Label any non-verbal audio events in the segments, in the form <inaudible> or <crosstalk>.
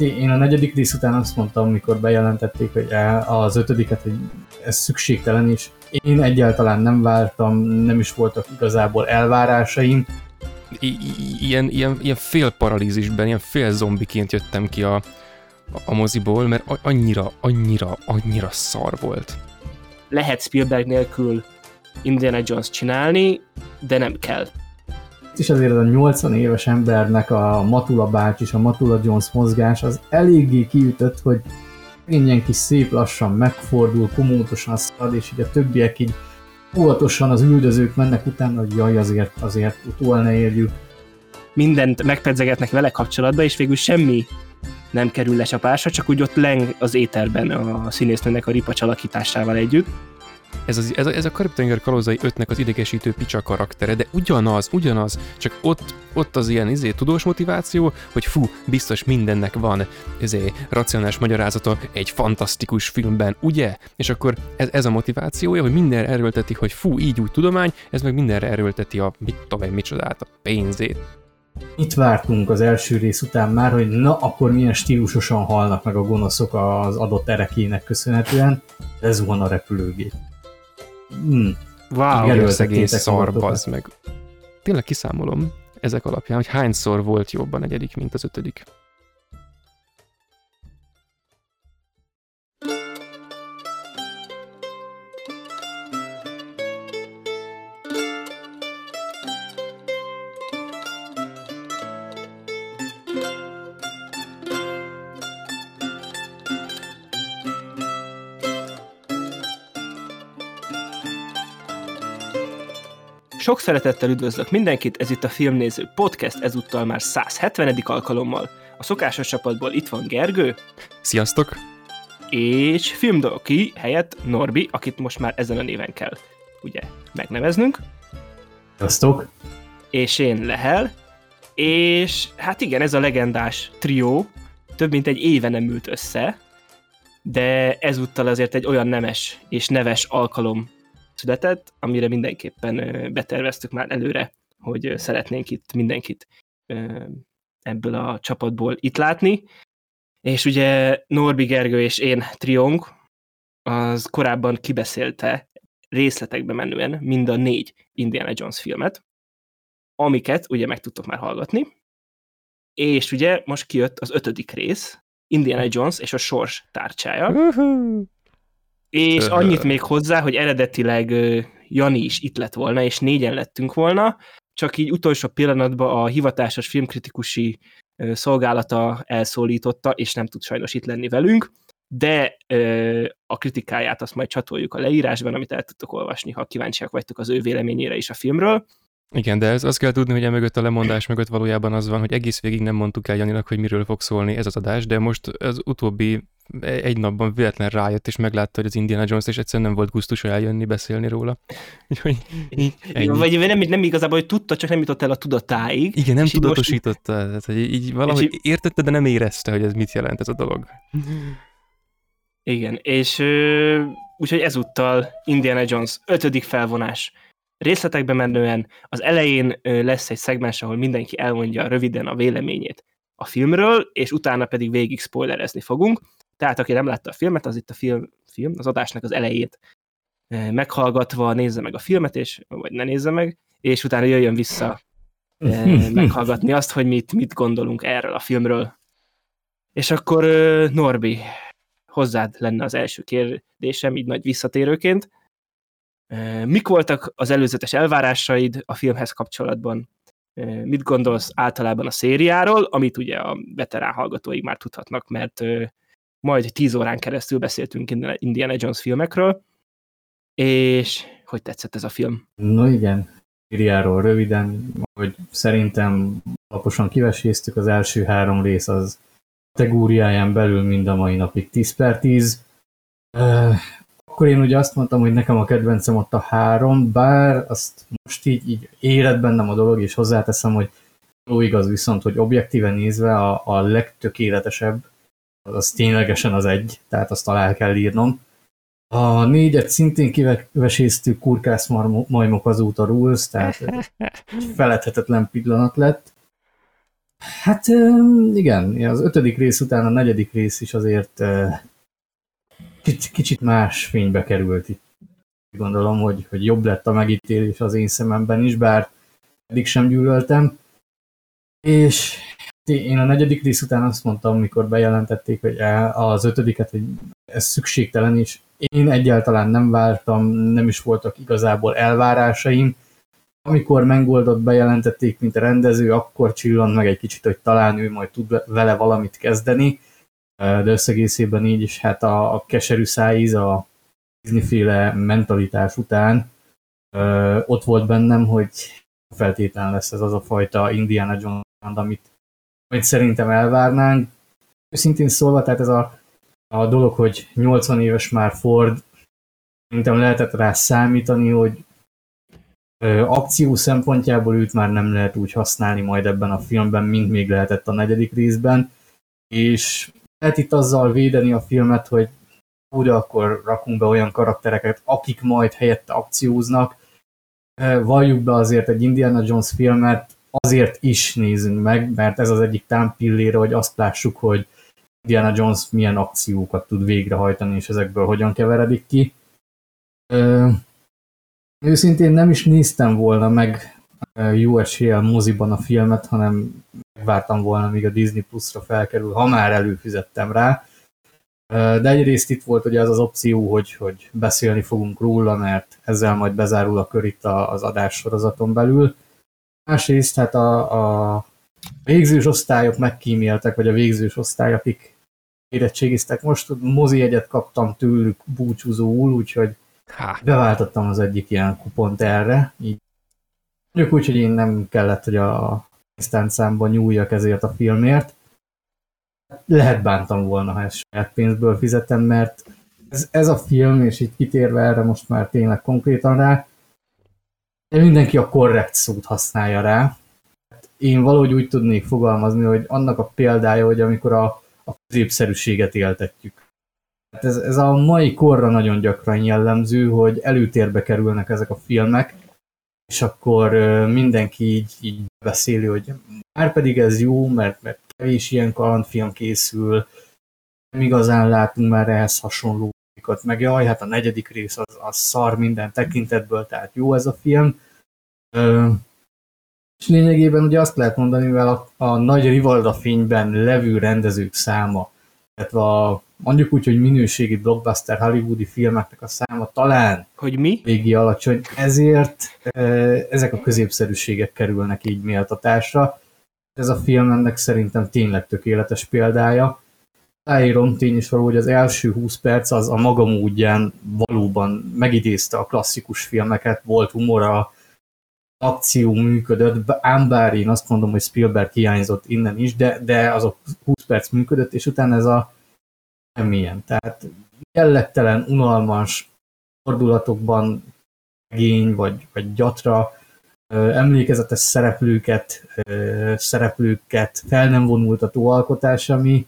én a negyedik rész után azt mondtam, amikor bejelentették hogy az ötödiket, hogy ez szükségtelen, és én egyáltalán nem vártam, nem is voltak igazából elvárásaim. I- ilyen, ilyen, ilyen fél paralízisben, ilyen fél zombiként jöttem ki a, a moziból, mert annyira, annyira, annyira szar volt. Lehet Spielberg nélkül Indiana Jones csinálni, de nem kell. És azért a 80 éves embernek a Matula bács és a Matula Jones mozgás az eléggé kiütött, hogy ingyen kis szép lassan megfordul, komótosan szad, és így a többiek így óvatosan az üldözők mennek utána, hogy jaj, azért, azért utól ne érjük. Mindent megpedzegetnek vele kapcsolatban, és végül semmi nem kerül lecsapásra, csak úgy ott leng az éterben a színésznőnek a ripacs alakításával együtt. Ez, az, ez, a, ez a Karib-tenger kalózai ötnek az idegesítő picsa karaktere, de ugyanaz, ugyanaz, csak ott, ott az ilyen izé, tudós motiváció, hogy fú, biztos mindennek van izé, racionális magyarázata egy fantasztikus filmben, ugye? És akkor ez, ez a motivációja, hogy minden erőlteti, hogy fú, így úgy tudomány, ez meg mindenre erőlteti a mit tudom micsodát, a pénzét. Itt vártunk az első rész után már, hogy na, akkor milyen stílusosan halnak meg a gonoszok az adott erekének köszönhetően. Ez van a repülőgép. Wow, szegény szar, meg. Tényleg kiszámolom ezek alapján, hogy hányszor volt jobb a negyedik, mint az ötödik. Sok szeretettel üdvözlök mindenkit, ez itt a Filmnéző Podcast, ezúttal már 170. alkalommal. A szokásos csapatból itt van Gergő. Sziasztok! És Filmdoki helyett Norbi, akit most már ezen a néven kell ugye megneveznünk. Sziasztok! És én Lehel. És hát igen, ez a legendás trió több mint egy éve nem ült össze, de ezúttal azért egy olyan nemes és neves alkalom született, amire mindenképpen beterveztük már előre, hogy szeretnénk itt mindenkit ebből a csapatból itt látni. És ugye Norbi Gergő és én triónk, az korábban kibeszélte részletekbe menően mind a négy Indiana Jones filmet, amiket ugye meg tudtok már hallgatni. És ugye most kijött az ötödik rész, Indiana Jones és a sors tárcsája. Uh-huh. És annyit még hozzá, hogy eredetileg Jani is itt lett volna, és négyen lettünk volna, csak így utolsó pillanatban a hivatásos filmkritikusi szolgálata elszólította, és nem tud sajnos itt lenni velünk, de a kritikáját azt majd csatoljuk a leírásban, amit el tudtok olvasni, ha kíváncsiak vagytok az ő véleményére is a filmről. Igen, de ez azt kell tudni, hogy emögött a lemondás mögött valójában az van, hogy egész végig nem mondtuk el Janinak, hogy miről fog szólni ez az adás, de most az utóbbi egy napban véletlen rájött, és meglátta, hogy az Indiana Jones, és egyszerűen nem volt gusztus eljönni, beszélni róla. <laughs> Úgyhogy Vagy nem, nem igazából, hogy tudta, csak nem jutott el a tudatáig. Igen, nem tudatosította. Most... Tehát, hogy így valahogy így... értette, de nem érezte, hogy ez mit jelent ez a dolog. Igen, és úgyhogy ezúttal Indiana Jones ötödik felvonás részletekbe menően. Az elején lesz egy szegmens, ahol mindenki elmondja röviden a véleményét a filmről, és utána pedig végig spoilerezni fogunk. Tehát aki nem látta a filmet, az itt a film, film az adásnak az elejét meghallgatva nézze meg a filmet, és, vagy ne nézze meg, és utána jöjjön vissza <laughs> meghallgatni azt, hogy mit, mit gondolunk erről a filmről. És akkor Norbi, hozzád lenne az első kérdésem, így nagy visszatérőként. Mik voltak az előzetes elvárásaid a filmhez kapcsolatban? Mit gondolsz általában a szériáról, amit ugye a veterán hallgatóig már tudhatnak, mert majd tíz órán keresztül beszéltünk Indiana Jones filmekről, és hogy tetszett ez a film? No igen, szériáról röviden, hogy szerintem alaposan kiveséztük, az első három rész az kategóriáján belül mind a mai napig 10 per 10 akkor én ugye azt mondtam, hogy nekem a kedvencem ott a három, bár azt most így, így érett bennem a dolog, és hozzáteszem, hogy jó igaz viszont, hogy objektíven nézve a, a legtökéletesebb, az ténylegesen az egy, tehát azt alá kell írnom. A négyet szintén kiveséztük, kurkász majmok azóta rules, tehát feledhetetlen pillanat lett. Hát igen, az ötödik rész után a negyedik rész is azért kicsit, más fénybe került itt. Gondolom, hogy, hogy jobb lett a megítélés az én szememben is, bár eddig sem gyűlöltem. És én a negyedik rész után azt mondtam, mikor bejelentették, hogy az ötödiket, hogy ez szükségtelen, és én egyáltalán nem vártam, nem is voltak igazából elvárásaim. Amikor Mengoldot bejelentették, mint a rendező, akkor csillant meg egy kicsit, hogy talán ő majd tud vele valamit kezdeni, de összegészében így is hát a, a keserű szájíz, a Disney-féle mentalitás után ott volt bennem, hogy feltétlen lesz ez az a fajta Indiana Jones, amit, amit szerintem elvárnánk. Őszintén szólva, tehát ez a, a dolog, hogy 80 éves már Ford, szerintem lehetett rá számítani, hogy ö, akció szempontjából őt már nem lehet úgy használni majd ebben a filmben, mint még lehetett a negyedik részben, és lehet itt azzal védeni a filmet, hogy úgy akkor rakunk be olyan karaktereket, akik majd helyette akcióznak, valljuk be azért egy Indiana Jones filmet, azért is nézünk meg, mert ez az egyik támpillére, hogy azt lássuk, hogy Indiana Jones milyen akciókat tud végrehajtani, és ezekből hogyan keveredik ki. Ö, őszintén nem is néztem volna meg jó eséllyel moziban a filmet, hanem megvártam volna, míg a Disney Plus-ra felkerül, ha már előfizettem rá. De egyrészt itt volt ugye az az opció, hogy, hogy beszélni fogunk róla, mert ezzel majd bezárul a kör itt az adássorozaton belül. Másrészt hát a, a végzős osztályok megkíméltek, vagy a végzős osztály, akik érettségiztek. Most mozi egyet kaptam tőlük búcsúzóul, úgyhogy Há. beváltottam az egyik ilyen kupont erre. Így. Mondjuk úgy, hogy én nem kellett, hogy a számban nyúljak ezért a filmért lehet bántam volna, ha ezt saját pénzből fizetem, mert ez, ez a film, és itt kitérve erre most már tényleg konkrétan rá, de mindenki a korrekt szót használja rá. Én valahogy úgy tudnék fogalmazni, hogy annak a példája, hogy amikor a, a középszerűséget éltetjük. Hát ez, ez a mai korra nagyon gyakran jellemző, hogy előtérbe kerülnek ezek a filmek, és akkor mindenki így, így beszéli, hogy már pedig ez jó, mert, mert kevés ilyen kalandfilm készül, nem igazán látunk már ehhez hasonlókat, meg jaj, hát a negyedik rész az, az szar minden tekintetből, tehát jó ez a film. És lényegében ugye azt lehet mondani, mivel a, a nagy Rivalda fényben levő rendezők száma, illetve a, mondjuk úgy, hogy minőségi blockbuster hollywoodi filmeknek a száma talán hogy mi? Végi alacsony, ezért ezek a középszerűségek kerülnek így méltatásra, ez a film ennek szerintem tényleg tökéletes példája. Ráírom tény is való, hogy az első 20 perc az a maga módján valóban megidézte a klasszikus filmeket, volt humora, akció működött, ám bár én azt mondom, hogy Spielberg hiányzott innen is, de, de az a 20 perc működött, és utána ez a semmilyen. Tehát jellegtelen, unalmas fordulatokban gény vagy, vagy gyatra emlékezetes szereplőket, szereplőket fel nem vonultató alkotás, ami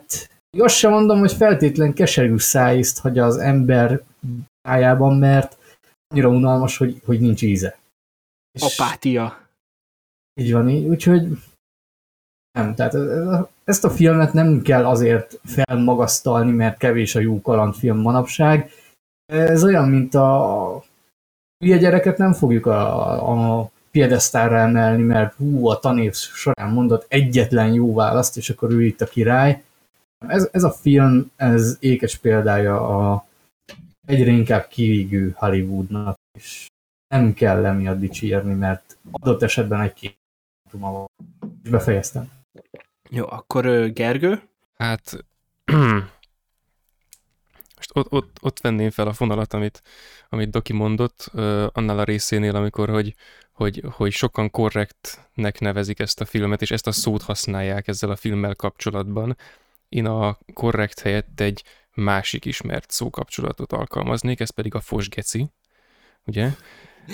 hát, azt sem mondom, hogy feltétlen keserű szájízt hagyja az ember tájában, mert annyira unalmas, hogy, hogy nincs íze. És Apátia. Így van, így, úgyhogy nem, tehát ezt a filmet nem kell azért felmagasztalni, mert kevés a jó kalandfilm manapság. Ez olyan, mint a hülye gyereket nem fogjuk a, a piedesztára emelni, mert hú, a tanév során mondott egyetlen jó választ, és akkor ő itt a király. Ez, ez a film, ez ékes példája a egyre inkább kivégő Hollywoodnak, és nem kell emiatt dicsérni, mert adott esetben egy két van. És befejeztem. Jó, akkor Gergő? Hát <clears throat> most ott, ott, ott venném fel a fonalat, amit, amit Doki mondott, annál a részénél, amikor, hogy, hogy, hogy sokan korrektnek nevezik ezt a filmet, és ezt a szót használják ezzel a filmmel kapcsolatban. Én a korrekt helyett egy másik ismert szókapcsolatot alkalmaznék, ez pedig a fosgeci, ugye?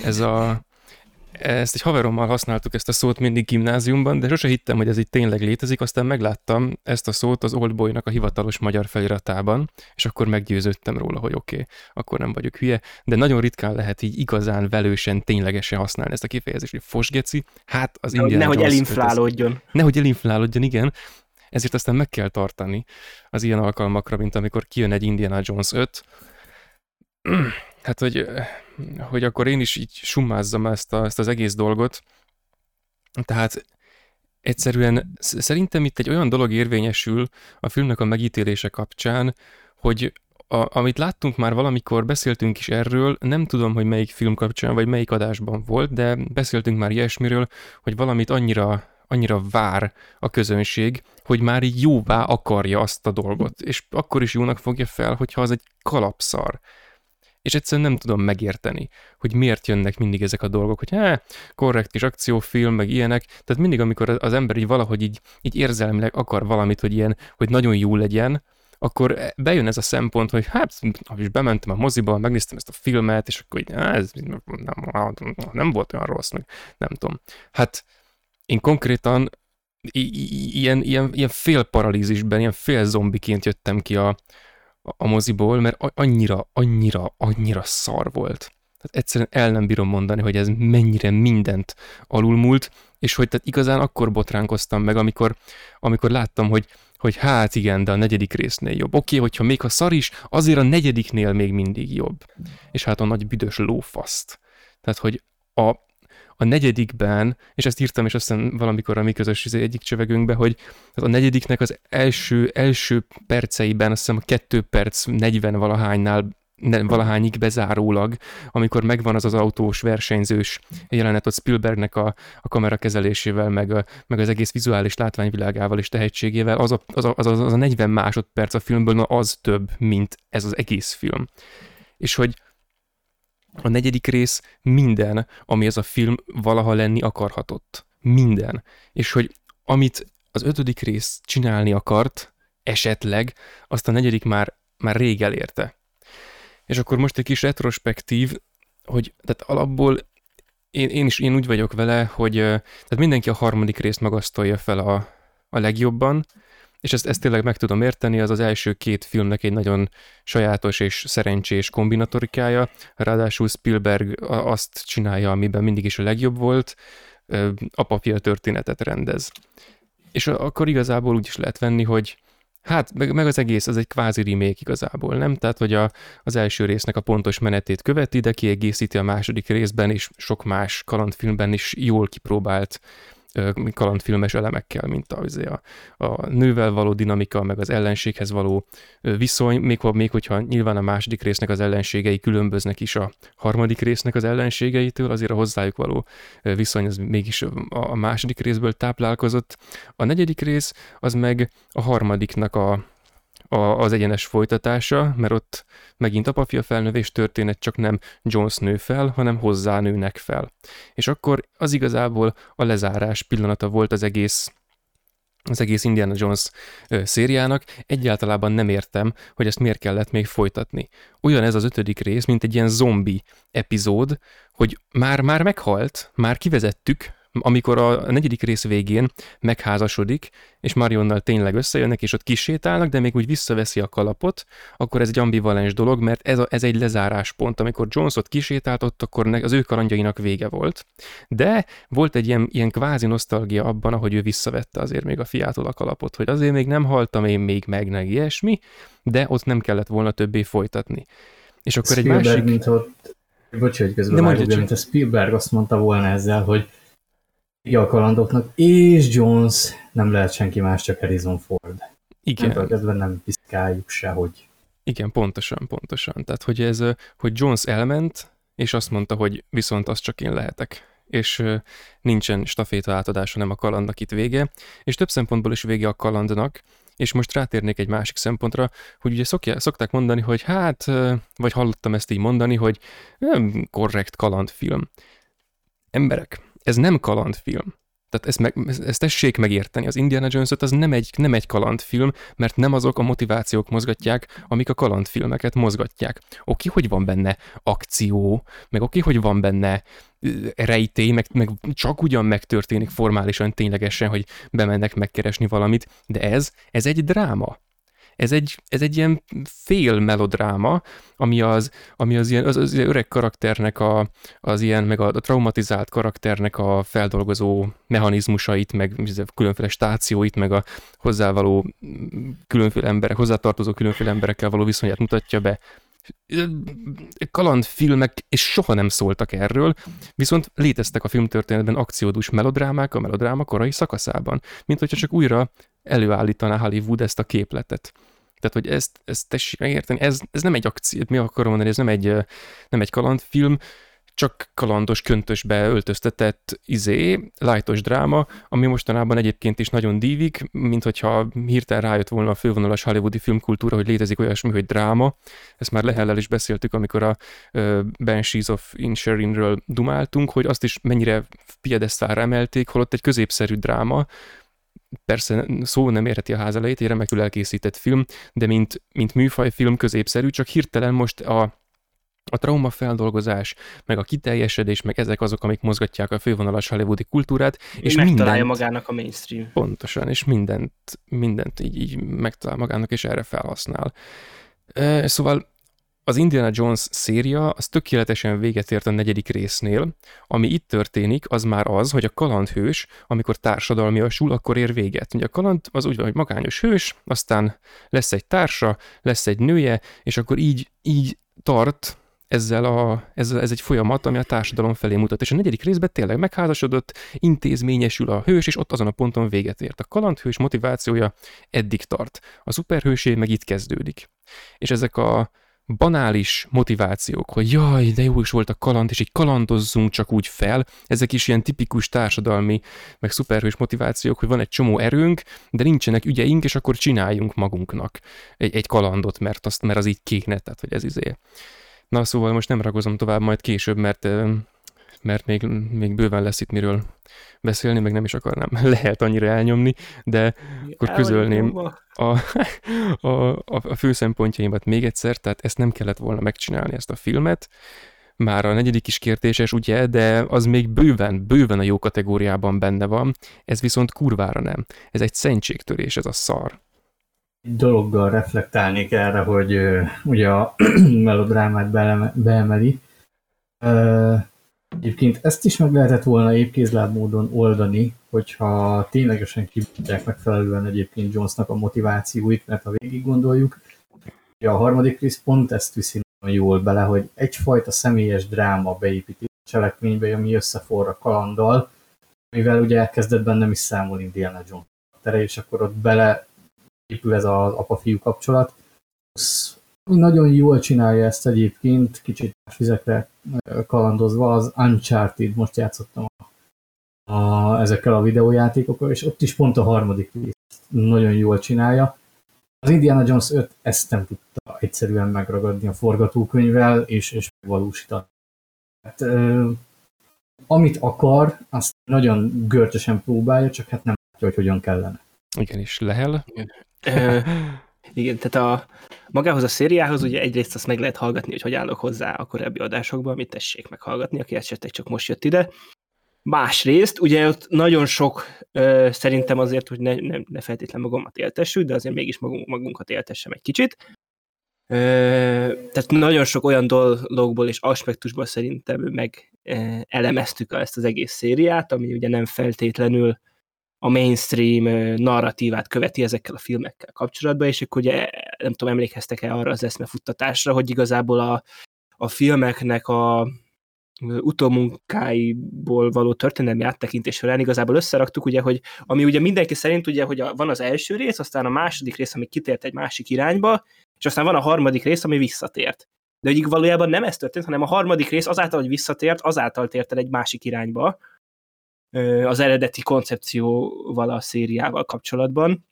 Ez a, ezt egy haverommal használtuk ezt a szót mindig gimnáziumban, de sose hittem, hogy ez itt tényleg létezik, aztán megláttam ezt a szót az Oldboynak a hivatalos magyar feliratában, és akkor meggyőződtem róla, hogy oké, okay, akkor nem vagyok hülye, de nagyon ritkán lehet így igazán velősen, ténylegesen használni ezt a kifejezést, hogy fosgeci, hát az Indiana Nehogy elinflálódjon. Nehogy elinflálódjon, igen, ezért aztán meg kell tartani az ilyen alkalmakra, mint amikor kijön egy Indiana Jones 5, hát hogy, hogy akkor én is így summázzam ezt, a, ezt az egész dolgot. Tehát egyszerűen szerintem itt egy olyan dolog érvényesül a filmnek a megítélése kapcsán, hogy a, amit láttunk már valamikor, beszéltünk is erről, nem tudom, hogy melyik film kapcsán, vagy melyik adásban volt, de beszéltünk már ilyesmiről, hogy valamit annyira, annyira vár a közönség, hogy már így jóvá akarja azt a dolgot, és akkor is jónak fogja fel, hogyha az egy kalapszar és egyszerűen nem tudom megérteni, hogy miért jönnek mindig ezek a dolgok, hogy hát, korrekt kis akciófilm, meg ilyenek, tehát mindig, amikor az ember így valahogy így, így érzelmileg akar valamit, hogy ilyen, hogy nagyon jó legyen, akkor bejön ez a szempont, hogy hát, is bementem a moziba, megnéztem ezt a filmet, és akkor így, ez nem, nem, volt olyan rossz, meg nem tudom. Hát én konkrétan ilyen, ilyen, ilyen fél paralízisben, ilyen fél zombiként jöttem ki a, a moziból, mert annyira, annyira, annyira szar volt. Tehát egyszerűen el nem bírom mondani, hogy ez mennyire mindent alulmúlt, és hogy tehát igazán akkor botránkoztam meg, amikor, amikor láttam, hogy, hogy hát igen, de a negyedik résznél jobb. Oké, okay, hogyha még ha szar is, azért a negyediknél még mindig jobb. És hát a nagy büdös lófaszt. Tehát, hogy a, a negyedikben, és ezt írtam, és aztán valamikor a mi közös izé egyik csövegünkbe, hogy a negyediknek az első, első perceiben, azt hiszem a kettő perc 40 valahánynál nem, valahányig bezárólag, amikor megvan az az autós versenyzős jelenet ott Spielbergnek a, a kamera kezelésével, meg, a, meg az egész vizuális látványvilágával és tehetségével, az a, az, a, az, a, az a 40 másodperc a filmből, na az több, mint ez az egész film. És hogy a negyedik rész minden, ami ez a film valaha lenni akarhatott. Minden. És hogy amit az ötödik rész csinálni akart, esetleg, azt a negyedik már, már rég elérte. És akkor most egy kis retrospektív, hogy tehát alapból én, én is én úgy vagyok vele, hogy tehát mindenki a harmadik részt magasztolja fel a, a legjobban, és ezt, ezt tényleg meg tudom érteni, az az első két filmnek egy nagyon sajátos és szerencsés kombinatorikája, ráadásul Spielberg azt csinálja, amiben mindig is a legjobb volt, apafia történetet rendez. És akkor igazából úgy is lehet venni, hogy Hát, meg, meg az egész, az egy kvázi remake igazából, nem? Tehát, hogy a, az első résznek a pontos menetét követi, de kiegészíti a második részben, és sok más kalandfilmben is jól kipróbált kalandfilmes elemekkel, mint a, a, a nővel való dinamika, meg az ellenséghez való viszony, még, még hogyha nyilván a második résznek az ellenségei különböznek is a harmadik résznek az ellenségeitől, azért a hozzájuk való viszony az mégis a második részből táplálkozott. A negyedik rész az meg a harmadiknak a, a, az egyenes folytatása, mert ott megint apafia felnövés történet, csak nem Jones nő fel, hanem hozzá nőnek fel. És akkor az igazából a lezárás pillanata volt az egész az egész Indiana Jones szériának, egyáltalában nem értem, hogy ezt miért kellett még folytatni. Olyan ez az ötödik rész, mint egy ilyen zombi epizód, hogy már, már meghalt, már kivezettük, amikor a negyedik rész végén megházasodik, és Marionnal tényleg összejönnek, és ott kisétálnak, de még úgy visszaveszi a kalapot, akkor ez egy ambivalens dolog, mert ez, a, ez egy lezáráspont. Amikor Jones ott kisétált, ott akkor az ő kalandjainak vége volt. De volt egy ilyen, ilyen kvázi nosztalgia abban, ahogy ő visszavette azért még a fiától a kalapot, hogy azért még nem haltam én még meg, meg ilyesmi, de ott nem kellett volna többé folytatni. És akkor Spielberg, egy másik... Mint ott... Bocs, hogy közben vágok, mint a Spielberg azt mondta volna ezzel, hogy a kalandoknak, és Jones nem lehet senki más, csak Harrison Ford. Igen. Nem nem piszkáljuk se, hogy... Igen, pontosan, pontosan. Tehát, hogy ez, hogy Jones elment, és azt mondta, hogy viszont az csak én lehetek és nincsen staféta átadása, nem a kalandnak itt vége, és több szempontból is vége a kalandnak, és most rátérnék egy másik szempontra, hogy ugye szokja, szokták mondani, hogy hát, vagy hallottam ezt így mondani, hogy nem korrekt kalandfilm. Emberek, ez nem kalandfilm. Tehát ezt, meg, ezt tessék megérteni. Az Indiana jones az nem egy, nem egy kalandfilm, mert nem azok a motivációk mozgatják, amik a kalandfilmeket mozgatják. Oké, hogy van benne akció, meg oké, hogy van benne rejtély, meg, meg csak ugyan megtörténik formálisan, ténylegesen, hogy bemennek megkeresni valamit, de ez, ez egy dráma ez egy, ez egy ilyen fél melodráma, ami az, ami az, ilyen, az, az öreg karakternek, a, az ilyen, meg a, a traumatizált karakternek a feldolgozó mechanizmusait, meg különféle stációit, meg a hozzávaló különféle emberek, hozzátartozó különféle emberekkel való viszonyát mutatja be. Kalandfilmek, és soha nem szóltak erről, viszont léteztek a filmtörténetben akciódus melodrámák a melodráma korai szakaszában, mint hogyha csak újra előállítaná Hollywood ezt a képletet. Tehát, hogy ezt, ezt tessék megérteni, ez, ez nem egy akció, mi akarom mondani, ez nem egy, nem egy kalandfilm, csak kalandos, köntösbe öltöztetett izé, lájtos dráma, ami mostanában egyébként is nagyon dívik, mint hogyha hirtelen rájött volna a fővonalas hollywoodi filmkultúra, hogy létezik olyasmi, hogy dráma. Ezt már Lehellel is beszéltük, amikor a Banshees of Insherinről dumáltunk, hogy azt is mennyire piedesztára emelték, holott egy középszerű dráma, persze szó nem érheti a házelejét, egy remekül elkészített film, de mint, mint műfajfilm középszerű, csak hirtelen most a a traumafeldolgozás, meg a kiteljesedés, meg ezek azok, amik mozgatják a fővonalas hollywoodi kultúrát. És megtalálja mindent, magának a mainstream. Pontosan, és mindent, mindent így, így megtalál magának, és erre felhasznál. Szóval az Indiana Jones széria az tökéletesen véget ért a negyedik résznél. Ami itt történik, az már az, hogy a kalandhős, amikor társadalmiasul, akkor ér véget. Ugye a kaland az úgy van, hogy magányos hős, aztán lesz egy társa, lesz egy nője, és akkor így, így tart ezzel, a, ezzel ez egy folyamat, ami a társadalom felé mutat. És a negyedik részben tényleg megházasodott, intézményesül a hős, és ott azon a ponton véget ért. A kalandhős motivációja eddig tart. A szuperhősé meg itt kezdődik. És ezek a banális motivációk, hogy jaj, de jó is volt a kaland, és így kalandozzunk csak úgy fel, ezek is ilyen tipikus társadalmi, meg szuperhős motivációk, hogy van egy csomó erőnk, de nincsenek ügyeink, és akkor csináljunk magunknak egy, egy kalandot, mert, azt, mert az így kéne, tehát hogy ez izé. Na szóval most nem ragozom tovább, majd később, mert mert még, még bőven lesz itt miről beszélni, meg nem is akarnám <laughs> lehet annyira elnyomni, de akkor közölném a, <laughs> a, a, a fő szempontjaimat még egyszer, tehát ezt nem kellett volna megcsinálni, ezt a filmet, már a negyedik is kérdéses, ugye, de az még bőven, bőven a jó kategóriában benne van, ez viszont kurvára nem. Ez egy szentségtörés, ez a szar. Egy dologgal reflektálnék erre, hogy uh, ugye a <clears throat> melodrámát beemeli. Uh, Egyébként ezt is meg lehetett volna épkézláb módon oldani, hogyha ténylegesen kibítják megfelelően egyébként Jonesnak a motivációit, mert ha végig gondoljuk, a harmadik rész pont ezt viszi nagyon jól bele, hogy egyfajta személyes dráma beépíti a cselekménybe, ami összeforra a kalanddal, mivel ugye kezdetben nem is számol Indiana Jones és akkor ott bele épül ez az apa-fiú kapcsolat. Nagyon jól csinálja ezt egyébként, kicsit más vizekre kalandozva, az Uncharted, most játszottam a, a, ezekkel a videójátékokkal, és ott is pont a harmadik rész nagyon jól csinálja. Az Indiana Jones 5 ezt nem tudta egyszerűen megragadni a forgatókönyvvel, és, és megvalósítani. Hát, ö, amit akar, azt nagyon görcsösen próbálja, csak hát nem látja, hogy hogyan kellene. Igen, és lehel. Igen. Igen, tehát a, magához a szériához ugye egyrészt azt meg lehet hallgatni, hogy hogy állok hozzá a korábbi adásokban, amit tessék meghallgatni, aki esetleg csak most jött ide. Másrészt, ugye ott nagyon sok, ö, szerintem azért, hogy ne, ne, ne feltétlen magumat éltessük, de azért mégis magunk, magunkat éltessem egy kicsit. Ö, tehát nagyon sok olyan dologból és aspektusból szerintem meg elemeztük ezt az egész szériát, ami ugye nem feltétlenül a mainstream narratívát követi ezekkel a filmekkel kapcsolatban, és akkor ugye nem tudom, emlékeztek-e arra az eszmefuttatásra, hogy igazából a, a filmeknek a utómunkáiból való történelmi áttekintés során igazából összeraktuk, ugye, hogy ami ugye mindenki szerint ugye, hogy a, van az első rész, aztán a második rész, ami kitért egy másik irányba, és aztán van a harmadik rész, ami visszatért. De hogy valójában nem ez történt, hanem a harmadik rész azáltal, hogy visszatért, azáltal tért el egy másik irányba, az eredeti koncepcióval a szériával kapcsolatban.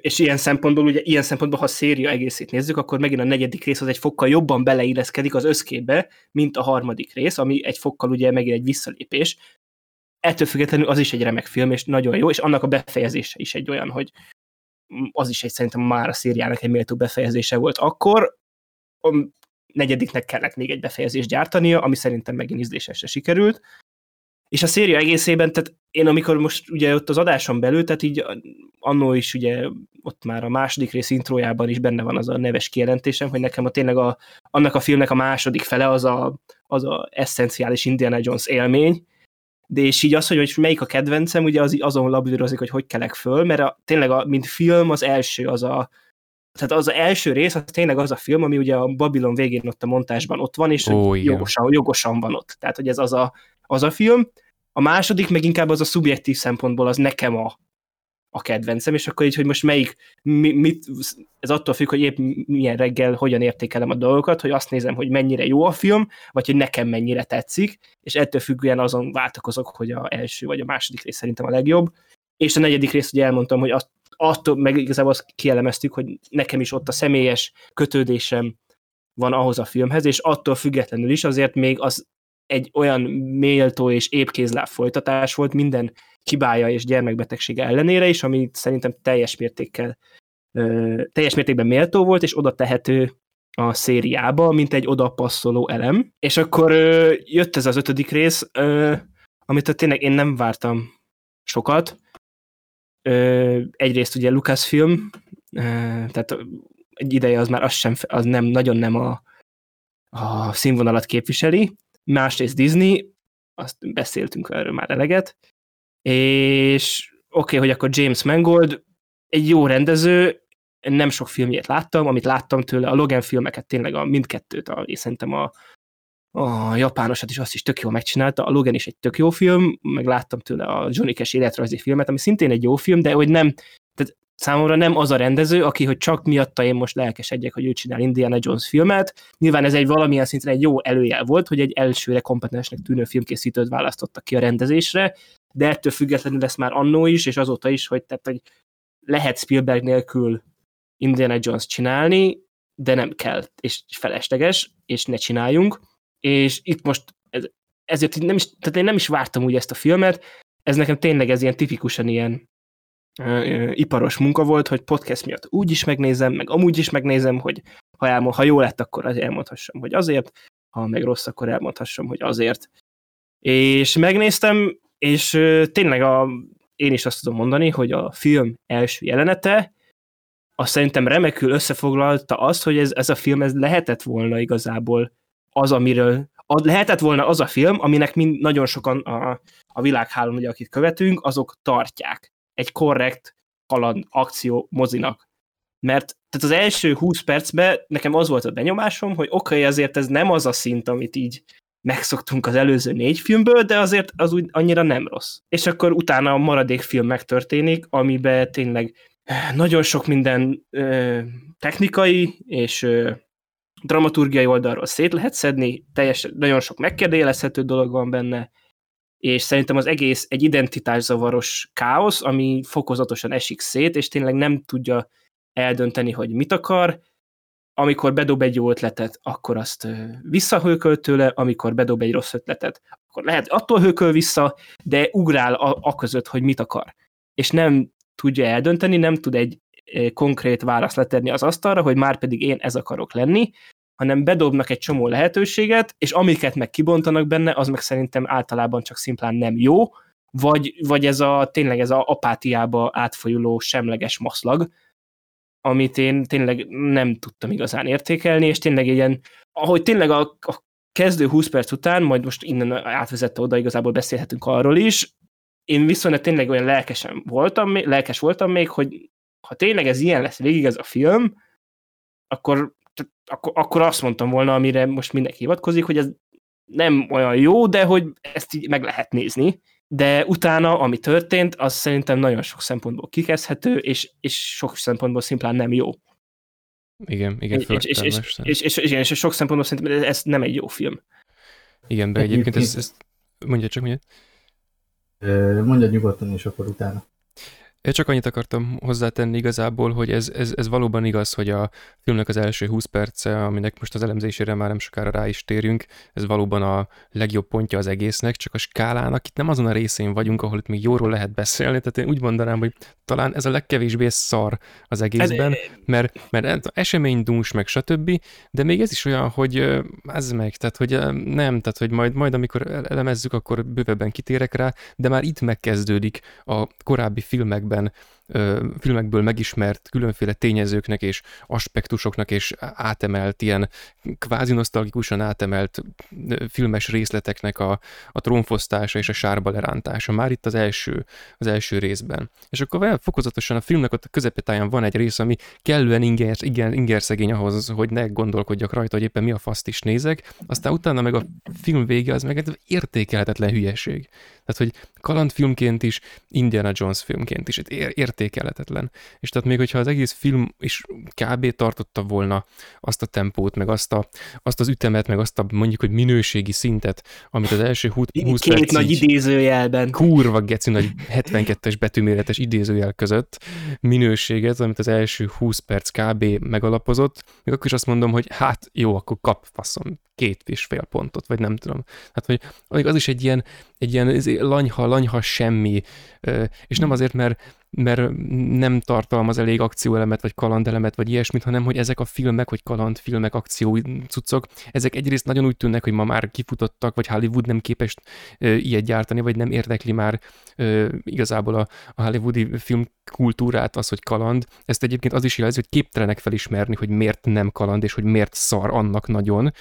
És ilyen szempontból, ugye ilyen szempontból, ha a széria egészét nézzük, akkor megint a negyedik rész az egy fokkal jobban beleilleszkedik az összképbe, mint a harmadik rész, ami egy fokkal ugye megint egy visszalépés. ettől függetlenül az is egy remek film, és nagyon jó, és annak a befejezése is egy olyan, hogy az is egy szerintem már a szériának egy méltó befejezése volt akkor. A negyediknek kellett még egy befejezést gyártania, ami szerintem megint ízlésesre sikerült. És a széria egészében, tehát én amikor most ugye ott az adáson belül, tehát így annó is ugye ott már a második rész intrójában is benne van az a neves kijelentésem, hogy nekem a tényleg a, annak a filmnek a második fele az a, az a eszenciális Indiana Jones élmény, de és így az, hogy, hogy melyik a kedvencem, ugye az, azon labdírozik, hogy hogy kelek föl, mert a, tényleg a, mint film az első az a, tehát az, az első rész, az tényleg az a film, ami ugye a Babylon végén ott a montásban ott van, és Ó, jogosan, jogosan van ott. Tehát, hogy ez az a, az a film. A második meg inkább az a szubjektív szempontból az nekem a, a kedvencem, és akkor így, hogy most melyik, mi, mit, ez attól függ, hogy épp milyen reggel hogyan értékelem a dolgokat, hogy azt nézem, hogy mennyire jó a film, vagy hogy nekem mennyire tetszik, és ettől függően azon váltakozok, hogy a első vagy a második rész szerintem a legjobb. És a negyedik rész, ugye elmondtam, hogy azt, attól meg igazából azt kielemeztük, hogy nekem is ott a személyes kötődésem van ahhoz a filmhez, és attól függetlenül is azért még az egy olyan méltó és épkézláb folytatás volt minden kibája és gyermekbetegsége ellenére is, ami szerintem teljes mértékkel teljes mértékben méltó volt, és oda tehető a szériába, mint egy oda passzoló elem. És akkor jött ez az ötödik rész, amit tényleg én nem vártam sokat. Egyrészt ugye Lucasfilm, tehát egy ideje az már az, sem, az nem, nagyon nem a, a színvonalat képviseli, másrészt Disney, azt beszéltünk erről már eleget, és oké, okay, hogy akkor James Mangold egy jó rendező, nem sok filmjét láttam, amit láttam tőle, a Logan filmeket tényleg a mindkettőt, a, és szerintem a, a japánosat is azt is tök jól megcsinálta, a Logan is egy tök jó film, meg láttam tőle a Johnny Cash életrajzi filmet, ami szintén egy jó film, de hogy nem, számomra nem az a rendező, aki, hogy csak miatta én most lelkesedjek, hogy ő csinál Indiana Jones filmet. Nyilván ez egy valamilyen szinten egy jó előjel volt, hogy egy elsőre kompetensnek tűnő filmkészítőt választottak ki a rendezésre, de ettől függetlenül lesz már annó is, és azóta is, hogy, tehát, hogy lehet Spielberg nélkül Indiana Jones csinálni, de nem kell, és felesleges, és ne csináljunk. És itt most ez, ezért nem is, tehát én nem is vártam úgy ezt a filmet, ez nekem tényleg ez ilyen tipikusan ilyen iparos munka volt, hogy podcast miatt úgy is megnézem, meg amúgy is megnézem, hogy ha, elmond, ha jó lett, akkor elmondhassam, hogy azért, ha meg rossz, akkor elmondhassam, hogy azért. És megnéztem, és tényleg a, én is azt tudom mondani, hogy a film első jelenete, azt szerintem remekül összefoglalta azt, hogy ez, ez a film ez lehetett volna igazából az, amiről az, lehetett volna az a film, aminek mind, nagyon sokan a, a világhálón, ugye, akit követünk, azok tartják egy korrekt kaland akció mozinak. Mert tehát az első 20 percben nekem az volt a benyomásom, hogy oké, okay, azért ez nem az a szint, amit így megszoktunk az előző négy filmből, de azért az úgy annyira nem rossz. És akkor utána a maradék film megtörténik, amiben tényleg eh, nagyon sok minden ö, technikai és ö, dramaturgiai oldalról szét lehet szedni, teljes, nagyon sok megkérdőjelezhető dolog van benne, és szerintem az egész egy identitászavaros káosz, ami fokozatosan esik szét, és tényleg nem tudja eldönteni, hogy mit akar, amikor bedob egy jó ötletet, akkor azt visszahőköl tőle, amikor bedob egy rossz ötletet, akkor lehet attól hőköl vissza, de ugrál a, a között, hogy mit akar. És nem tudja eldönteni, nem tud egy konkrét választ letenni az asztalra, hogy már pedig én ez akarok lenni, hanem bedobnak egy csomó lehetőséget, és amiket meg kibontanak benne, az meg szerintem általában csak szimplán nem jó, vagy, vagy ez a tényleg ez a apátiába átfolyuló semleges maszlag, amit én tényleg nem tudtam igazán értékelni, és tényleg ilyen, ahogy tényleg a, a kezdő 20 perc után, majd most innen átvezette oda, igazából beszélhetünk arról is, én viszont tényleg olyan lelkesen voltam, lelkes voltam még, hogy ha tényleg ez ilyen lesz végig ez a film, akkor akkor, akkor azt mondtam volna, amire most mindenki hivatkozik, hogy ez nem olyan jó, de hogy ezt így meg lehet nézni. De utána, ami történt, az szerintem nagyon sok szempontból kikezdhető, és, és sok szempontból szimplán nem jó. Igen, igen, és, és, és, és, és, és, és, és sok szempontból szerintem ez nem egy jó film. Igen, de egyébként ez, ez mondja csak miért. Mondja nyugodtan, és akkor utána. Én csak annyit akartam hozzátenni igazából, hogy ez, ez, ez valóban igaz, hogy a filmnek az első 20 perce, aminek most az elemzésére már nem sokára rá is térünk, ez valóban a legjobb pontja az egésznek, csak a skálának itt nem azon a részén vagyunk, ahol itt még jóról lehet beszélni, tehát én úgy mondanám, hogy talán ez a legkevésbé szar az egészben, mert, mert esemény dús meg stb., de még ez is olyan, hogy ez meg, tehát hogy nem, tehát hogy majd, majd amikor elemezzük, akkor bővebben kitérek rá, de már itt megkezdődik a korábbi filmekben filmekből megismert különféle tényezőknek és aspektusoknak és átemelt, ilyen kvázi nosztalgikusan átemelt filmes részleteknek a, a trónfosztása és a sárba lerántása már itt az első, az első részben. És akkor fokozatosan a filmnek ott a közepetáján van egy rész, ami kellően inger, igen, ingerszegény ahhoz, hogy ne gondolkodjak rajta, hogy éppen mi a faszt is nézek, aztán utána meg a film vége az meg egy értékelhetetlen hülyeség. Tehát, hogy kalandfilmként is, Indiana Jones filmként is, értékelhetetlen. És tehát még hogyha az egész film is kb. tartotta volna azt a tempót, meg azt, a, azt az ütemet, meg azt a mondjuk, hogy minőségi szintet, amit az első 20 Két perc nagy idézőjelben. Kurva geci nagy 72-es betűméretes idézőjel között minőséget, amit az első 20 perc kb. megalapozott, még akkor is azt mondom, hogy hát jó, akkor kap faszom két és fél pontot, vagy nem tudom. Hát, hogy az is egy ilyen, egy ilyen lanyha, lanyha semmi, és nem azért, mert mert nem tartalmaz elég akcióelemet, vagy kalandelemet, vagy ilyesmit, hanem hogy ezek a filmek, hogy kalandfilmek, akció cuccok, ezek egyrészt nagyon úgy tűnnek, hogy ma már kifutottak, vagy Hollywood nem képes ilyet gyártani, vagy nem érdekli már e, igazából a, a hollywoodi filmkultúrát, az, hogy kaland. Ezt egyébként az is jelzi, hogy képtelenek felismerni, hogy miért nem kaland, és hogy miért szar annak nagyon.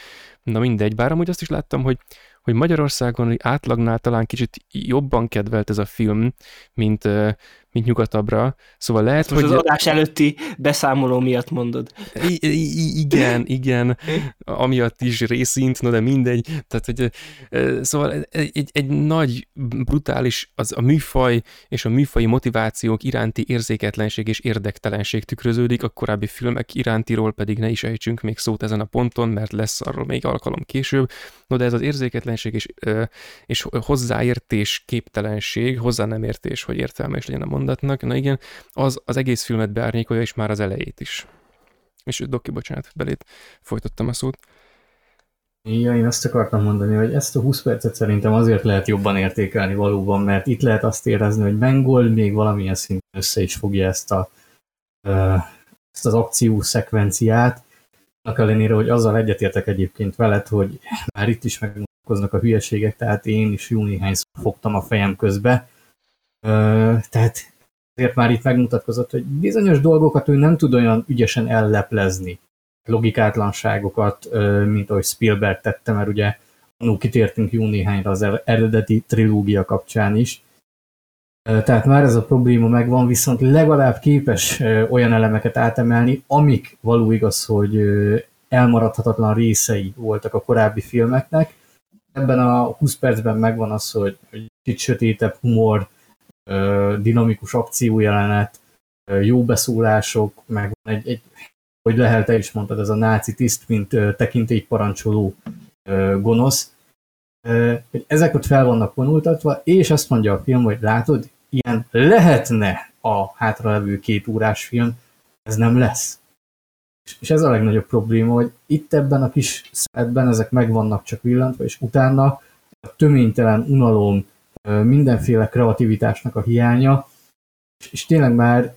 Na mindegy, bár amúgy azt is láttam, hogy hogy Magyarországon átlagnál talán kicsit jobban kedvelt ez a film, mint, mint nyugatabbra. Szóval lehet, Most hogy... az adás előtti beszámoló miatt mondod. I- I- igen, igen, amiatt is részint, no de mindegy. Tehát, hogy, szóval egy, egy, egy nagy, brutális, az a műfaj és a műfai motivációk iránti érzéketlenség és érdektelenség tükröződik, a korábbi filmek irántiról pedig ne is ejtsünk még szót ezen a ponton, mert lesz arról még alkalom később. No de ez az érzéketlenség és, és hozzáértés képtelenség, hozzá nem értés, hogy értelmes legyen a mondat, mondatnak, na igen, az az egész filmet beárnyékolja, és már az elejét is. És Doki, bocsánat, belét folytottam a szót. Ja, én azt akartam mondani, hogy ezt a 20 percet szerintem azért lehet jobban értékelni valóban, mert itt lehet azt érezni, hogy Mengol még valamilyen szinten össze is fogja ezt, a, ezt az akció szekvenciát, annak ellenére, hogy azzal egyetértek egyébként veled, hogy már itt is megmutatkoznak a hülyeségek, tehát én is jó néhányszor fogtam a fejem közbe, tehát azért már itt megmutatkozott, hogy bizonyos dolgokat ő nem tud olyan ügyesen elleplezni, logikátlanságokat, mint ahogy Spielberg tette, mert ugye annó kitértünk jó néhányra az eredeti trilógia kapcsán is. Tehát már ez a probléma megvan, viszont legalább képes olyan elemeket átemelni, amik való igaz, hogy elmaradhatatlan részei voltak a korábbi filmeknek. Ebben a 20 percben megvan az, hogy kicsit sötétebb humor, dinamikus akciójelenet, jó beszólások, meg egy, egy hogy Lehel, te is mondtad, ez a náci tiszt, mint tekintélyparancsoló gonosz. Ezek ott fel vannak vonultatva, és azt mondja a film, hogy látod, ilyen lehetne a hátralevő két órás film, ez nem lesz. És ez a legnagyobb probléma, hogy itt ebben a kis szeretben ezek megvannak csak villantva, és utána a töménytelen unalom, mindenféle kreativitásnak a hiánya, és, tényleg már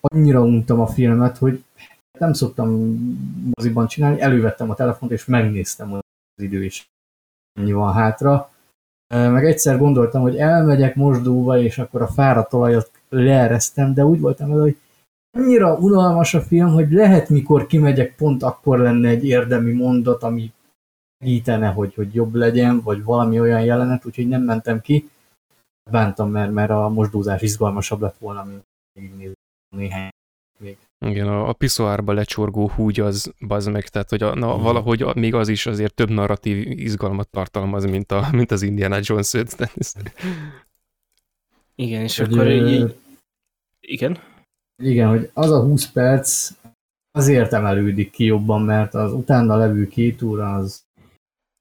annyira untam a filmet, hogy nem szoktam moziban csinálni, elővettem a telefont, és megnéztem az idő is. Ennyi van hátra. Meg egyszer gondoltam, hogy elmegyek mosdóba, és akkor a fáradt olajat leeresztem, de úgy voltam vele, hogy annyira unalmas a film, hogy lehet, mikor kimegyek, pont akkor lenne egy érdemi mondat, ami segítene, hogy, hogy jobb legyen, vagy valami olyan jelenet, úgyhogy nem mentem ki. Bántam, mert, mert a mosdózás izgalmasabb lett volna, mint néhány még. Igen, a, a piszoárba lecsorgó húgy az bazd meg, tehát hogy a, na, mm. valahogy a, még az is azért több narratív izgalmat tartalmaz, mint, a, mint az Indiana Jones 5. Igen, és hogy, akkor így... Igen? Igen, hogy az a 20 perc azért emelődik ki jobban, mert az utána levő két óra az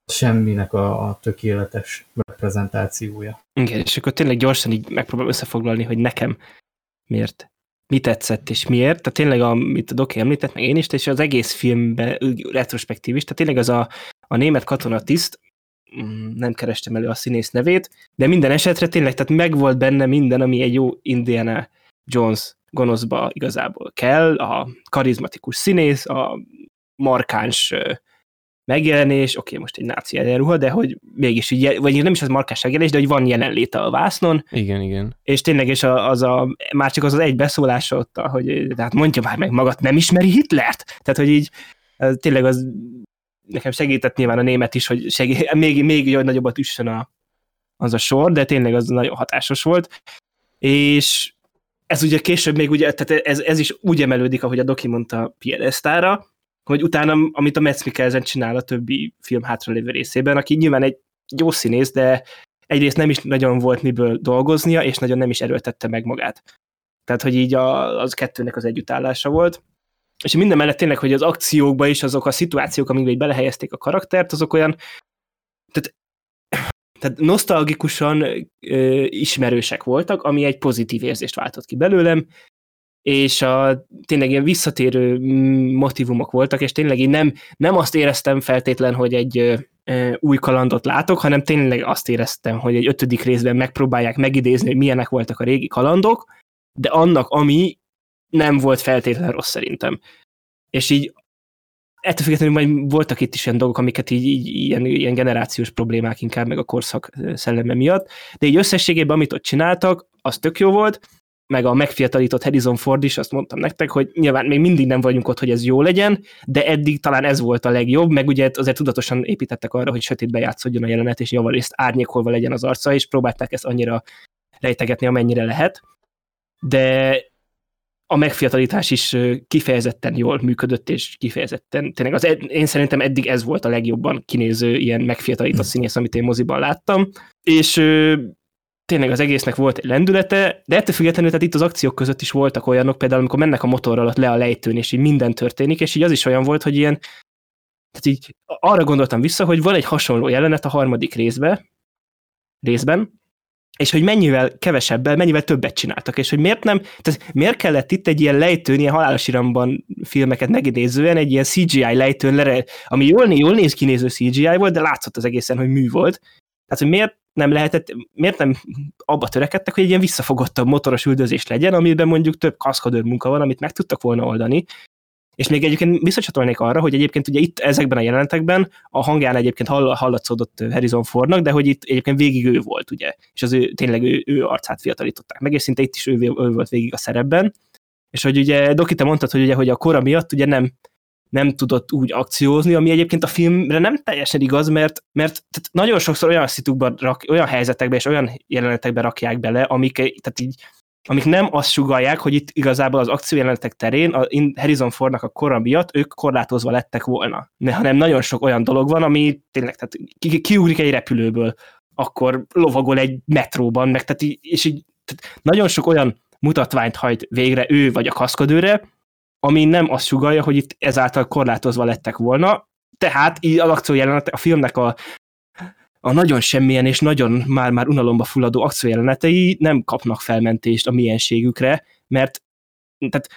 semminek a, a tökéletes reprezentációja. Igen, és akkor tényleg gyorsan így megpróbálom összefoglalni, hogy nekem miért, mi tetszett és miért. Tehát tényleg, amit a Doki említett, meg én is, és az egész filmben retrospektív is, tehát tényleg az a, a német katonatiszt, mm, nem kerestem elő a színész nevét, de minden esetre tényleg, tehát megvolt benne minden, ami egy jó Indiana Jones gonoszba igazából kell, a karizmatikus színész, a markáns megjelenés, oké, most egy náci egyenruha, de hogy mégis így, vagy nem is az markáns megjelenés, de hogy van jelenléte a vásznon. Igen, igen. És tényleg, és az a, már csak az az egy beszólása ott, hogy tehát mondja már meg magad, nem ismeri Hitlert? Tehát, hogy így tényleg az nekem segített nyilván a német is, hogy segít, még, még nagyobbat üssön a, az a sor, de tényleg az nagyon hatásos volt. És ez ugye később még ugye, tehát ez, ez is úgy emelődik, ahogy a Doki mondta Piedestára, hogy utána, amit a Metz Mikkelsen csinál a többi film hátralévő részében, aki nyilván egy jó színész, de egyrészt nem is nagyon volt miből dolgoznia, és nagyon nem is erőltette meg magát. Tehát, hogy így a, az kettőnek az együttállása volt. És minden mellett tényleg, hogy az akciókban is azok a szituációk, amikben belehelyezték a karaktert, azok olyan, tehát, tehát nosztalgikusan ö, ismerősek voltak, ami egy pozitív érzést váltott ki belőlem, és a, tényleg ilyen visszatérő motivumok voltak, és tényleg én nem, nem azt éreztem feltétlen, hogy egy ö, új kalandot látok, hanem tényleg azt éreztem, hogy egy ötödik részben megpróbálják megidézni, hogy milyenek voltak a régi kalandok, de annak, ami nem volt feltétlenül rossz szerintem. És így ettől függetlenül majd voltak itt is ilyen dolgok, amiket így, így ilyen, ilyen generációs problémák inkább, meg a korszak szelleme miatt, de így összességében, amit ott csináltak, az tök jó volt, meg a megfiatalított Harrison Ford is, azt mondtam nektek, hogy nyilván még mindig nem vagyunk ott, hogy ez jó legyen, de eddig talán ez volt a legjobb, meg ugye azért tudatosan építettek arra, hogy sötétbe játszódjon a jelenet, és javarészt árnyékolva legyen az arca, és próbálták ezt annyira rejtegetni, amennyire lehet. De a megfiatalítás is kifejezetten jól működött, és kifejezetten, tényleg az, én szerintem eddig ez volt a legjobban kinéző ilyen megfiatalított színész, amit én moziban láttam, és tényleg az egésznek volt egy lendülete, de ettől függetlenül, tehát itt az akciók között is voltak olyanok, például amikor mennek a motorral ott le a lejtőn, és így minden történik, és így az is olyan volt, hogy ilyen, tehát így arra gondoltam vissza, hogy van egy hasonló jelenet a harmadik részbe, részben, és hogy mennyivel kevesebbel, mennyivel többet csináltak, és hogy miért nem, tehát miért kellett itt egy ilyen lejtőn, ilyen halálos iramban filmeket megidézően, egy ilyen CGI lejtőn, lere, ami jól, jól néz kinéző CGI volt, de látszott az egészen, hogy mű volt. Tehát, hogy miért nem lehetett, miért nem abba törekedtek, hogy egy ilyen visszafogottabb motoros üldözés legyen, amiben mondjuk több kaszkadőr munka van, amit meg tudtak volna oldani, és még egyébként visszacsatolnék arra, hogy egyébként ugye itt ezekben a jelenetekben a hangján egyébként hall, hallatszódott Harrison Fordnak, de hogy itt egyébként végig ő volt, ugye, és az ő, tényleg ő, ő arcát fiatalították meg, és szinte itt is ő, ő volt végig a szerepben, és hogy ugye Doki, te mondtad, hogy ugye, hogy a kora miatt ugye nem, nem tudott úgy akciózni, ami egyébként a filmre nem teljesen igaz, mert, mert tehát nagyon sokszor olyan szitukban, rak, olyan helyzetekbe és olyan jelenetekbe rakják bele, amik, tehát így amik nem azt sugalják, hogy itt igazából az akciójelenetek terén a Harrison Fordnak a kora miatt ők korlátozva lettek volna. Ne, hanem nagyon sok olyan dolog van, ami tényleg, tehát ki, kiugrik egy repülőből, akkor lovagol egy metróban, meg tehát így, és így tehát nagyon sok olyan mutatványt hajt végre ő vagy a kaszkadőre, ami nem azt sugalja, hogy itt ezáltal korlátozva lettek volna, tehát így az akciójelenet, a filmnek a a nagyon semmilyen és nagyon már-már unalomba fulladó akciójelenetei nem kapnak felmentést a mienségükre, mert tehát,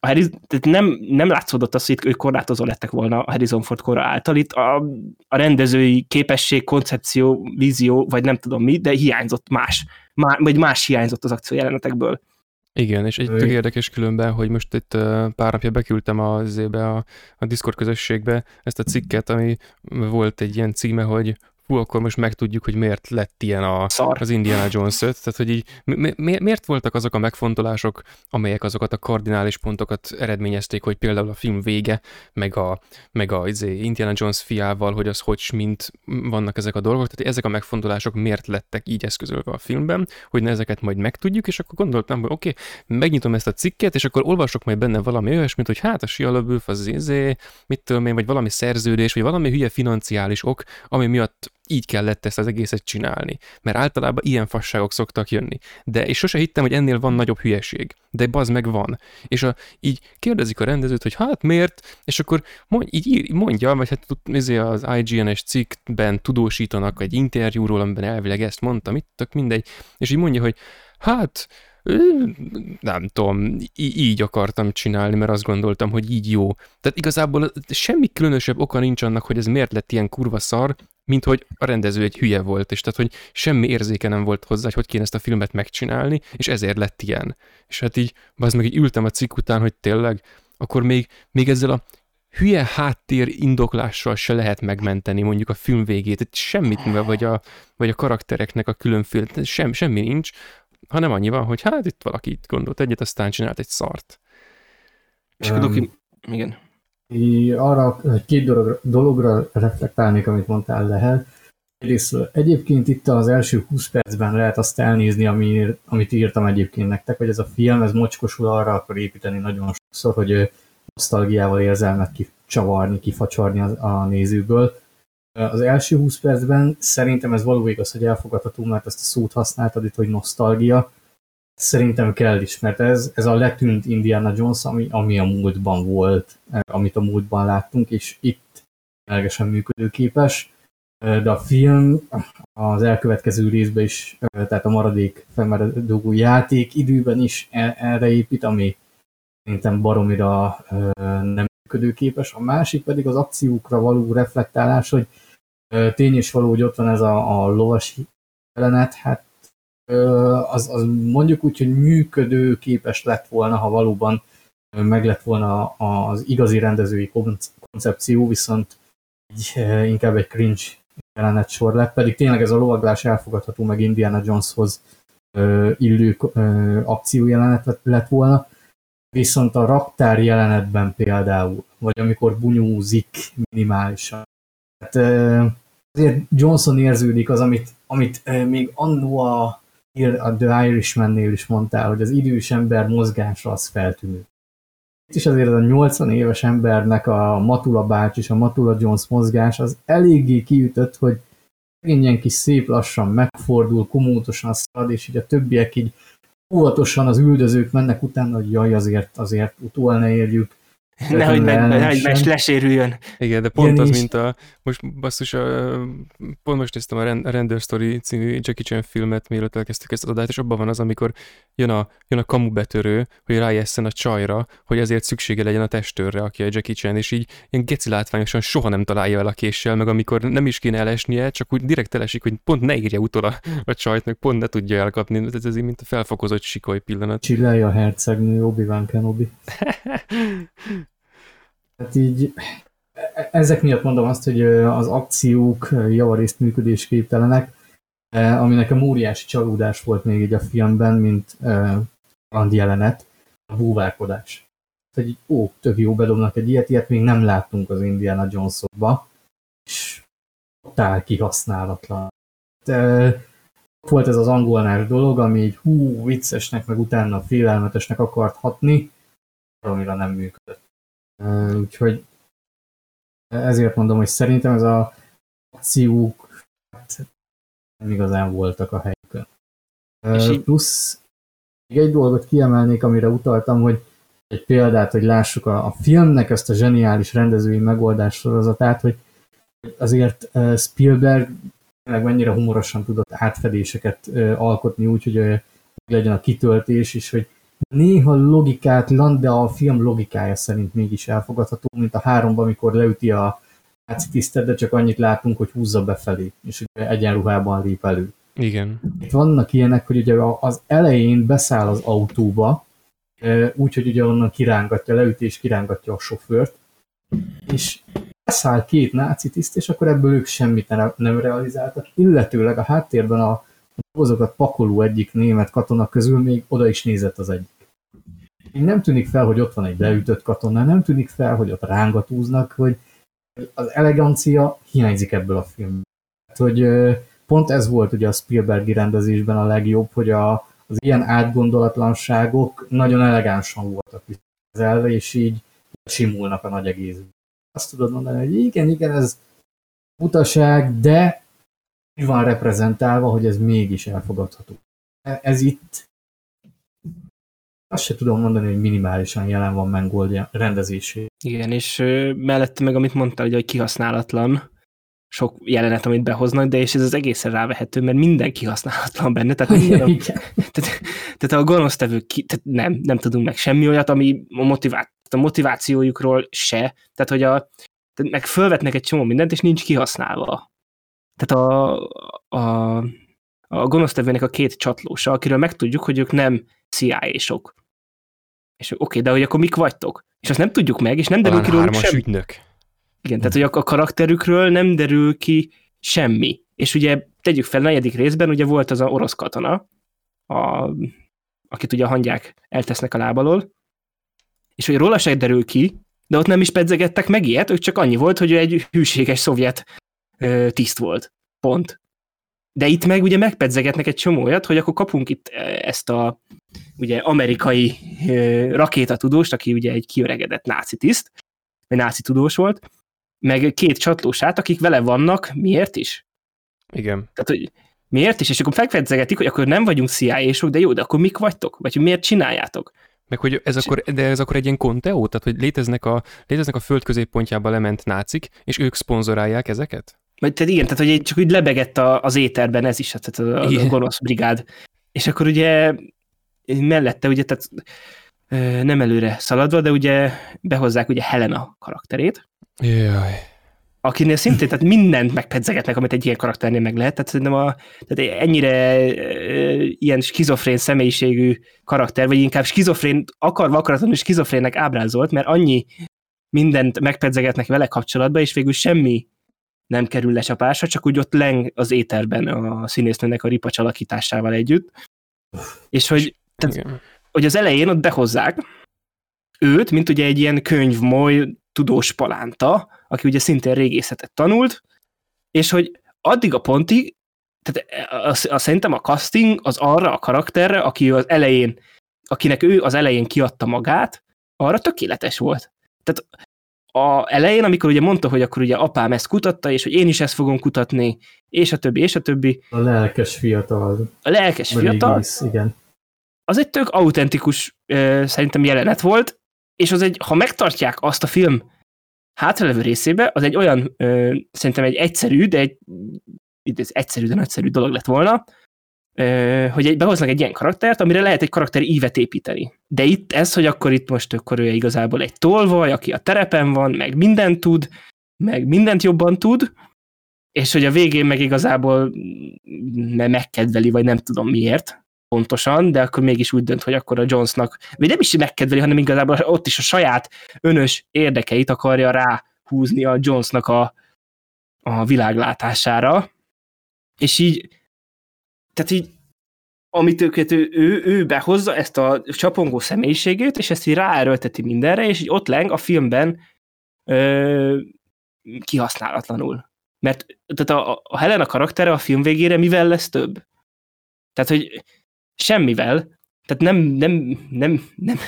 a Harris, tehát nem, nem látszódott az, hogy ők korlátozó lettek volna a Harrison Ford kora által. Itt a, a rendezői képesség, koncepció, vízió, vagy nem tudom mi, de hiányzott más. Má, vagy más hiányzott az akciójelenetekből. Igen, és egy tök érdekes különben, hogy most itt pár napja beküldtem a, a, a Discord közösségbe ezt a cikket, ami volt egy ilyen címe, hogy hú, akkor most megtudjuk, hogy miért lett ilyen a, az Indiana Jones 5, tehát hogy így mi, mi, miért voltak azok a megfontolások, amelyek azokat a kardinális pontokat eredményezték, hogy például a film vége, meg a, meg a izé, Indiana Jones fiával, hogy az hogy mint vannak ezek a dolgok, tehát ezek a megfontolások miért lettek így eszközölve a filmben, hogy ne ezeket majd megtudjuk, és akkor gondoltam, hogy oké, okay, megnyitom ezt a cikket, és akkor olvasok majd benne valami olyasmit, hogy hát a sialabőf az izé, mit tudom én, vagy valami szerződés, vagy valami hülye financiális ok, ami miatt így kellett ezt az egészet csinálni. Mert általában ilyen fasságok szoktak jönni. De és sose hittem, hogy ennél van nagyobb hülyeség. De baz meg van. És a, így kérdezik a rendezőt, hogy hát miért, és akkor mond, így mondja, vagy hát izé az IGN-es cikkben tudósítanak egy interjúról, amiben elvileg ezt mondtam, itt tök mindegy, és így mondja, hogy hát nem tudom, így akartam csinálni, mert azt gondoltam, hogy így jó. Tehát igazából semmi különösebb oka nincs annak, hogy ez miért lett ilyen kurva szar, mint hogy a rendező egy hülye volt, és tehát, hogy semmi érzéke nem volt hozzá, hogy hogy kéne ezt a filmet megcsinálni, és ezért lett ilyen. És hát így, az meg így ültem a cikk után, hogy tényleg, akkor még, még ezzel a hülye háttér indoklással se lehet megmenteni mondjuk a film végét, tehát semmit, vagy a, vagy a karaktereknek a különféle, sem, semmi nincs, hanem annyi van, hogy hát itt valaki itt gondolt egyet, aztán csinált egy szart. És akkor um, igen. Arra, két dologra, dologra reflektálnék, amit mondtál Lehel. Egyrészt egyébként itt az első 20 percben lehet azt elnézni, ami, amit írtam egyébként nektek, hogy ez a film, ez mocskosul arra akar építeni nagyon sokszor, hogy nosztalgiával érzelmet kicsavarni, kifacsarni a, a nézőből, az első 20 percben szerintem ez való igaz, hogy elfogadható, mert ezt a szót használtad itt, hogy nosztalgia. Szerintem kell is, mert ez, ez a letűnt Indiana Jones, ami, ami a múltban volt, amit a múltban láttunk, és itt ténylegesen működőképes. De a film az elkövetkező részben is, tehát a maradék felmeredő játék időben is erre épít, ami szerintem baromira nem működőképes. A másik pedig az akciókra való reflektálás, hogy tény is való, hogy ott van ez a, a lovas jelenet, hát az, az mondjuk úgy, hogy működő képes lett volna, ha valóban meg lett volna az igazi rendezői koncepció, viszont így inkább egy cringe jelenet sor lett, pedig tényleg ez a lovaglás elfogadható meg Indiana Joneshoz illő akciójelenet lett volna, viszont a raktár jelenetben például, vagy amikor bunyózik minimálisan, hát azért Johnson érződik az, amit, amit még annó a, a The Irishman-nél is mondtál, hogy az idős ember mozgása az feltűnő. Itt is azért a 80 éves embernek a Matula bács és a Matula Jones mozgás az eléggé kiütött, hogy ilyen kis szép lassan megfordul, komótosan szalad, és így a többiek így óvatosan az üldözők mennek utána, hogy jaj, azért, azért utol ne érjük, Nehogy meg, nehogy meg lesérüljön. Igen, de pont Igen, az, mint a, most basszus, a, pont most néztem a Render Story című Jackie Chan filmet, mielőtt elkezdtük ezt az adást, és abban van az, amikor jön a, jön a kamu betörő, hogy rájesszen a csajra, hogy ezért szüksége legyen a testőrre, aki a Jackie Chan, és így ilyen geci látványosan soha nem találja el a késsel, meg amikor nem is kéne elesnie, csak úgy direkt elesik, hogy pont ne írja utol a, a csajt, meg pont ne tudja elkapni. Ez, ez így, mint a felfokozott sikoly pillanat. Csillelja a hercegnő, Obi-Wan Kenobi. <laughs> Hát így e, ezek miatt mondom azt, hogy az akciók javarészt működésképtelenek, ami nekem óriási csalódás volt még így a filmben, mint rand jelenet, a búvárkodás. Tehát így, ó, tök jó bedobnak egy ilyet, ilyet még nem láttunk az Indiana Jones-okba, és totál kihasználatlan. De volt ez az angolnás dolog, ami így hú, viccesnek, meg utána félelmetesnek akart hatni, amire nem működött. Úgyhogy ezért mondom, hogy szerintem ez a akciók nem igazán voltak a helyükön. Plusz még egy dolgot kiemelnék, amire utaltam, hogy egy példát, hogy lássuk a, a filmnek ezt a zseniális rendezői megoldás sorozatát, hogy azért Spielberg meg mennyire humorosan tudott átfedéseket alkotni úgy, hogy legyen a kitöltés, és hogy néha logikátlan, de a film logikája szerint mégis elfogadható, mint a háromban, amikor leüti a náci tisztet, de csak annyit látunk, hogy húzza befelé, és ugye egyenruhában lép elő. Igen. Itt vannak ilyenek, hogy ugye az elején beszáll az autóba, úgyhogy ugye onnan kirángatja, leüti és kirángatja a sofőrt, és beszáll két náci tiszt, és akkor ebből ők semmit nem realizáltak, illetőleg a háttérben a dobozokat pakoló egyik német katona közül még oda is nézett az egyik. Még nem tűnik fel, hogy ott van egy leütött katona, nem tűnik fel, hogy ott rángatúznak, hogy az elegancia hiányzik ebből a filmből. Hát, hogy pont ez volt ugye a Spielbergi rendezésben a legjobb, hogy a, az ilyen átgondolatlanságok nagyon elegánsan voltak kezelve, és így simulnak a nagy egészben. Azt tudod mondani, hogy igen, igen, ez utaság, de úgy van reprezentálva, hogy ez mégis elfogadható. E- Ez itt azt se tudom mondani, hogy minimálisan jelen van Mangold rendezésé. Igen, és ö, mellette meg, amit mondtál, ugye, hogy kihasználatlan sok jelenet, amit behoznak, de és ez az egészen rávehető, mert minden kihasználatlan benne, tehát, minden, a, <laughs> Igen. tehát, tehát a gonosztevők ki, tehát nem, nem tudunk meg semmi olyat, ami a, motivá, a motivációjukról se, tehát hogy a, tehát meg fölvetnek egy csomó mindent, és nincs kihasználva. Tehát a, a, a gonosztevőnek a két csatlósa, akiről megtudjuk, hogy ők nem CIA-sok. És oké, okay, de hogy akkor mik vagytok? És azt nem tudjuk meg, és nem derül Talán ki róluk semmi. ügynök. Igen, tehát hogy a, a karakterükről nem derül ki semmi. És ugye tegyük fel, negyedik részben ugye volt az a orosz katona, a, akit ugye a hangyák eltesznek a lábalól, és hogy róla se derül ki, de ott nem is pedzegettek meg ilyet, ők csak annyi volt, hogy ő egy hűséges szovjet ö, tiszt volt. Pont. De itt meg ugye megpedzegetnek egy csomó olyat, hogy akkor kapunk itt ezt a ugye amerikai ö, rakétatudóst, aki ugye egy kiöregedett náci tiszt, vagy náci tudós volt, meg két csatlósát, akik vele vannak, miért is? Igen. Tehát, hogy miért is? És akkor megpedzegetik, hogy akkor nem vagyunk CIA-sok, de jó, de akkor mik vagytok? Vagy hogy miért csináljátok? Meg hogy ez akkor, de ez akkor egy ilyen konteó? Tehát, hogy léteznek a, léteznek a föld középpontjába lement nácik, és ők szponzorálják ezeket? Vagy tehát igen, tehát hogy egy- csak úgy lebegett a, az éterben ez is, tehát a, a, a gonosz brigád. És akkor ugye mellette ugye, tehát nem előre szaladva, de ugye behozzák ugye Helena karakterét, Jaj. akinél szintén, tehát mindent megpedzegetnek, amit egy ilyen karakternél meg lehet, tehát szerintem a, tehát ennyire ö, ilyen skizofrén személyiségű karakter, vagy inkább skizofrén, akarva akaratlanul skizofrénnek ábrázolt, mert annyi mindent megpedzegetnek vele kapcsolatban, és végül semmi nem kerül lecsapásra, csak úgy ott leng az éterben a színésznőnek a ripacs alakításával együtt. És hogy, Tehát- Igen. hogy az elején ott behozzák őt, mint ugye egy ilyen könyvmoly tudós palánta, aki ugye szintén régészetet tanult, és hogy addig a pontig, tehát az, az, szerintem a casting az arra a karakterre, aki az elején, akinek ő az elején kiadta magát, arra tökéletes volt. Tehát a elején, amikor ugye mondta, hogy akkor ugye apám ezt kutatta, és hogy én is ezt fogom kutatni, és a többi, és a többi, A lelkes fiatal. a lelkes fiatal, Igis, igen. az egy tök autentikus szerintem jelenet volt, és az egy, ha megtartják azt a film hátralevő részébe, az egy olyan, szerintem egy egyszerű, de egy egyszerű, de nagyszerű dolog lett volna, hogy egy, behoznak egy ilyen karaktert, amire lehet egy karakter ívet építeni. De itt ez, hogy akkor itt most akkor ő igazából egy tolvaj, aki a terepen van, meg mindent tud, meg mindent jobban tud, és hogy a végén meg igazából mm, megkedveli, vagy nem tudom miért, pontosan, de akkor mégis úgy dönt, hogy akkor a Jonesnak, vagy nem is megkedveli, hanem igazából ott is a saját önös érdekeit akarja ráhúzni a Jonesnak a, a világlátására, és így, tehát így, amit őket ő, ő, ő behozza, ezt a csapongó személyiségét, és ezt így ráerőlteti mindenre, és így ott leng a filmben ö, kihasználatlanul. Mert tehát a, a Helena karaktere a film végére mivel lesz több? Tehát, hogy semmivel, tehát nem, nem, nem, nem,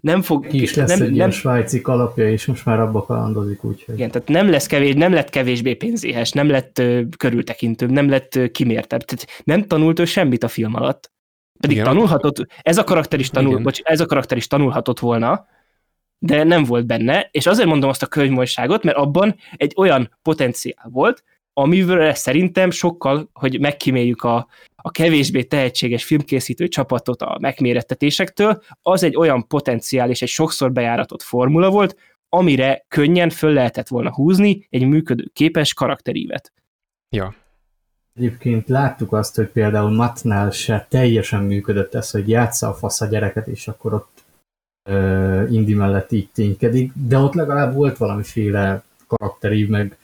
nem fog... Ki is lesz nem, egy nem, ilyen svájci kalapja, és most már abba kalandozik, úgyhogy... igen, tehát nem lesz kevés, nem lett kevésbé pénzéhes, nem lett ö, körültekintőbb, nem lett ö, kimértebb, tehát nem tanult ő semmit a film alatt. Pedig Igen. tanulhatott, ez a karakter is tanul, Igen. bocs, ez a karakter is tanulhatott volna, de nem volt benne, és azért mondom azt a könyvmolyságot, mert abban egy olyan potenciál volt, amivel szerintem sokkal, hogy megkíméljük a, a kevésbé tehetséges filmkészítő csapatot a megmérettetésektől, az egy olyan potenciál és egy sokszor bejáratott formula volt, amire könnyen föl lehetett volna húzni egy működő képes karakterívet. Ja. Egyébként láttuk azt, hogy például Mattnál se teljesen működött ez, hogy játsza a fasz a gyereket, és akkor ott uh, Indi mellett így ténykedik, de ott legalább volt valamiféle karakterív, meg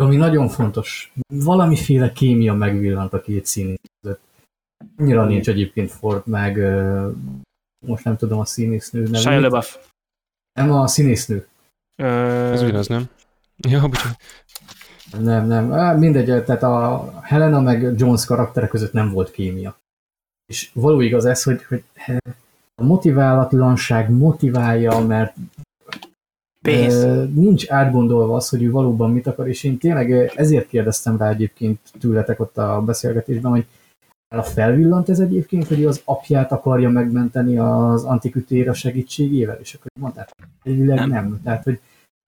ami nagyon fontos, valamiféle kémia megvillant a két színész között. Annyira nincs egyébként Ford, meg most nem tudom a színésznő nevét. Shia LaBeouf. Nem a színésznő. Ez ugyanaz, nem? Ja, bocsánat. Nem, nem. Mindegy, tehát a Helena meg Jones karaktere között nem volt kémia. És való igaz ez, hogy, hogy a motiválatlanság motiválja, mert Pénz. nincs átgondolva az, hogy ő valóban mit akar, és én tényleg ezért kérdeztem rá egyébként tőletek ott a beszélgetésben, hogy a felvillant ez egyébként, hogy az apját akarja megmenteni az antikütéra segítségével, és akkor mondták, egyébként nem. nem. Tehát, hogy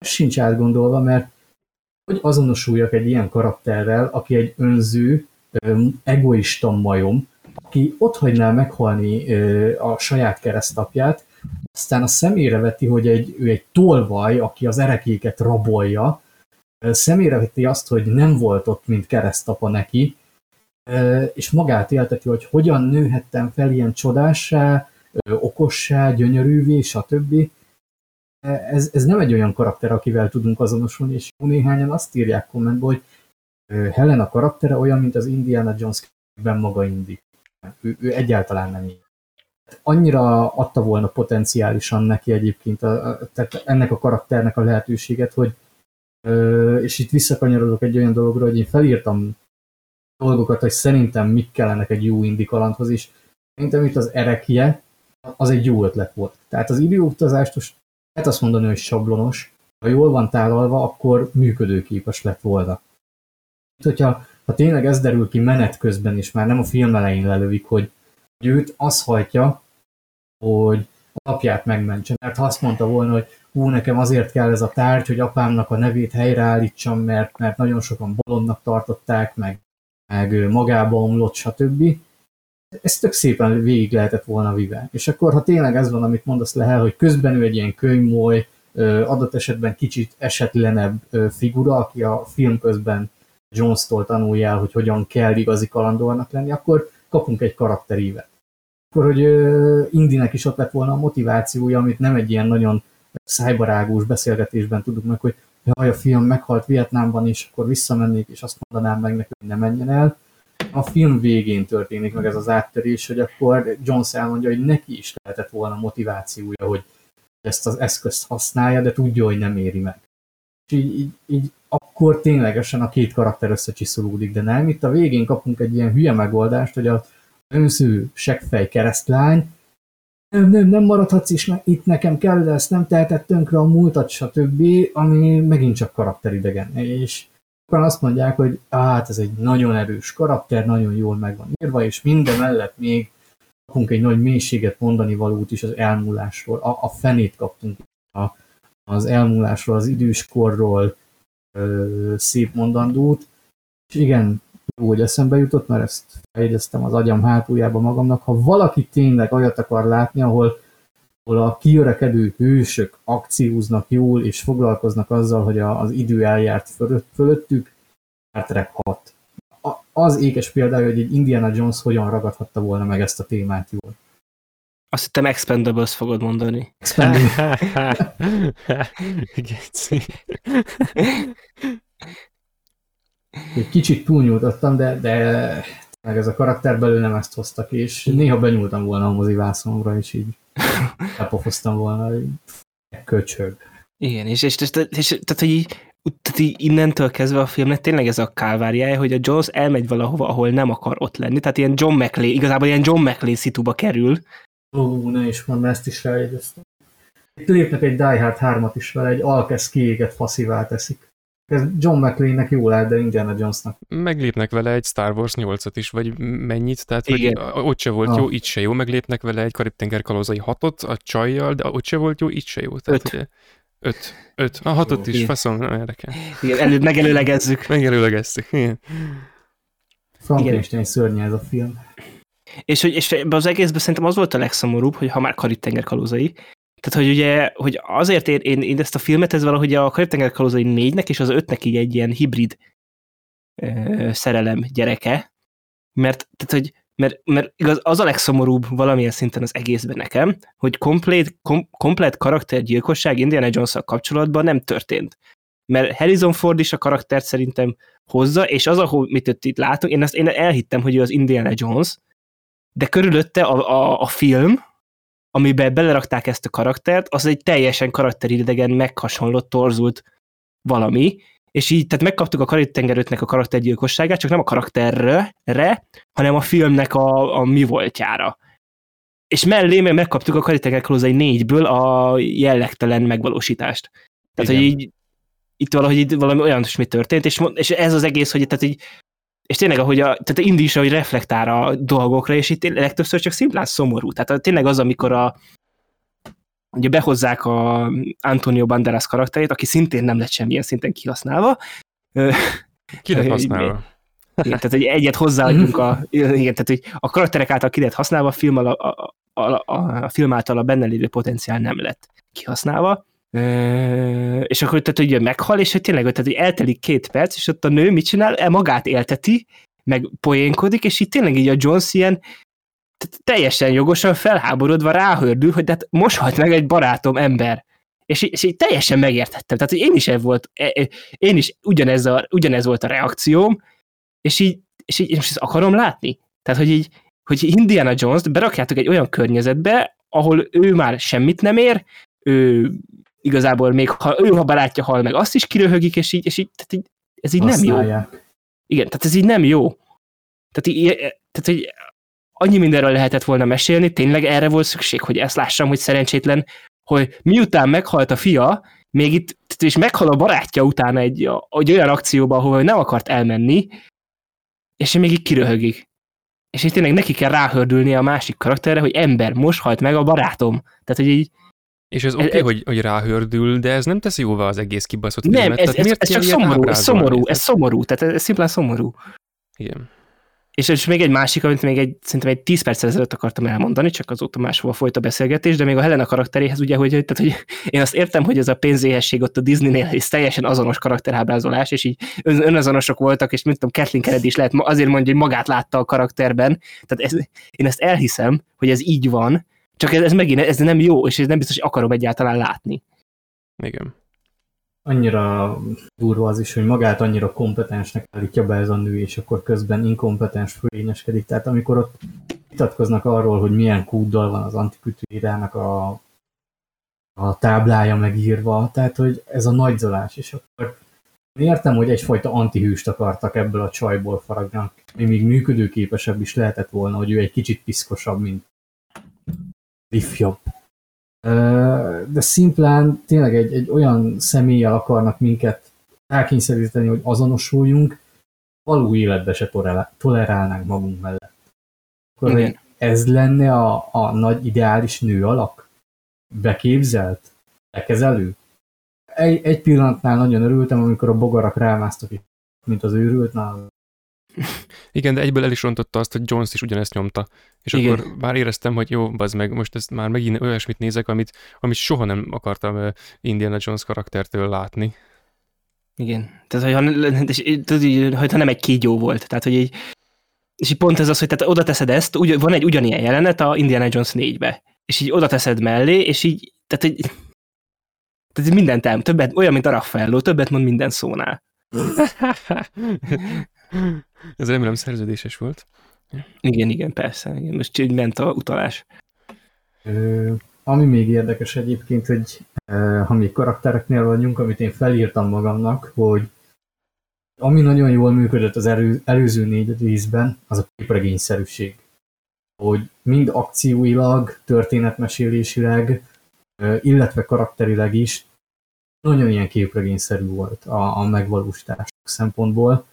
sincs átgondolva, mert hogy azonosuljak egy ilyen karakterrel, aki egy önző, egoista majom, aki ott hagyná meghalni a saját keresztapját, aztán a szemére veti, hogy egy, ő egy tolvaj, aki az erekéket rabolja, szemére veti azt, hogy nem volt ott, mint keresztapa neki, és magát élteti, hogy hogyan nőhettem fel ilyen csodássá, okossá, gyönyörűvé, stb. Ez, ez nem egy olyan karakter, akivel tudunk azonosulni, és jó néhányan azt írják kommentben, hogy Helen a karaktere olyan, mint az Indiana Jones-ben maga Indi. Ő, ő egyáltalán nem így. Annyira adta volna potenciálisan neki egyébként a, tehát ennek a karakternek a lehetőséget, hogy és itt visszakanyarodok egy olyan dologra, hogy én felírtam dolgokat, hogy szerintem mik kellenek egy jó indi kalandhoz, és szerintem itt az erekje, az egy jó ötlet volt. Tehát az időutazást most lehet azt mondani, hogy sablonos, ha jól van tálalva, akkor működőképes lett volna. Hogyha ha tényleg ez derül ki menet közben is, már nem a film elején lelövik, hogy, hogy őt az hajtja, hogy apját megmentse. Mert ha azt mondta volna, hogy hú, nekem azért kell ez a tárgy, hogy apámnak a nevét helyreállítsam, mert, mert nagyon sokan bolondnak tartották, meg meg magába omlott, stb. Ez tök szépen végig lehetett volna vive. És akkor, ha tényleg ez van, amit mondasz Lehel, hogy közben ő egy ilyen könymoly, adott esetben kicsit esetlenebb figura, aki a film közben Jones-tól tanulja hogy hogyan kell igazi kalandornak lenni, akkor kapunk egy karakterívet. Akkor, hogy Indinek is ott lett volna a motivációja, amit nem egy ilyen nagyon szájbarágós beszélgetésben tudunk meg, hogy jaj, a film meghalt Vietnámban, és akkor visszamennék, és azt mondanám meg neki, hogy ne menjen el. A film végén történik meg ez az áttörés, hogy akkor Jones elmondja, hogy neki is lehetett volna motivációja, hogy ezt az eszközt használja, de tudja, hogy nem éri meg. És így, így, így akkor ténylegesen a két karakter összecsiszolódik, de nem. Itt a végén kapunk egy ilyen hülye megoldást, hogy a önző seggfej keresztlány nem, nem, nem maradhatsz is, itt nekem kell, de ezt nem tehetett tönkre a múltat, stb., ami megint csak karakteridegen. És akkor azt mondják, hogy hát ez egy nagyon erős karakter, nagyon jól meg van írva, és minden mellett még kapunk egy nagy mélységet mondani valót is az elmúlásról. A, a fenét kaptunk a, az elmúlásról, az időskorról ö, szép mondandót. És igen, hogy eszembe jutott, mert ezt feljegyeztem az agyam hátuljába magamnak. Ha valaki tényleg olyat akar látni, ahol, ahol a kiörekedő hősök akcióznak jól, és foglalkoznak azzal, hogy a, az idő eljárt fölött, fölöttük, Star Trek 6. Az ékes példája, hogy egy Indiana Jones hogyan ragadhatta volna meg ezt a témát jól. Azt hittem Expendables fogod mondani. Expendables. <laughs> <laughs> egy kicsit túlnyújtottam, de, de meg ez a karakter nem ezt hoztak, és néha benyúltam volna a mozivászomra, és így <laughs> elpofoztam volna, hogy köcsög. Igen, és, és, és, és tehát, hogy így, tehát így innentől kezdve a filmnek tényleg ez a kálváriája, hogy a Jones elmegy valahova, ahol nem akar ott lenni, tehát ilyen John McLean, igazából ilyen John McLean szituba kerül. Ó, ne is mondd, ezt is feljegyeztem. Itt lépnek egy Die Hard 3-at is vele, egy alkesz kiégett faszivá teszik. Ez John McLean-nek jól áll, de Indiana Jonesnak. Meglépnek vele egy Star Wars 8-at is, vagy mennyit, tehát hogy ott se volt ah. jó, itt se jó, meglépnek vele egy Karib-tenger kalózai 6-ot a csajjal, de ott se volt jó, itt se jó. Tehát, öt. Ugye, öt. Öt. A hatot is, igen. faszom, nem érdekel. Igen, elő, megelőlegezzük. <laughs> Megelőlegeztük, igen. Frankenstein szörnye ez a film. És, hogy, és az egészben szerintem az volt a legszomorúbb, hogy ha már Karib-tenger kalózai, tehát, hogy ugye, hogy azért én, én, én ezt a filmet, ez valahogy a Karib-tenger kalózai négynek és az ötnek így egy ilyen hibrid ö, szerelem gyereke, mert, tehát, hogy, mert, mert igaz, az a legszomorúbb valamilyen szinten az egészben nekem, hogy komplét, kom, komplet karaktergyilkosság Indiana jones kapcsolatban nem történt. Mert Harrison Ford is a karaktert szerintem hozza, és az, ahol mit itt látunk, én, ezt, én elhittem, hogy ő az Indiana Jones, de körülötte a, a, a film, amiben belerakták ezt a karaktert, az egy teljesen karakteridegen, meghasonlott, torzult valami, és így, tehát megkaptuk a Karib-tengerőtnek a karaktergyilkosságát, csak nem a karakterre, hanem a filmnek a, a mi voltjára. És mellé meg megkaptuk a Karib-tenger négyből a jellegtelen megvalósítást. Tehát, hogy így itt valahogy itt valami olyan mi történt, és, és ez az egész, hogy tehát így, és tényleg, ahogy a, tehát Indi is, ahogy reflektál a dolgokra, és itt legtöbbször csak szimplán szomorú. Tehát tényleg az, amikor a, ugye behozzák a Antonio Banderas karakterét, aki szintén nem lett semmilyen szinten kihasználva. Ki lett használva? Igen, tehát hogy egyet hozzáadjunk a, igen, tehát, hogy a karakterek által ki lett használva, a film, a, a, a, a, a film által a benne lévő potenciál nem lett kihasználva. E, és akkor tehát ugye meghal, és hogy tényleg tehát, hogy eltelik két perc, és ott a nő mit csinál? El magát élteti, meg poénkodik, és itt tényleg így a Jones ilyen teljesen jogosan felháborodva ráhördül, hogy hát most halt meg egy barátom ember. És, és így teljesen megértettem. Tehát, hogy én is ez volt, e, e, én is ugyanez, a, ugyanez volt a reakcióm, és így, és így most ezt akarom látni. Tehát, hogy így, hogy Indiana Jones-t berakjátok egy olyan környezetbe, ahol ő már semmit nem ér, ő igazából még ha ő, ha barátja hal meg, azt is kiröhögik, és így, és így, tehát így ez így Használják. nem jó. Igen, tehát ez így nem jó. Tehát, így, tehát hogy annyi mindenről lehetett volna mesélni, tényleg erre volt szükség, hogy ezt lássam, hogy szerencsétlen, hogy miután meghalt a fia, még itt, és meghal a barátja utána egy, egy olyan akcióba, ahol nem akart elmenni, és még így kiröhögik. És így tényleg neki kell ráhördülni a másik karakterre, hogy ember, most halt meg a barátom. Tehát, hogy így... És ez oké, okay, hogy, hogy ráhördül, de ez nem teszi jóvá az egész kibaszott Nem, ez, ez, ez, ez csak szomorú, ez szomorú, ez szomorú, tehát ez szimplán szomorú. Igen. És, és még egy másik, amit még egy, szerintem egy 10 perc ezelőtt akartam elmondani, csak azóta máshol folyt a beszélgetés, de még a Helena karakteréhez ugye, hogy, tehát, hogy én azt értem, hogy ez a pénzéhesség ott a Disneynél és teljesen azonos karakterábrázolás, és így ön, önazonosok voltak, és mint tudom, Kathleen Kennedy is lehet azért mondja, hogy magát látta a karakterben. Tehát ez, én ezt elhiszem, hogy ez így van, csak ez, ez megint ez nem jó, és ez nem biztos, hogy akarom egyáltalán látni. Igen annyira durva az is, hogy magát annyira kompetensnek állítja be ez a nő, és akkor közben inkompetens fölényeskedik. Tehát amikor ott vitatkoznak arról, hogy milyen kúddal van az antikütőírának a, a táblája megírva, tehát hogy ez a nagyzolás, és akkor értem, hogy egyfajta antihűst akartak ebből a csajból faragnak, ami még működőképesebb is lehetett volna, hogy ő egy kicsit piszkosabb, mint ifjabb de szimplán tényleg egy, egy olyan személlyel akarnak minket elkényszeríteni, hogy azonosuljunk, való életbe se tolerálnánk magunk mellett. Akkor Igen. ez lenne a, a nagy ideális nő alak? Beképzelt? Bekezelő? Egy, egy pillanatnál nagyon örültem, amikor a bogarak rámásztak, mint az őrült, na, igen, de egyből el is rontotta azt, hogy Jones is ugyanezt nyomta. És Igen. akkor már éreztem, hogy jó, bazd meg, most ezt már megint olyasmit nézek, amit, amit soha nem akartam Indiana Jones karaktertől látni. Igen. Tehát, hogyha, hogyha nem egy kígyó volt. Tehát, hogy így, és így pont ez az, hogy tehát oda teszed ezt, ugy, van egy ugyanilyen jelenet a Indiana Jones 4-be, és így oda teszed mellé, és így, tehát, hogy, tehát mindent el, többet, olyan, mint a Raffaello, többet mond minden szónál. <laughs> Ez remélem szerződéses volt. Igen, igen, persze. Igen. Most így ment a utalás. Ö, ami még érdekes egyébként, hogy ö, ha még karaktereknél vagyunk, amit én felírtam magamnak, hogy ami nagyon jól működött az elő, előző négy részben, az a képregényszerűség. Hogy mind akcióilag, történetmesélésileg, illetve karakterileg is nagyon ilyen képregényszerű volt a, a megvalósítás szempontból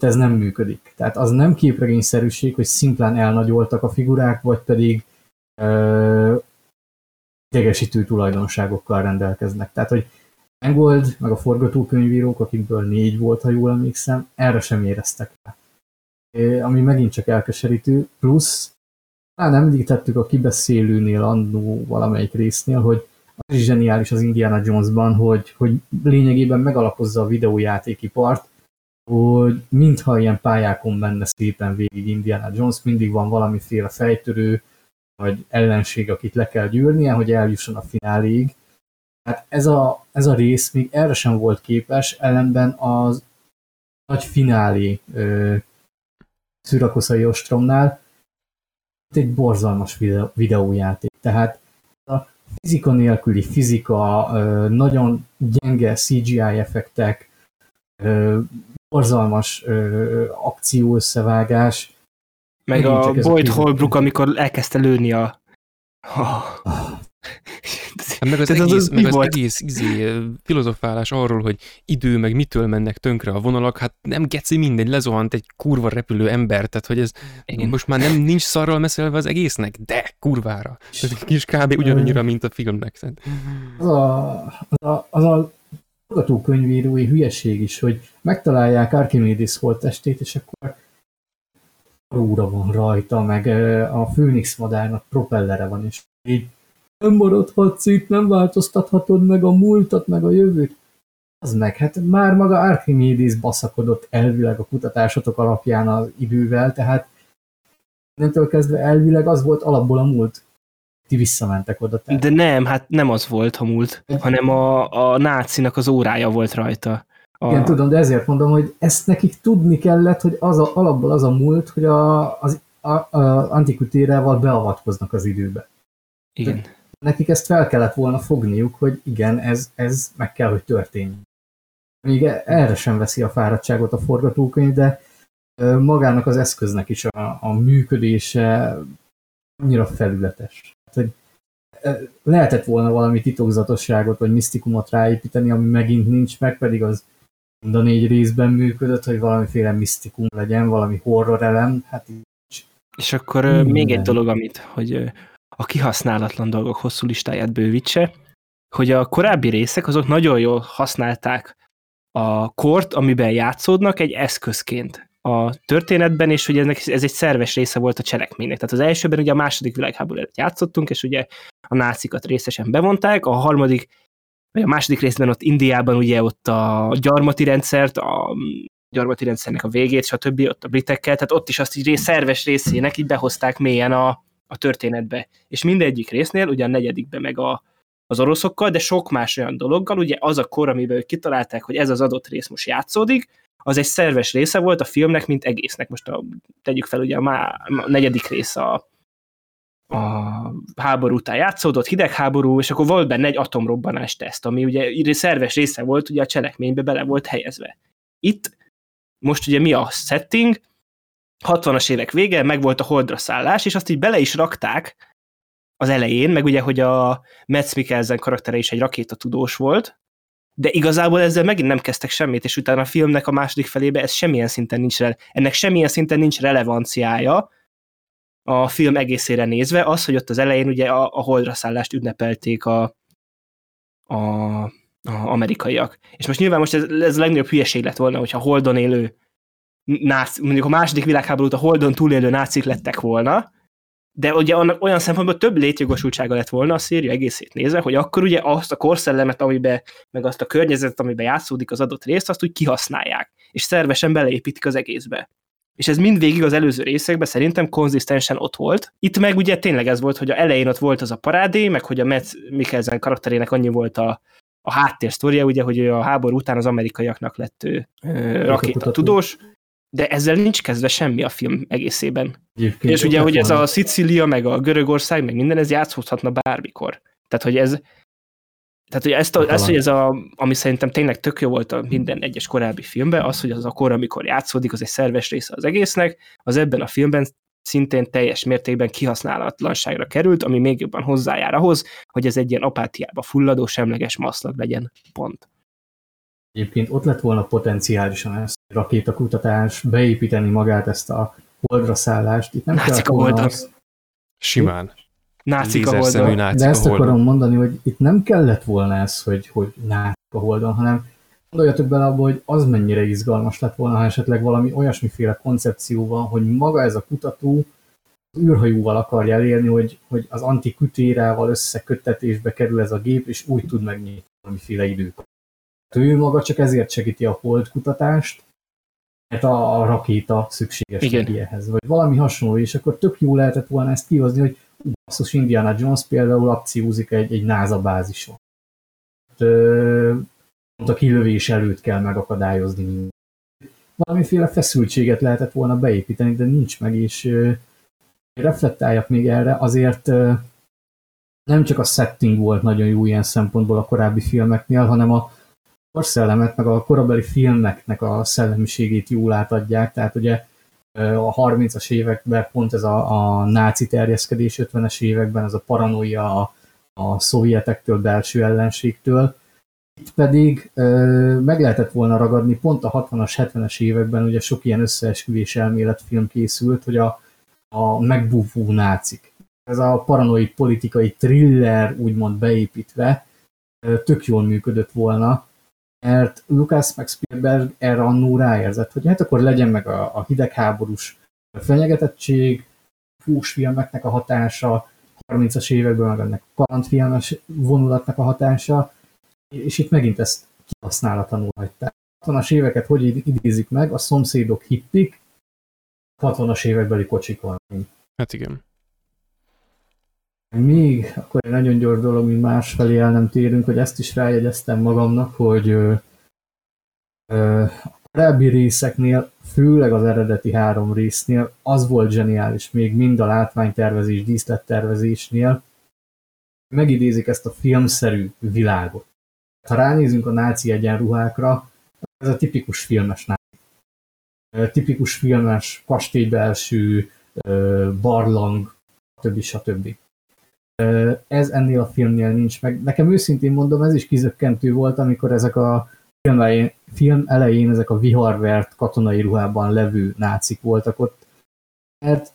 ez nem működik. Tehát az nem képregényszerűség, hogy szimplán elnagyoltak a figurák, vagy pedig ö, idegesítő tulajdonságokkal rendelkeznek. Tehát, hogy Mangold, meg a forgatókönyvírók, akikből négy volt, ha jól emlékszem, erre sem éreztek rá. Ami megint csak elkeserítő, plusz talán említettük a kibeszélőnél annó valamelyik résznél, hogy az is zseniális az Indiana Jonesban, hogy, hogy lényegében megalapozza a videójátékipart, hogy mintha ilyen pályákon menne szépen végig Indiana Jones, mindig van valamiféle fejtörő, vagy ellenség, akit le kell gyűrnie, hogy eljusson a fináléig. Hát ez a, ez a rész még erre sem volt képes, ellenben az nagy finálé Szürakoszai Ostromnál egy borzalmas videó, videójáték. Tehát a fizika nélküli fizika, nagyon gyenge CGI effektek, borzalmas akció összevágás. Meg a Boyd Holbrook, amikor elkezdte lőni a... Oh. Hát meg az Tehát egész, az meg az volt? egész izé, filozofálás arról, hogy idő, meg mitől mennek tönkre a vonalak, hát nem geci mindegy, lezuhant egy kurva repülő ember, tehát hogy ez Igen. most már nem nincs szarral meszelve az egésznek, de kurvára. Ez kis kb. ugyanannyira, mint a filmnek. Az a, az a, az a forgatókönyvírói hülyeség is, hogy megtalálják Archimedes holttestét, és akkor óra van rajta, meg a Főnix madárnak propellere van, és így nem maradhatsz itt, nem változtathatod meg a múltat, meg a jövőt. Az meg, hát már maga Archimedes baszakodott elvileg a kutatásotok alapján az idővel, tehát innentől kezdve elvileg az volt alapból a múlt. Ti visszamentek oda. Tehát. De nem, hát nem az volt a múlt, hanem a, a nácinak az órája volt rajta. A, Igen, tudom, de ezért mondom, hogy ezt nekik tudni kellett, hogy az a, alapból az a múlt, hogy a, az a, a antikutérával beavatkoznak az időbe. igen. Nekik ezt fel kellett volna fogniuk, hogy igen, ez, ez meg kell, hogy történjen. Még e- erre sem veszi a fáradtságot a forgatókönyv, de magának az eszköznek is a, a működése annyira felületes. Hogy lehetett volna valami titokzatosságot vagy misztikumot ráépíteni, ami megint nincs meg, pedig az mind a négy részben működött, hogy valamiféle misztikum legyen, valami horror elem, hát így És akkor Minden. még egy dolog, amit, hogy a kihasználatlan dolgok hosszú listáját bővítse, hogy a korábbi részek azok nagyon jól használták a kort, amiben játszódnak egy eszközként a történetben, és hogy ennek, ez egy szerves része volt a cselekménynek. Tehát az elsőben ugye a második világháború előtt játszottunk, és ugye a nácikat részesen bevonták, a harmadik, vagy a második részben ott Indiában ugye ott a gyarmati rendszert, a gyarmati rendszernek a végét, stb. ott a britekkel, tehát ott is azt így rész, szerves részének így behozták mélyen a, a történetbe. És mindegyik résznél, ugye a negyedikben meg a, az oroszokkal, de sok más olyan dologgal, ugye az a kor, amiben ők kitalálták, hogy ez az adott rész most játszódik, az egy szerves része volt a filmnek, mint egésznek. Most a, tegyük fel, ugye a, má, a negyedik rész a, a háború után játszódott, hidegháború, és akkor volt benne egy atomrobbanás teszt, ami ugye szerves része volt, ugye a cselekménybe bele volt helyezve. Itt most ugye mi a setting, 60-as évek vége, meg volt a holdra szállás, és azt így bele is rakták az elején, meg ugye, hogy a Metz Mikkelsen karaktere is egy rakétatudós volt, de igazából ezzel megint nem kezdtek semmit, és utána a filmnek a második felébe ez semmilyen szinten nincs, ennek semmilyen szinten nincs relevanciája a film egészére nézve, az, hogy ott az elején ugye a, a holdra szállást ünnepelték a, a, a amerikaiak. És most nyilván most ez, ez a legnagyobb hülyeség lett volna, hogyha holdon élő náci, mondjuk a második világháborút a holdon túlélő nácik lettek volna, de ugye annak olyan szempontból több létjogosultsága lett volna a széria egészét nézve, hogy akkor ugye azt a korszellemet, amiben, meg azt a környezetet, amiben játszódik az adott részt, azt úgy kihasználják, és szervesen beleépítik az egészbe. És ez mindvégig az előző részekben szerintem konzisztensen ott volt. Itt meg ugye tényleg ez volt, hogy a elején ott volt az a parádé, meg hogy a Metz Mikkelsen karakterének annyi volt a, a háttérsztoria, ugye, hogy a háború után az amerikaiaknak lett ő, ö, rakétatudós, de ezzel nincs kezdve semmi a film egészében. egyébként És ugye, hogy ez a Szicília, meg a Görögország, meg minden, ez játszódhatna bármikor. Tehát, hogy ez tehát, hogy ezt, a, ezt hogy ez a, ami szerintem tényleg tök jó volt a minden egyes korábbi filmben, az, hogy az a kor, amikor játszódik, az egy szerves része az egésznek, az ebben a filmben szintén teljes mértékben kihasználatlanságra került, ami még jobban hozzájár ahhoz, hogy ez egy ilyen apátiába fulladó, semleges maszlag legyen. Pont. Egyébként ott lett volna potenciálisan rakétakutatás, beépíteni magát ezt a holdra szállást. Itt nem Nácik kellett a volna az, Simán. Nácik a holdon. nácik de ezt holdon. akarom mondani, hogy itt nem kellett volna ez, hogy, hogy nácik a holdon, hanem gondoljatok bele abba, hogy az mennyire izgalmas lett volna, ha esetleg valami olyasmiféle koncepció van, hogy maga ez a kutató az űrhajóval akarja elérni, hogy, hogy az antikutérával összeköttetésbe kerül ez a gép, és úgy tud megnyitni valamiféle időt. Ő maga csak ezért segíti a holdkutatást, a, a rakéta szükséges ehhez, vagy valami hasonló, és akkor tök jó lehetett volna ezt kihozni, hogy basszus Indiana Jones például akciózik egy, egy NASA bázison. Pont a kilövés előtt kell megakadályozni mindent. Valamiféle feszültséget lehetett volna beépíteni, de nincs meg, és ö, reflektáljak még erre, azért ö, nem csak a setting volt nagyon jó ilyen szempontból a korábbi filmeknél, hanem a korszellemet, meg a korabeli filmeknek a szellemiségét jól átadják, tehát ugye a 30-as években pont ez a, a náci terjeszkedés, 50-es években ez a paranoia, a a szovjetektől, belső ellenségtől. Itt pedig ö, meg lehetett volna ragadni, pont a 60-as, 70-es években ugye sok ilyen összeesküvés elméletfilm készült, hogy a, a megbúvó nácik. Ez a paranoid politikai thriller úgymond beépítve ö, tök jól működött volna, mert Lucas meg Spielberg erre annó ráérzett, hogy hát akkor legyen meg a, a hidegháborús fenyegetettség, filmeknek a hatása, 30-as években meg ennek kalandfilmes vonulatnak a hatása, és itt megint ezt kihasználatlanul hagyták. 60-as éveket hogy idézik meg, a szomszédok hippik, 60-as évekbeli kocsikon. Hát igen. Még akkor egy nagyon gyors dolog, mint másfelé el nem térünk, hogy ezt is rájegyeztem magamnak, hogy ö, ö, a korábbi részeknél, főleg az eredeti három résznél az volt zseniális, még mind a látványtervezés, díszlettervezésnél, megidézik ezt a filmszerű világot. Ha ránézünk a náci egyenruhákra, ez a tipikus filmes náci. Tipikus filmes kastélybelső, barlang, stb. stb. Ez ennél a filmnél nincs meg. Nekem őszintén mondom, ez is kizökkentő volt, amikor ezek a film elején, film elején ezek a viharvert katonai ruhában levő nácik voltak ott. Mert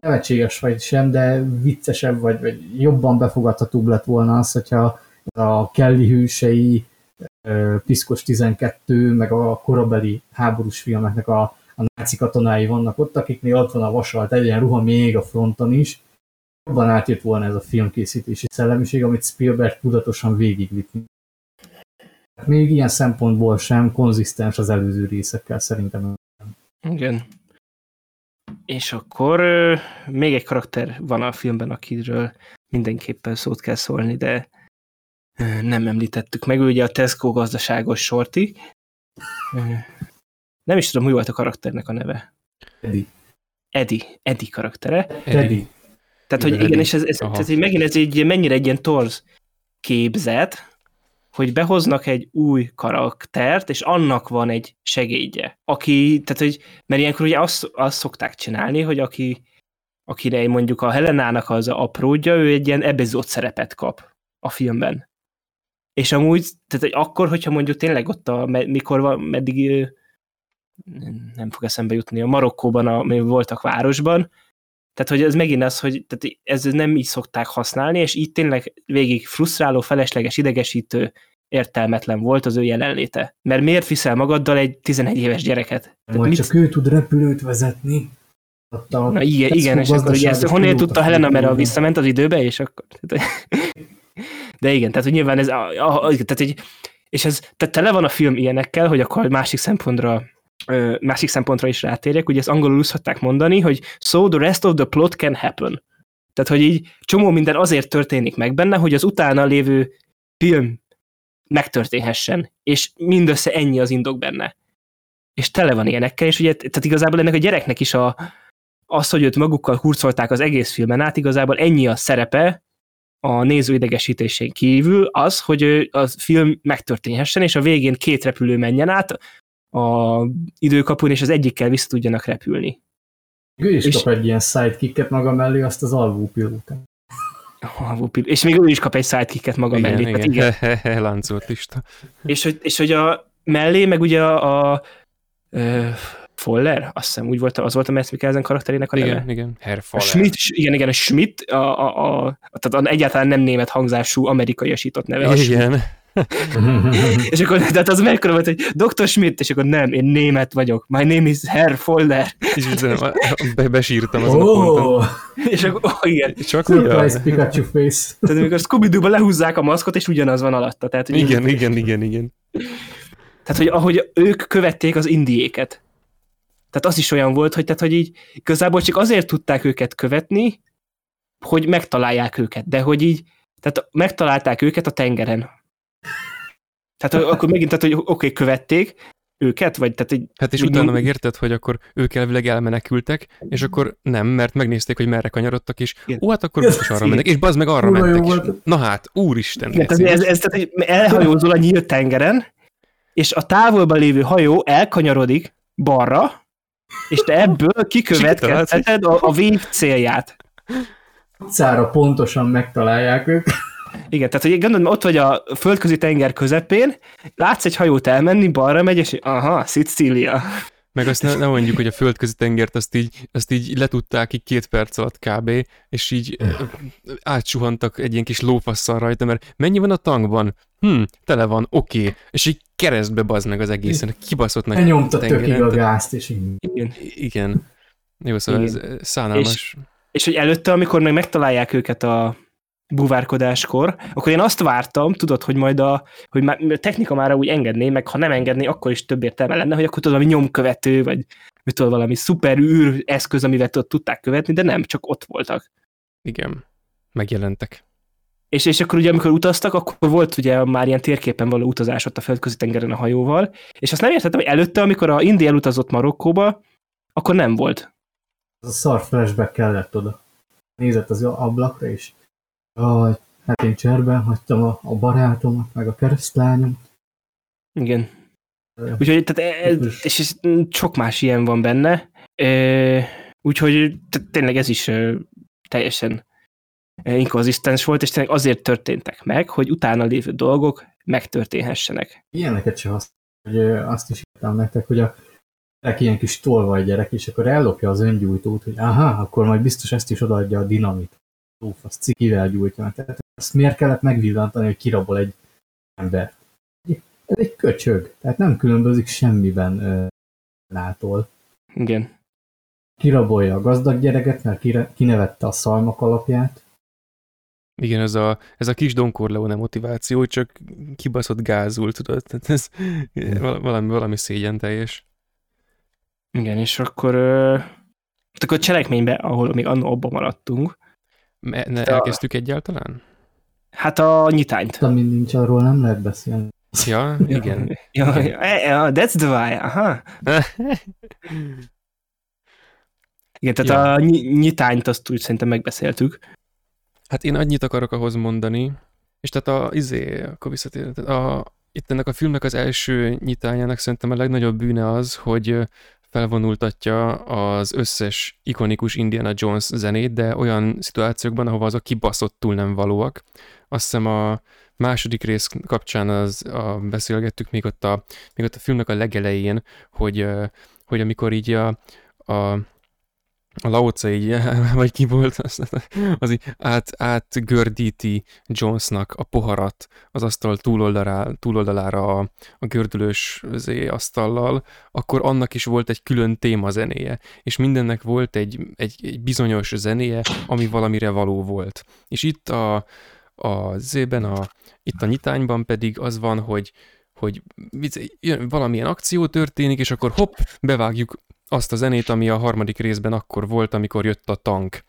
nevetséges vagy sem, de viccesebb vagy, vagy jobban befogadhatóbb lett volna az, hogyha a Kelly hősei, Piszkos 12, meg a korabeli háborús filmeknek a, a náci katonái vannak ott, akiknél ott van a vasalt egyen ruha még a fronton is, jobban átjött volna ez a filmkészítési szellemiség, amit Spielberg tudatosan végigvitt. Még ilyen szempontból sem konzisztens az előző részekkel szerintem. Igen. És akkor még egy karakter van a filmben, akiről mindenképpen szót kell szólni, de nem említettük meg, ő ugye a Tesco gazdaságos sorti. Nem is tudom, mi volt a karakternek a neve. Eddie. Eddie. Eddie karaktere. Eddie. Tehát, hogy igen, és ez, ez tehát, hogy megint ez egy mennyire egy ilyen torz képzet, hogy behoznak egy új karaktert, és annak van egy segédje, aki, tehát, hogy, mert ilyenkor ugye azt, azt szokták csinálni, hogy aki, akire mondjuk a Helenának az apródja, ő egy ilyen ebezott szerepet kap a filmben. És amúgy, tehát hogy akkor, hogyha mondjuk tényleg ott a, mikor van, meddig nem fog eszembe jutni, a Marokkóban, a, voltak városban, tehát, hogy ez megint az, hogy tehát ez nem így szokták használni, és így tényleg végig frusztráló, felesleges, idegesítő, értelmetlen volt az ő jelenléte. Mert miért viszel magaddal egy 11 éves gyereket? Majd mit... csak ő tud repülőt vezetni. A Na igen, igen és akkor ugye ezt honnan tudta Helena, mert visszament az időbe, és akkor... De igen, tehát hogy nyilván ez, a, a, a, tehát egy, és ez tehát tele van a film ilyenekkel, hogy akkor másik szempontra másik szempontra is rátérjek, ugye ezt angolul szokták mondani, hogy so the rest of the plot can happen. Tehát, hogy így csomó minden azért történik meg benne, hogy az utána lévő film megtörténhessen, és mindössze ennyi az indok benne. És tele van ilyenekkel, és ugye, tehát igazából ennek a gyereknek is a, az, hogy őt magukkal hurcolták az egész filmen át, igazából ennyi a szerepe a néző idegesítésén kívül az, hogy a film megtörténhessen, és a végén két repülő menjen át, a időkapun, és az egyikkel vissza tudjanak repülni. Ő is és... kap egy ilyen sidekicket maga mellé, azt az alvó pilótán. És még ő is kap egy sidekicket maga igen, mellé. Igen, igen. <laughs> igen. láncolt lista. És hogy, és hogy a mellé, meg ugye a, a uh, Foller, azt hiszem úgy volt, az volt a Mads Mikkelsen karakterének a igen, neve. Igen, Herr Foller. A Schmidt, igen, igen, a Schmidt, a, a, a, tehát a egyáltalán nem német hangzású amerikaiasított neve. Igen. <laughs> és akkor tehát az mekkora volt, hogy Dr. Schmidt, és akkor nem, én német vagyok. My name is Herr Foller. És be, besírtam azon oh. a ponton. És akkor, oh, igen. Csak Surprise Pikachu face. Tehát amikor scooby doo lehúzzák a maszkot, és ugyanaz van alatta. Tehát, igen, ez... igen, igen, igen. Tehát, hogy ahogy ők követték az indiéket. Tehát az is olyan volt, hogy, tehát, hogy így igazából csak azért tudták őket követni, hogy megtalálják őket, de hogy így, tehát megtalálták őket a tengeren, tehát akkor megint, tehát, hogy oké, okay, követték őket, vagy tehát egy... Hát és utána megérted, hogy akkor ők elvileg elmenekültek, és akkor nem, mert megnézték, hogy merre kanyarodtak, és Igen. ó, hát akkor biztos arra mennek, és bazd meg arra Ura mentek, és na hát, úristen. Igen, tehát ez, ez, tehát, hogy elhajózol a nyílt tengeren, és a távolban lévő hajó elkanyarodik balra, és te ebből kikövetkezheted a, a vég célját. utcára pontosan megtalálják őket. Igen, tehát hogy gondolod, ott vagy a földközi tenger közepén, látsz egy hajót elmenni, balra megy, és aha, Szicília. Meg azt ne, ne mondjuk, hogy a földközi tengert azt így, azt így letudták így két perc alatt kb. és így átsuhantak egy ilyen kis lófasszal rajta, mert mennyi van a tankban? Hm, tele van, oké. Okay. És így keresztbe bazd meg az egészen, kibaszott meg. Nyomta tökig a gázt, és így. Igen. Igen. Jó, szóval Igen. ez szánalmas. És, és hogy előtte, amikor meg megtalálják őket a buvárkodáskor, akkor én azt vártam, tudod, hogy majd a, hogy már, a technika már úgy engedné, meg ha nem engedné, akkor is több értelme lenne, hogy akkor tudod, valami nyomkövető, vagy mit tudod, valami szuper űr eszköz, amivel tudod, tudták követni, de nem, csak ott voltak. Igen, megjelentek. És, és akkor ugye, amikor utaztak, akkor volt ugye már ilyen térképen való utazás ott a földközi tengeren a hajóval, és azt nem értettem, hogy előtte, amikor a Indi elutazott Marokkóba, akkor nem volt. Az a szar flashback kellett oda. Nézett az ablakra, és Aj, hát én cserben hagytam a, a barátomat, meg a keresztlányom. Igen. Úgyhogy tehát ez, és ez, sok más ilyen van benne. Úgyhogy tényleg ez is teljesen inkonzisztens volt, és tényleg azért történtek meg, hogy utána lévő dolgok megtörténhessenek. Ilyeneket sem azt, hogy azt is írtam nektek, hogy a ilyen kis tolvaj gyerek, és akkor ellopja az öngyújtót, hogy aha, akkor majd biztos ezt is odaadja a dinamit lófasz cikivel gyújtja. Tehát ezt miért kellett megvillantani, hogy kirabol egy ember? Ez egy köcsög, tehát nem különbözik semmiben nától. Igen. Kirabolja a gazdag gyereket, mert kinevette a szalmak alapját. Igen, ez a, ez a kis Don Corleone motiváció, csak kibaszott gázul, tudod? Tehát ez valami, valami szégyen teljes. Igen, és akkor, euh, akkor a cselekményben, ahol még annó abban maradtunk, ne, ne elkezdtük egyáltalán? Hát a nyitányt. Ami nincs, arról nem lehet beszélni. Ja, <laughs> igen. ja, ja, that's the why, aha. igen, tehát ja. a nyitányt azt úgy szerintem megbeszéltük. Hát én annyit akarok ahhoz mondani, és tehát a, izé, akkor visszatér, a, itt ennek a filmnek az első nyitányának szerintem a legnagyobb bűne az, hogy felvonultatja az összes ikonikus Indiana Jones zenét, de olyan szituációkban, ahova azok kibaszottul nem valóak. Azt hiszem a második rész kapcsán az, a, beszélgettük még ott, a, még ott a filmnek a legelején, hogy, hogy amikor így a, a a Laoca így, <laughs> vagy ki volt, az, az így át, átgördíti Jonesnak a poharat az asztal túloldalára, túloldalára a, a gördülős asztallal, akkor annak is volt egy külön témazenéje, és mindennek volt egy, egy, egy bizonyos zenéje, ami valamire való volt. És itt a, a zében, a, itt a nyitányban pedig az van, hogy hogy valamilyen akció történik, és akkor hopp, bevágjuk azt a zenét, ami a harmadik részben akkor volt, amikor jött a tank.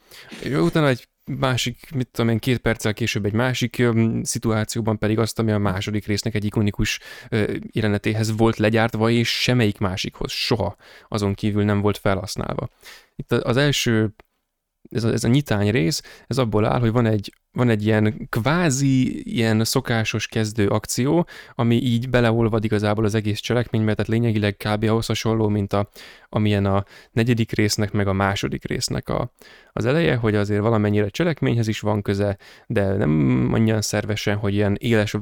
Utána egy másik, mit tudom én, két perccel később egy másik ö, szituációban pedig azt, ami a második résznek egy ikonikus ö, jelenetéhez volt legyártva, és semmelyik másikhoz soha azon kívül nem volt felhasználva. Itt az első ez a, ez a nyitány rész, ez abból áll, hogy van egy, van egy ilyen kvázi, ilyen szokásos kezdő akció, ami így beleolvad igazából az egész cselekménybe, tehát lényegileg kb. ahhoz hasonló, mint a, amilyen a negyedik résznek, meg a második résznek a, az eleje, hogy azért valamennyire cselekményhez is van köze, de nem annyian szervesen, hogy ilyen éles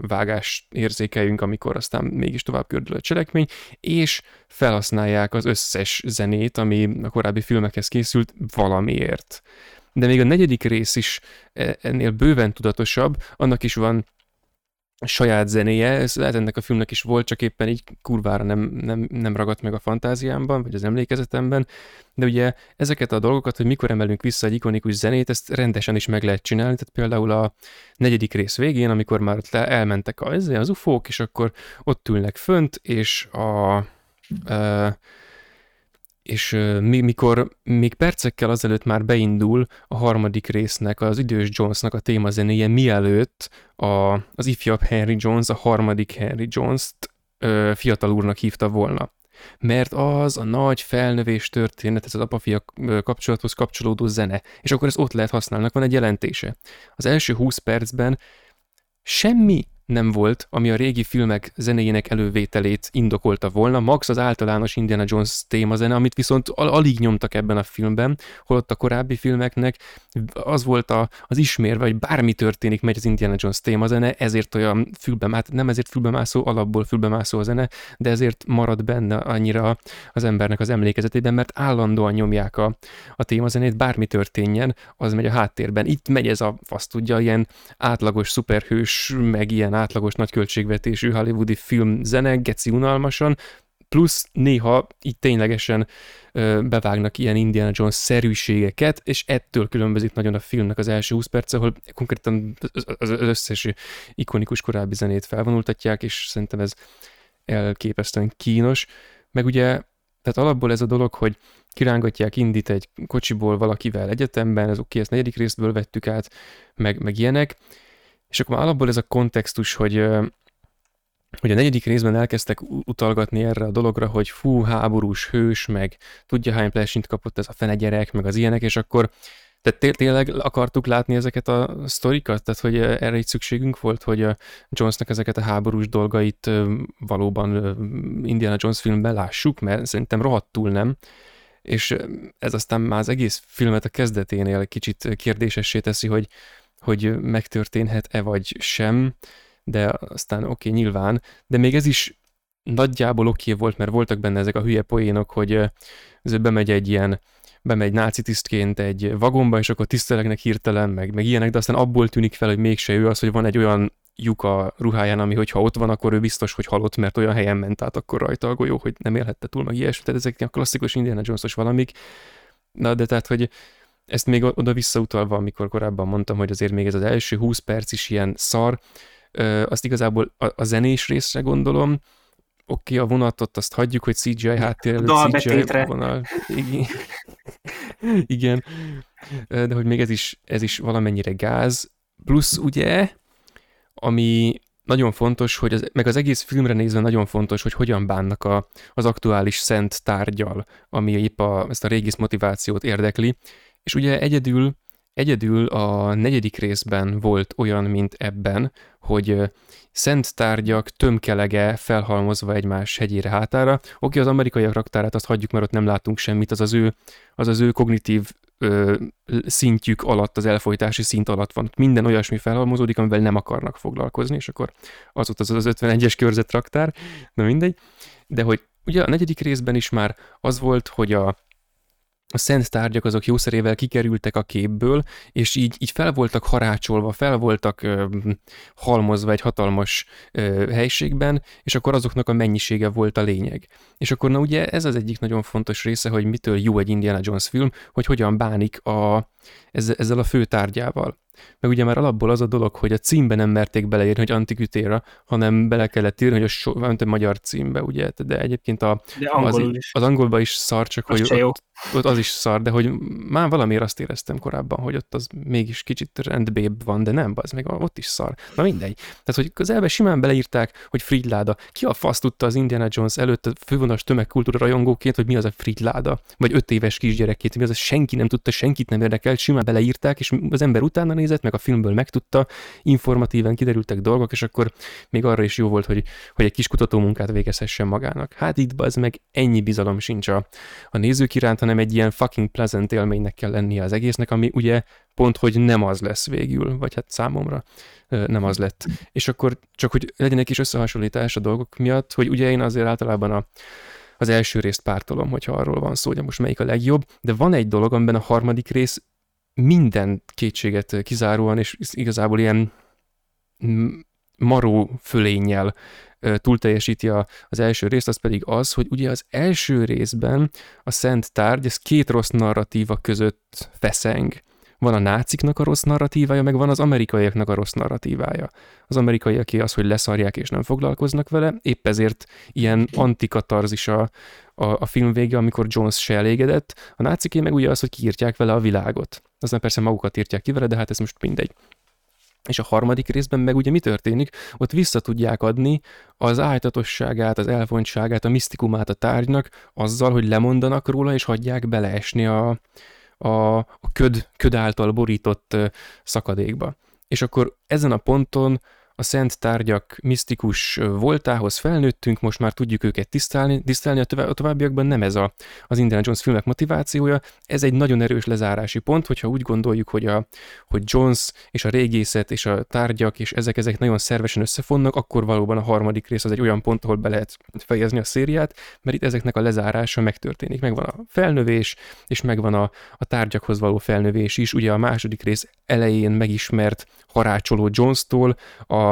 vágást érzékeljünk, amikor aztán mégis tovább kördül a cselekmény, és felhasználják az összes zenét, ami a korábbi filmekhez készült valamiért. De még a negyedik rész is e, ennél bőven tudatosabb, annak is van saját zenéje, ez lehet ennek a filmnek is volt, csak éppen így kurvára nem, nem, nem ragadt meg a fantáziámban, vagy az emlékezetemben, de ugye ezeket a dolgokat, hogy mikor emelünk vissza egy ikonikus zenét, ezt rendesen is meg lehet csinálni, tehát például a negyedik rész végén, amikor már elmentek az, az ufók, és akkor ott ülnek fönt, és a, a és mi, mikor még percekkel azelőtt már beindul a harmadik résznek, az idős Jonesnak a témazenéje, mielőtt a, az ifjabb Henry Jones, a harmadik Henry Jones-t ö, fiatal úrnak hívta volna. Mert az a nagy felnövés történet, ez az apa kapcsolathoz kapcsolódó zene, és akkor ez ott lehet használni, van egy jelentése. Az első 20 percben semmi nem volt, ami a régi filmek zenéjének elővételét indokolta volna, max az általános Indiana Jones témazene, amit viszont al- alig nyomtak ebben a filmben, holott a korábbi filmeknek az volt a, az ismérve, hogy bármi történik, megy az Indiana Jones témazene, ezért olyan fülbemászó, nem ezért fülbemászó, alapból fülbemászó a zene, de ezért marad benne annyira az embernek az emlékezetében, mert állandóan nyomják a, a témazenét, bármi történjen, az megy a háttérben. Itt megy ez a, azt tudja, ilyen átlagos szuperhős, meg ilyen átlagos nagyköltségvetésű hollywoodi film zene, geci unalmasan, plusz néha így ténylegesen ö, bevágnak ilyen Indiana Jones szerűségeket, és ettől különbözik nagyon a filmnek az első 20 perce, ahol konkrétan az, az összes ikonikus korábbi zenét felvonultatják, és szerintem ez elképesztően kínos. Meg ugye, tehát alapból ez a dolog, hogy kirángatják Indit egy kocsiból valakivel egyetemben, ez oké, ezt negyedik részből vettük át, meg, meg ilyenek, és akkor már alapból ez a kontextus, hogy hogy a negyedik részben elkezdtek utalgatni erre a dologra, hogy fú, háborús hős, meg tudja hány plesint kapott ez a fene gyerek, meg az ilyenek, és akkor tehát tényleg akartuk látni ezeket a sztorikat? Tehát, hogy erre így szükségünk volt, hogy Jonesnak ezeket a háborús dolgait valóban Indiana Jones filmben lássuk, mert szerintem rohadtul nem. És ez aztán már az egész filmet a kezdeténél kicsit kérdésessé teszi, hogy, hogy megtörténhet-e vagy sem de aztán oké, okay, nyilván, de még ez is nagyjából oké okay volt, mert voltak benne ezek a hülye poénok, hogy ez bemegy egy ilyen, bemegy náci tisztként egy vagomba, és akkor tisztelegnek hirtelen, meg, meg ilyenek, de aztán abból tűnik fel, hogy mégse ő az, hogy van egy olyan lyuk a ruháján, ami hogyha ott van, akkor ő biztos, hogy halott, mert olyan helyen ment át akkor rajta a golyó, hogy nem élhette túl, meg ilyesmi. Tehát ezek a klasszikus Indiana Jones-os valamik. Na, de tehát, hogy ezt még oda visszautalva, amikor korábban mondtam, hogy azért még ez az első 20 perc is ilyen szar, azt igazából a, a zenés részre gondolom, oké, okay, a vonatot azt hagyjuk, hogy CGI háttér előtt CGI vonal. Igen. Igen. De hogy még ez is, ez is valamennyire gáz. Plusz ugye, ami nagyon fontos, hogy az, meg az egész filmre nézve nagyon fontos, hogy hogyan bánnak a, az aktuális szent tárgyal, ami épp a, ezt a régész motivációt érdekli. És ugye egyedül Egyedül a negyedik részben volt olyan, mint ebben, hogy szent tárgyak tömkelege felhalmozva egymás hegyére hátára. Oké, az amerikaiak raktárát azt hagyjuk, mert ott nem látunk semmit, az az ő, az, az ő kognitív ö, szintjük alatt, az elfolytási szint alatt van. Minden olyasmi felhalmozódik, amivel nem akarnak foglalkozni, és akkor az ott az az 51-es körzet raktár, na mindegy. De hogy ugye a negyedik részben is már az volt, hogy a, a szent tárgyak azok jószerével kikerültek a képből, és így, így fel voltak harácsolva, fel voltak ö, halmozva egy hatalmas ö, helységben, és akkor azoknak a mennyisége volt a lényeg. És akkor na ugye ez az egyik nagyon fontos része, hogy mitől jó egy Indiana Jones film, hogy hogyan bánik a, ezzel, ezzel a fő tárgyával. Meg ugye már alapból az a dolog, hogy a címbe nem merték beleírni, hogy antikütéra, hanem bele kellett írni, hogy a, so, a magyar címbe, ugye, de egyébként a, de az, is. az angolba is szar, csak az hogy ott, ott, az is szar, de hogy már valamiért azt éreztem korábban, hogy ott az mégis kicsit rendbébb van, de nem, az meg ott is szar. Na mindegy. Tehát, hogy közelbe simán beleírták, hogy Fridláda. Ki a fasz tudta az Indiana Jones előtt a fővonas tömegkultúra rajongóként, hogy mi az a Fridláda? Vagy öt éves kisgyerekként, mi az a senki nem tudta, senkit nem érdekelt, simán beleírták, és az ember utána néz nézett, meg a filmből megtudta, informatíven kiderültek dolgok, és akkor még arra is jó volt, hogy, hogy egy kis kutatómunkát végezhessen magának. Hát itt az meg ennyi bizalom sincs a, a nézők iránt, hanem egy ilyen fucking pleasant élménynek kell lennie az egésznek, ami ugye pont, hogy nem az lesz végül, vagy hát számomra nem az lett. És akkor csak, hogy legyen egy kis összehasonlítás a dolgok miatt, hogy ugye én azért általában a, az első részt pártolom, hogyha arról van szó, hogy most melyik a legjobb, de van egy dolog, amiben a harmadik rész minden kétséget kizáróan, és igazából ilyen maró fölénnyel teljesíti az első részt, az pedig az, hogy ugye az első részben a szent tárgy, ez két rossz narratíva között feszeng. Van a náciknak a rossz narratívája, meg van az amerikaiaknak a rossz narratívája. Az amerikaiaké az, hogy leszarják és nem foglalkoznak vele, épp ezért ilyen antikatarzis a, a, a film vége, amikor Jones se elégedett. A náciké meg ugye az, hogy kiírtják vele a világot. Aztán persze magukat írtják ki vele, de hát ez most mindegy. És a harmadik részben meg ugye mi történik? Ott vissza tudják adni az ájtatosságát, az elvontságát, a misztikumát a tárgynak azzal, hogy lemondanak róla, és hagyják beleesni a, a, a köd, köd által borított szakadékba. És akkor ezen a ponton a szent tárgyak misztikus voltához felnőttünk, most már tudjuk őket tisztelni, tisztelni a, tovább, a továbbiakban nem ez a, az Indiana Jones filmek motivációja, ez egy nagyon erős lezárási pont, hogyha úgy gondoljuk, hogy, a, hogy Jones és a régészet és a tárgyak és ezek, ezek nagyon szervesen összefonnak, akkor valóban a harmadik rész az egy olyan pont, ahol be lehet fejezni a szériát, mert itt ezeknek a lezárása megtörténik. Megvan a felnövés, és megvan a, a tárgyakhoz való felnövés is. Ugye a második rész elején megismert harácsoló Jones-tól a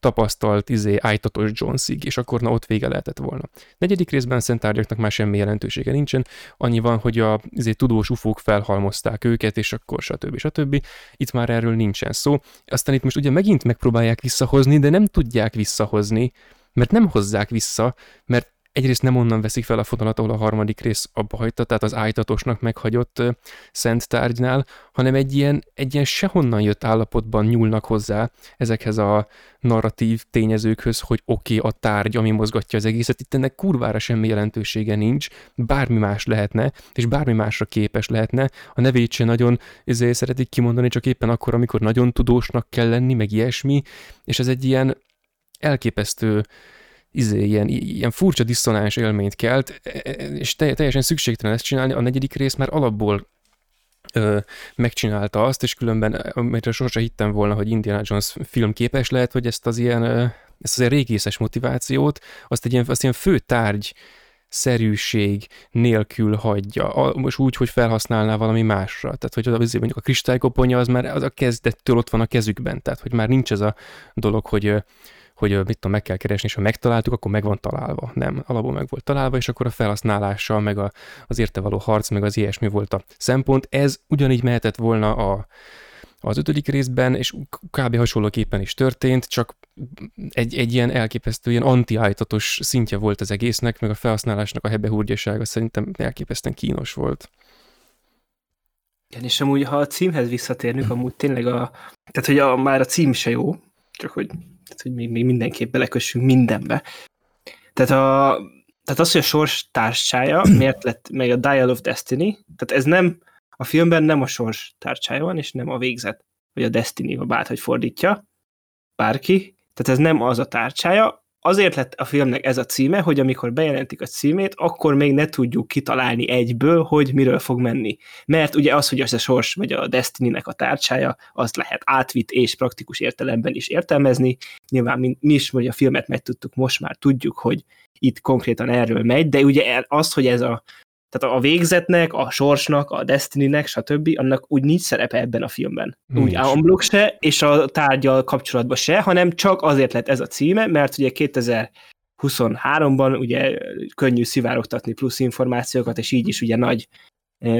tapasztalt izé ájtatos Jonesig, és akkor na ott vége lehetett volna. Negyedik részben szent tárgyaknak már semmi jelentősége nincsen, annyi van, hogy a izé, tudós ufók felhalmozták őket, és akkor stb. stb. Itt már erről nincsen szó. Aztán itt most ugye megint megpróbálják visszahozni, de nem tudják visszahozni, mert nem hozzák vissza, mert egyrészt nem onnan veszik fel a fonalat, ahol a harmadik rész abba hagyta, tehát az ájtatosnak meghagyott szent tárgynál, hanem egy ilyen, egy ilyen sehonnan jött állapotban nyúlnak hozzá ezekhez a narratív tényezőkhöz, hogy oké, okay, a tárgy, ami mozgatja az egészet, itt ennek kurvára semmi jelentősége nincs, bármi más lehetne, és bármi másra képes lehetne. A nevét se nagyon ezért szeretik kimondani, csak éppen akkor, amikor nagyon tudósnak kell lenni, meg ilyesmi, és ez egy ilyen elképesztő izé, ilyen, ilyen furcsa diszonáns élményt kelt, e, e, és teljesen szükségtelen ezt csinálni, a negyedik rész már alapból ö, megcsinálta azt, és különben, amire sosem hittem volna, hogy Indiana Jones film képes lehet, hogy ezt az ilyen, ezt az ilyen régészes motivációt, azt egy ilyen, azt ilyen fő tárgy szerűség nélkül hagyja, most úgy, hogy felhasználná valami másra. Tehát, hogy az, mondjuk a kristálykoponyja az már az a kezdettől ott van a kezükben, tehát, hogy már nincs ez a dolog, hogy hogy mit tudom, meg kell keresni, és ha megtaláltuk, akkor meg van találva. Nem, alapból meg volt találva, és akkor a felhasználással, meg a, az érte való harc, meg az ilyesmi volt a szempont. Ez ugyanígy mehetett volna a, az ötödik részben, és kb. hasonlóképpen is történt, csak egy, egy ilyen elképesztő, ilyen anti szintje volt az egésznek, meg a felhasználásnak a hebehúrgyasága szerintem elképesztően kínos volt. Igen, és amúgy, ha a címhez visszatérnünk, amúgy tényleg a, tehát hogy a, már a cím se jó, csak hogy tehát, hogy még, még mindenképp belekössünk mindenbe. Tehát, a, tehát az, hogy a sors tárcsája <clears throat> miért lett meg a Dial of Destiny, tehát ez nem, a filmben nem a sors tárcsája van, és nem a végzet, vagy a Destiny, ha bárhogy fordítja bárki, tehát ez nem az a tárcsája, azért lett a filmnek ez a címe, hogy amikor bejelentik a címét, akkor még ne tudjuk kitalálni egyből, hogy miről fog menni. Mert ugye az, hogy az a sors vagy a Destiny-nek a tárcsája, azt lehet átvitt és praktikus értelemben is értelmezni. Nyilván mi, mi is, hogy a filmet megtudtuk, most már tudjuk, hogy itt konkrétan erről megy, de ugye az, hogy ez a tehát a végzetnek, a sorsnak, a Destiny-nek, stb., annak úgy nincs szerepe ebben a filmben. Nincs. Úgy Unblock se, és a tárgyal kapcsolatban se, hanem csak azért lett ez a címe, mert ugye 2023-ban ugye könnyű szivárogtatni plusz információkat, és így is ugye nagy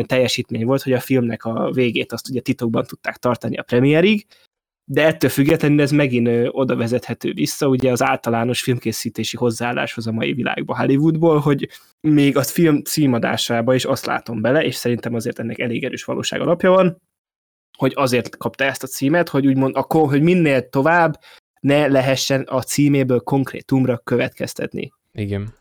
teljesítmény volt, hogy a filmnek a végét azt ugye titokban tudták tartani a premierig, de ettől függetlenül ez megint oda vezethető vissza, ugye az általános filmkészítési hozzáálláshoz a mai világban Hollywoodból, hogy még a film címadásába is azt látom bele, és szerintem azért ennek elég erős valóság alapja van, hogy azért kapta ezt a címet, hogy úgymond, a, hogy minél tovább ne lehessen a címéből konkrétumra következtetni. Igen.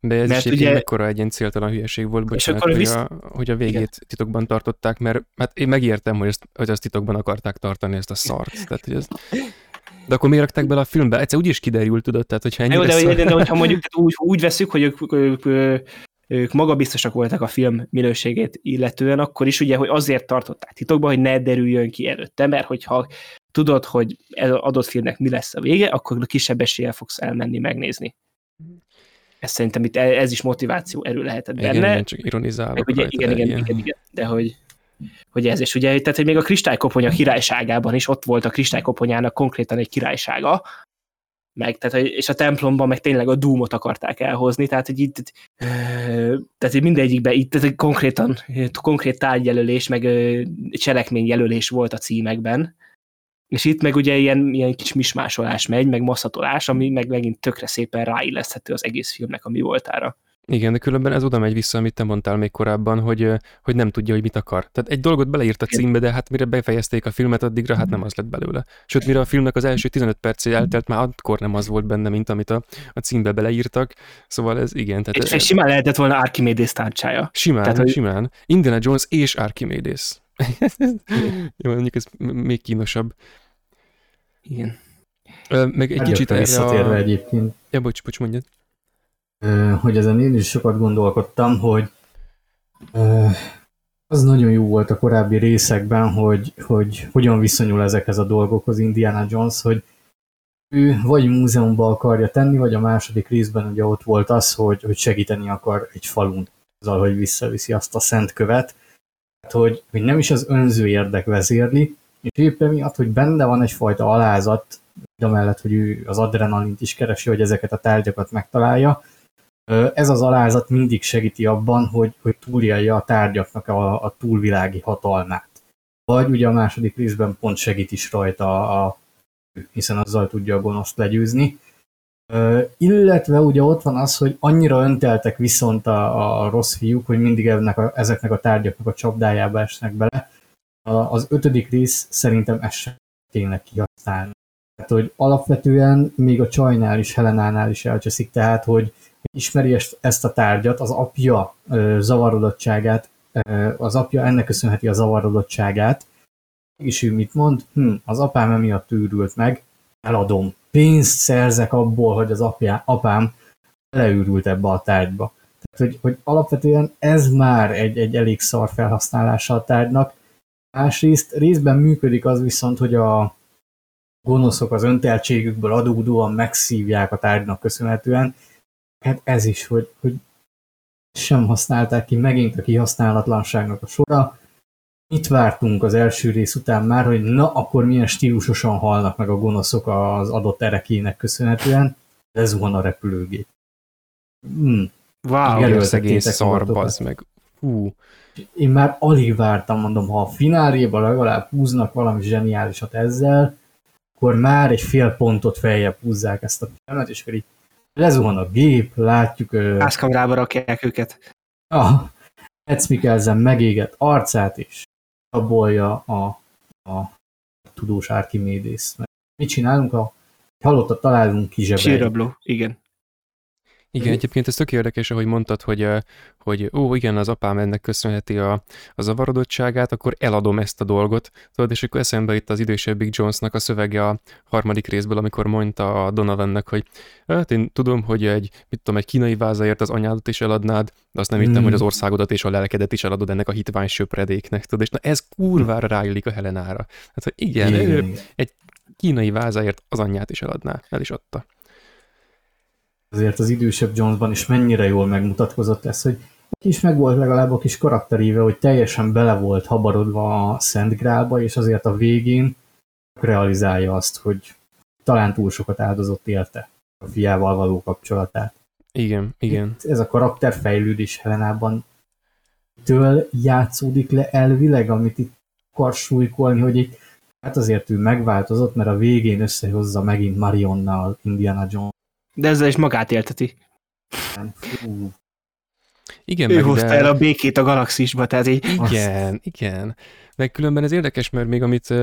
De ez mert is ugye, mekkora egy ilyen céltalan hülyeség volt, bocsánat, hogy, visz... a, hogy a végét igen. titokban tartották, mert hát én megértem, hogy ezt, hogy ezt titokban akarták tartani, ezt a szart. Tehát, hogy ezt... De akkor miért rakták bele a filmbe? Egyszer úgy is kiderült, tudod, tehát hogyha ennyire... Jó, de, szar... de, de, hogyha mondjuk <laughs> úgy, úgy veszük, hogy ők, ők, ők, ők magabiztosak voltak a film minőségét illetően, akkor is ugye, hogy azért tartották titokban, hogy ne derüljön ki előtte, mert hogyha tudod, hogy ez adott filmnek mi lesz a vége, akkor kisebb eséllyel fogsz elmenni megnézni ez szerintem itt ez is motiváció erő lehetett benne. Igen, igen csak ironizálok ugye, igen, igen, igen, igen, igen, de hogy, hogy ez is ugye, tehát hogy még a kristálykoponyja királyságában is ott volt a kristálykoponyának konkrétan egy királysága, meg, tehát, és a templomban meg tényleg a dúmot akarták elhozni, tehát hogy itt, tehát hogy mindegyikben itt tehát konkrétan, konkrét tárgyjelölés, meg cselekményjelölés volt a címekben, és itt meg ugye ilyen, ilyen kis mismásolás megy, meg masszatolás, ami meg megint tökre szépen ráilleszthető az egész filmnek a mi voltára. Igen, de különben ez oda megy vissza, amit te mondtál még korábban, hogy, hogy nem tudja, hogy mit akar. Tehát egy dolgot beleírt a címbe, de hát mire befejezték a filmet, addigra hát nem az lett belőle. Sőt, mire a filmnek az első 15 percé eltelt, már akkor nem az volt benne, mint amit a, a címbe beleírtak. Szóval ez igen. Tehát és, ez, simán lehetett volna Archimedes tárcsája. Simán, tehát, hogy... simán. Indiana Jones és Archimedes. <laughs> Jó, mondjuk ez még kínosabb. Igen. Meg egy kicsit erre visszatérve a... egyébként, Ja, bocs, bocs, mondjad. hogy ezen én is sokat gondolkodtam, hogy az nagyon jó volt a korábbi részekben, hogy, hogy hogyan viszonyul ezekhez a dolgokhoz Indiana Jones, hogy ő vagy múzeumba akarja tenni, vagy a második részben ugye ott volt az, hogy, hogy segíteni akar egy falun, azzal, hogy visszaviszi azt a szent követ, hogy, hogy nem is az önző érdek vezérli, és éppen miatt, hogy benne van egyfajta alázat, amellett, hogy ő az adrenalint is keresi, hogy ezeket a tárgyakat megtalálja, ez az alázat mindig segíti abban, hogy, hogy túlélje a tárgyaknak a, a túlvilági hatalmát. Vagy ugye a második részben pont segít is rajta, a, hiszen azzal tudja a gonoszt legyőzni. Illetve ugye ott van az, hogy annyira önteltek viszont a, a rossz fiúk, hogy mindig ennek a, ezeknek a tárgyaknak a csapdájába esnek bele. A, az ötödik rész szerintem ezt sem tényleg kihasználni. Tehát, hogy alapvetően még a csajnál is, Helenánál is elcseszik, tehát, hogy ismeri ezt a tárgyat, az apja zavarodottságát, az apja ennek köszönheti a zavarodottságát, és ő mit mond? Hm, az apám emiatt őrült meg, eladom. Pénzt szerzek abból, hogy az apja, apám leőrült ebbe a tárgyba. Tehát, hogy, hogy alapvetően ez már egy, egy elég szar felhasználása a tárgynak. Másrészt részben működik az viszont, hogy a gonoszok az önteltségükből adódóan megszívják a tárgynak köszönhetően, hát ez is, hogy, hogy sem használták ki megint a kihasználatlanságnak a sora. Mit vártunk az első rész után már, hogy na, akkor milyen stílusosan halnak meg a gonoszok az adott erekének köszönhetően, lezuhan a repülőgép. Hmm. Wow, ez egész szar, meg. Hú. Én már alig vártam, mondom, ha a fináléban legalább húznak valami zseniálisat ezzel, akkor már egy fél pontot feljebb húzzák ezt a filmet, és akkor így lezuhan a gép, látjuk... Házkamrába rakják őket. A Eds Mikkelsen megégett arcát is abolja a, a tudós Archimedes. Mit csinálunk? A halottat találunk ki zsebelj. Sírabló, igen. Igen, egyébként ez tök érdekes, ahogy mondtad, hogy, hogy ó, igen, az apám ennek köszönheti a, a zavarodottságát, akkor eladom ezt a dolgot. Tudod, és akkor eszembe itt az idősebbik Jonesnak a szövege a harmadik részből, amikor mondta a Donovannek, hogy hát én tudom, hogy egy, mit tudom, egy kínai vázaért az anyádat is eladnád, de azt nem hittem, mm. hogy az országodat és a lelkedet is eladod ennek a hitvány söpredéknek. Tudod, és na ez kurvára ráillik a Helenára. Hát, hogy igen, igen, ő egy kínai vázáért az anyját is eladná, el is adta azért az idősebb Jonesban is mennyire jól megmutatkozott ez, hogy is meg volt legalább a kis karakteréve, hogy teljesen bele volt habarodva a Szent Grálba, és azért a végén realizálja azt, hogy talán túl sokat áldozott érte a fiával való kapcsolatát. Igen, igen. Itt ez a karakterfejlődés Helenában től játszódik le elvileg, amit itt akar súlykolni, hogy itt hát azért ő megváltozott, mert a végén összehozza megint Marionnal Indiana Jones de ezzel is magát élteti. Igen, ő meg hozta de... el a békét a galaxisba, tehát így... Igen, azt... igen. Meg különben ez érdekes, mert még amit,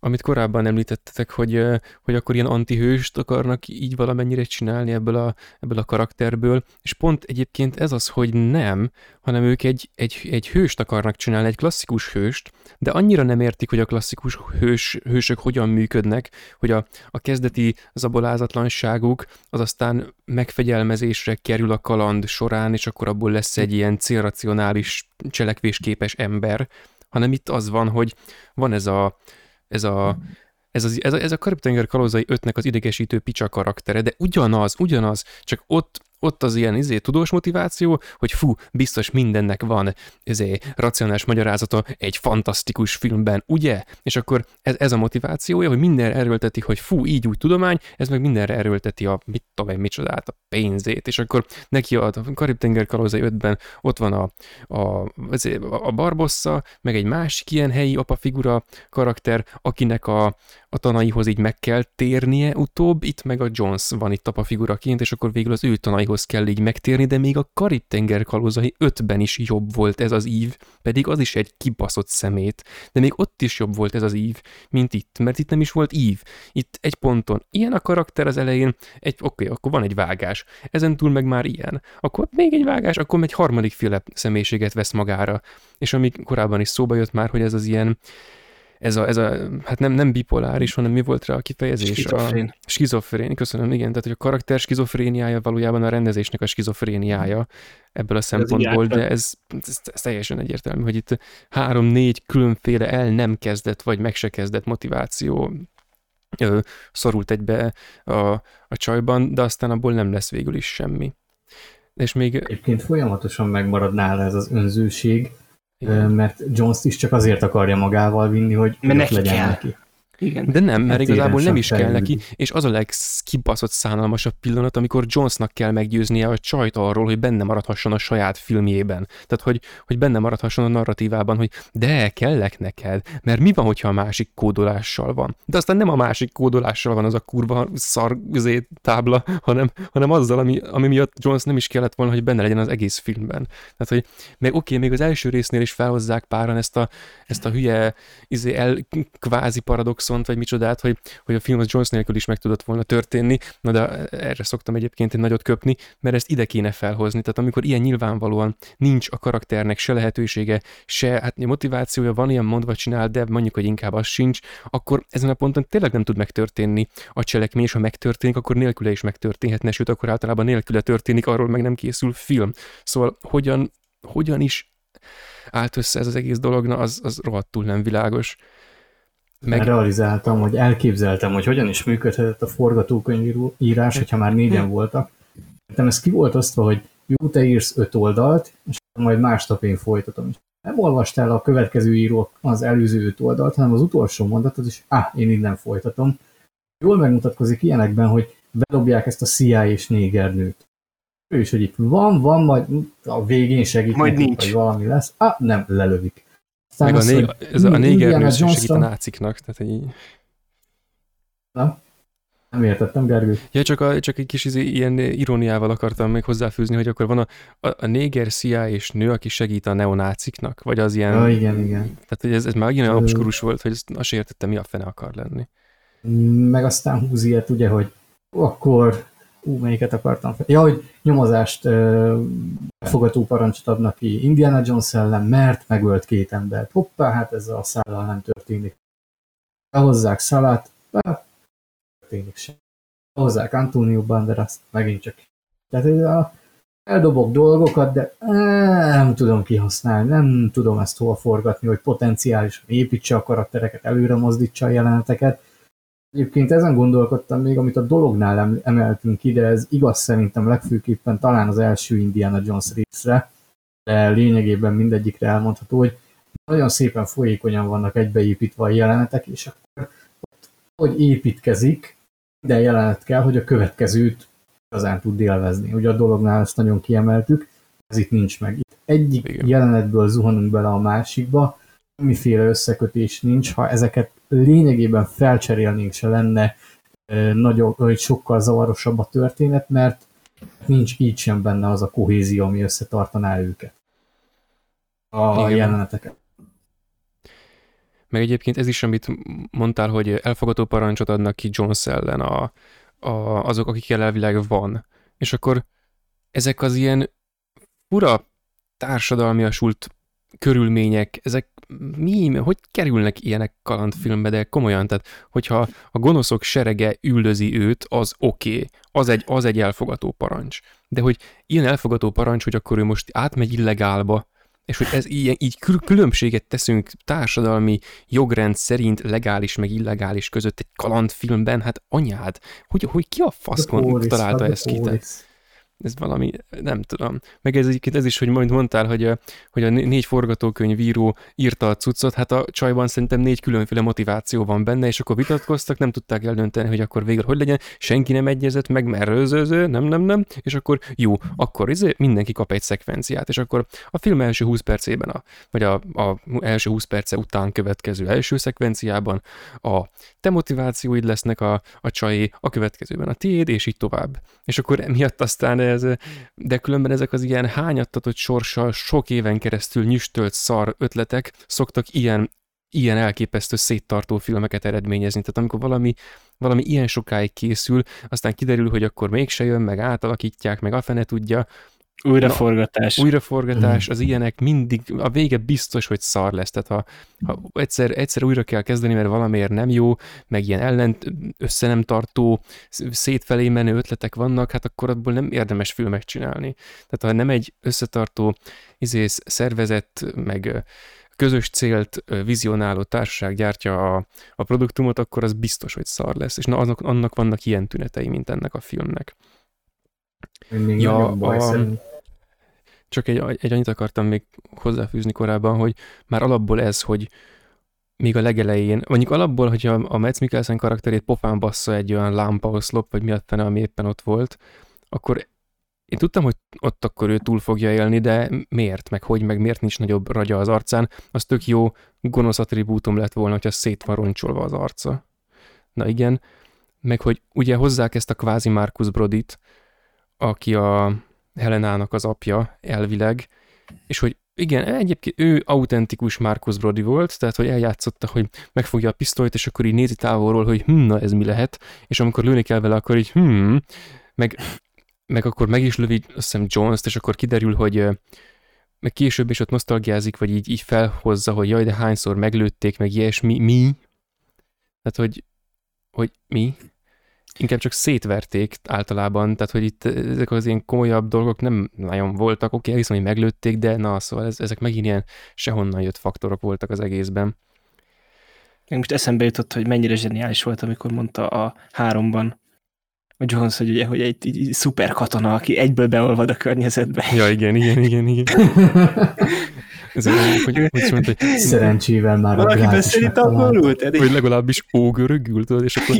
amit korábban említettetek, hogy, hogy akkor ilyen antihőst akarnak így valamennyire csinálni ebből a, ebből a karakterből, és pont egyébként ez az, hogy nem, hanem ők egy, egy, egy hőst akarnak csinálni, egy klasszikus hőst, de annyira nem értik, hogy a klasszikus hős, hősök hogyan működnek, hogy a, a kezdeti zabolázatlanságuk az aztán megfegyelmezésre kerül a kaland során, és akkor abból lesz egy ilyen célracionális, cselekvésképes ember, hanem itt az van, hogy van ez a, ez a, ez, az, ez a, ez a Karib-tenger kalózai ötnek az idegesítő picsa karaktere, de ugyanaz, ugyanaz, csak ott ott az ilyen izé, tudós motiváció, hogy fú, biztos mindennek van izé, racionális magyarázata egy fantasztikus filmben, ugye? És akkor ez, ez a motivációja, hogy mindenre erőlteti, hogy fú, így úgy tudomány, ez meg mindenre erőlteti a mit tudom én, micsodát, a pénzét, és akkor neki a Karib-tenger kalózai 5-ben ott van a, a, izé, a Barbossa, meg egy másik ilyen helyi apa figura karakter, akinek a, a tanaihoz így meg kell térnie utóbb, itt meg a Jones van itt apa figuraként, és akkor végül az ő tanaihoz kell így megtérni, de még a Karib-tenger kalózai ötben is jobb volt ez az ív, pedig az is egy kibaszott szemét, de még ott is jobb volt ez az ív, mint itt, mert itt nem is volt ív. Itt egy ponton ilyen a karakter az elején, egy, oké, okay, akkor van egy vágás, ezen túl meg már ilyen, akkor még egy vágás, akkor egy harmadik féle személyiséget vesz magára, és ami korábban is szóba jött már, hogy ez az ilyen ez a, ez a hát nem, nem bipoláris, hanem mi volt rá a kifejezés? Skizofrén. A skizofrén, köszönöm, igen. Tehát, hogy a karakter skizofréniája valójában a rendezésnek a skizofréniája ebből a szempontból, de ez, ez, ez teljesen egyértelmű, hogy itt három-négy különféle el nem kezdett, vagy meg se kezdett motiváció ö, szorult egybe a, a csajban, de aztán abból nem lesz végül is semmi. És még... Egyébként folyamatosan megmarad nála ez az önzőség, igen. mert Jones is csak azért akarja magával vinni, hogy mert neki legyen kell. neki. Igen. De nem, mert hát igazából nem is kell neki, és az a legkibaszott szánalmasabb pillanat, amikor Jonesnak kell meggyőznie a csajt arról, hogy benne maradhasson a saját filmjében. Tehát, hogy, hogy benne maradhasson a narratívában, hogy de, kellek neked, mert mi van, hogyha a másik kódolással van? De aztán nem a másik kódolással van az a kurva szar tábla, hanem, hanem azzal, ami, ami miatt Jones nem is kellett volna, hogy benne legyen az egész filmben. Tehát, hogy meg oké, okay, még az első résznél is felhozzák páran ezt a, ezt a hülye izé, el, kvázi paradoxon, viszont, vagy micsodát, hogy, hogy a film az Jones nélkül is meg tudott volna történni, na de erre szoktam egyébként egy nagyot köpni, mert ezt ide kéne felhozni. Tehát amikor ilyen nyilvánvalóan nincs a karakternek se lehetősége, se hát motivációja van, ilyen mondva csinál, de mondjuk, hogy inkább az sincs, akkor ezen a ponton tényleg nem tud megtörténni a cselekmény, és ha megtörténik, akkor nélküle is megtörténhetne, sőt, akkor általában nélküle történik, arról meg nem készül film. Szóval hogyan, hogyan is állt össze ez az egész dolog, na az, az rohadtul nem világos. Meg... realizáltam, hogy elképzeltem, hogy hogyan is működhetett a forgatókönyvírás, hogyha már négyen voltak. Nekem ez ki volt osztva, hogy jó, te írsz öt oldalt, és majd másnap én folytatom. Nem olvastál a következő író az előző öt oldalt, hanem az utolsó mondatot, és ah, én innen folytatom. Jól megmutatkozik ilyenekben, hogy bedobják ezt a CIA és négernőt. Ő is, hogy itt van, van, majd a végén segít, majd nincs. hogy valami lesz. Ah, nem, lelövik. Meg a, né- ez a néger segít a náciknak, tehát így... Na? Nem értettem, Gergő. Ja, csak, a, csak egy kis izé, ilyen iróniával akartam még hozzáfűzni, hogy akkor van a, a, a néger CIA és nő, aki segít a neonáciknak, vagy az ilyen... Ja, igen, igen. Tehát hogy ez, ez már ilyen obskurus volt, hogy azt, azt értettem, mi a fene akar lenni. Meg aztán húz ilyet, ugye, hogy akkor ú, melyiket akartam fel. Ja, hogy nyomozást befogató parancsot adnak ki Indiana Jones ellen, mert megölt két embert. Hoppá, hát ez a szállal nem történik. Behozzák Szalát, be, történik sem. Behozzák Antonio Banderas, megint csak. Tehát a, eldobok dolgokat, de nem tudom kihasználni, nem tudom ezt hova forgatni, hogy potenciálisan építse a karaktereket, előre mozdítsa a jeleneteket Egyébként ezen gondolkodtam még, amit a dolognál emeltünk ide, ez igaz szerintem legfőképpen talán az első Indiana Jones részre, de lényegében mindegyikre elmondható, hogy nagyon szépen folyékonyan vannak egybeépítve a jelenetek, és akkor ott, hogy építkezik, de jelenet kell, hogy a következőt igazán tud élvezni. Ugye a dolognál ezt nagyon kiemeltük, ez itt nincs meg. Itt egyik Igen. jelenetből zuhanunk bele a másikba, semmiféle összekötés nincs, ha ezeket lényegében felcserélnénk se lenne nagyobb, vagy sokkal zavarosabb a történet, mert nincs így sem benne az a kohézió, ami összetartaná őket. A Igen. jeleneteket. Meg egyébként ez is, amit mondtál, hogy elfogadó parancsot adnak ki Jones ellen a, a, azok, akik elvileg van. És akkor ezek az ilyen fura társadalmiasult körülmények, ezek mi, hogy kerülnek ilyenek kalandfilmbe, de komolyan, tehát hogyha a gonoszok serege üldözi őt, az oké, okay. az, egy, az egy elfogató parancs. De hogy ilyen elfogató parancs, hogy akkor ő most átmegy illegálba, és hogy ez ilyen, így különbséget teszünk társadalmi jogrend szerint legális meg illegális között egy kalandfilmben, hát anyád, hogy, hogy ki a faszkon találta ezt ki? Ez valami, nem tudom. Meg ez egyébként ez is, hogy majd mondtál, hogy a, hogy a négy forgatókönyvíró írta a cuccot, hát a csajban szerintem négy különféle motiváció van benne, és akkor vitatkoztak, nem tudták eldönteni, hogy akkor végül hogy legyen, senki nem egyezett meg, mert rőzőző, nem, nem, nem, és akkor jó, akkor izé, mindenki kap egy szekvenciát, és akkor a film első 20 percében, a, vagy a, a első 20 perce után következő első szekvenciában a te motivációid lesznek a, a csajé, a következőben a tiéd, és így tovább. És akkor emiatt aztán ez, de különben ezek az ilyen hányattatott sorssal sok éven keresztül nyüstölt szar ötletek szoktak ilyen ilyen elképesztő széttartó filmeket eredményezni. Tehát amikor valami, valami ilyen sokáig készül, aztán kiderül, hogy akkor mégse jön, meg átalakítják, meg a fene tudja, Újraforgatás. Na, újraforgatás, az ilyenek mindig, a vége biztos, hogy szar lesz. Tehát ha, ha egyszer, egyszer újra kell kezdeni, mert valamiért nem jó, meg ilyen ellent, össze nem tartó, szétfelé menő ötletek vannak, hát akkor abból nem érdemes filmet csinálni. Tehát ha nem egy összetartó izész, szervezet, meg közös célt vizionáló társaság gyártja a, a produktumot, akkor az biztos, hogy szar lesz. És na, annak, annak vannak ilyen tünetei, mint ennek a filmnek. Még ja, a, csak egy, egy annyit akartam még hozzáfűzni korábban, hogy már alapból ez, hogy még a legelején, mondjuk alapból, hogyha a Metz Mikkelsen karakterét pofán bassza egy olyan lámpaoszlop, vagy mi a fene, ami éppen ott volt, akkor én tudtam, hogy ott akkor ő túl fogja élni, de miért, meg hogy, meg miért nincs nagyobb ragya az arcán, az tök jó gonosz attribútum lett volna, hogyha szét van roncsolva az arca. Na igen, meg hogy ugye hozzák ezt a kvázi Marcus Brodit, aki a Helenának az apja elvileg, és hogy igen, egyébként ő autentikus Marcus Brody volt, tehát hogy eljátszotta, hogy megfogja a pisztolyt, és akkor így nézi távolról, hogy hm, na ez mi lehet, és amikor lőni kell vele, akkor így hm, meg, meg akkor meg is lövi, azt hiszem Jones-t, és akkor kiderül, hogy meg később is ott nosztalgiázik, vagy így, így felhozza, hogy jaj, de hányszor meglőtték, meg ilyesmi, mi? Tehát, hogy, hogy mi? Inkább csak szétverték általában, tehát hogy itt ezek az ilyen komolyabb dolgok nem nagyon voltak, oké, okay, hiszem, hogy meglőtték, de na, szóval ez, ezek megint ilyen sehonnan jött faktorok voltak az egészben. Most eszembe jutott, hogy mennyire zseniális volt, amikor mondta a háromban, a Jones, hogy ugye, hogy egy, egy szuper katona, aki egyből beolvad a környezetbe. Ja, igen, igen, igen, igen. <laughs> Ez hogy, hogy mondta, hogy Szerencsével már Valaki beszél itt angolul, Vagy legalábbis ógörögül, tudod, és akkor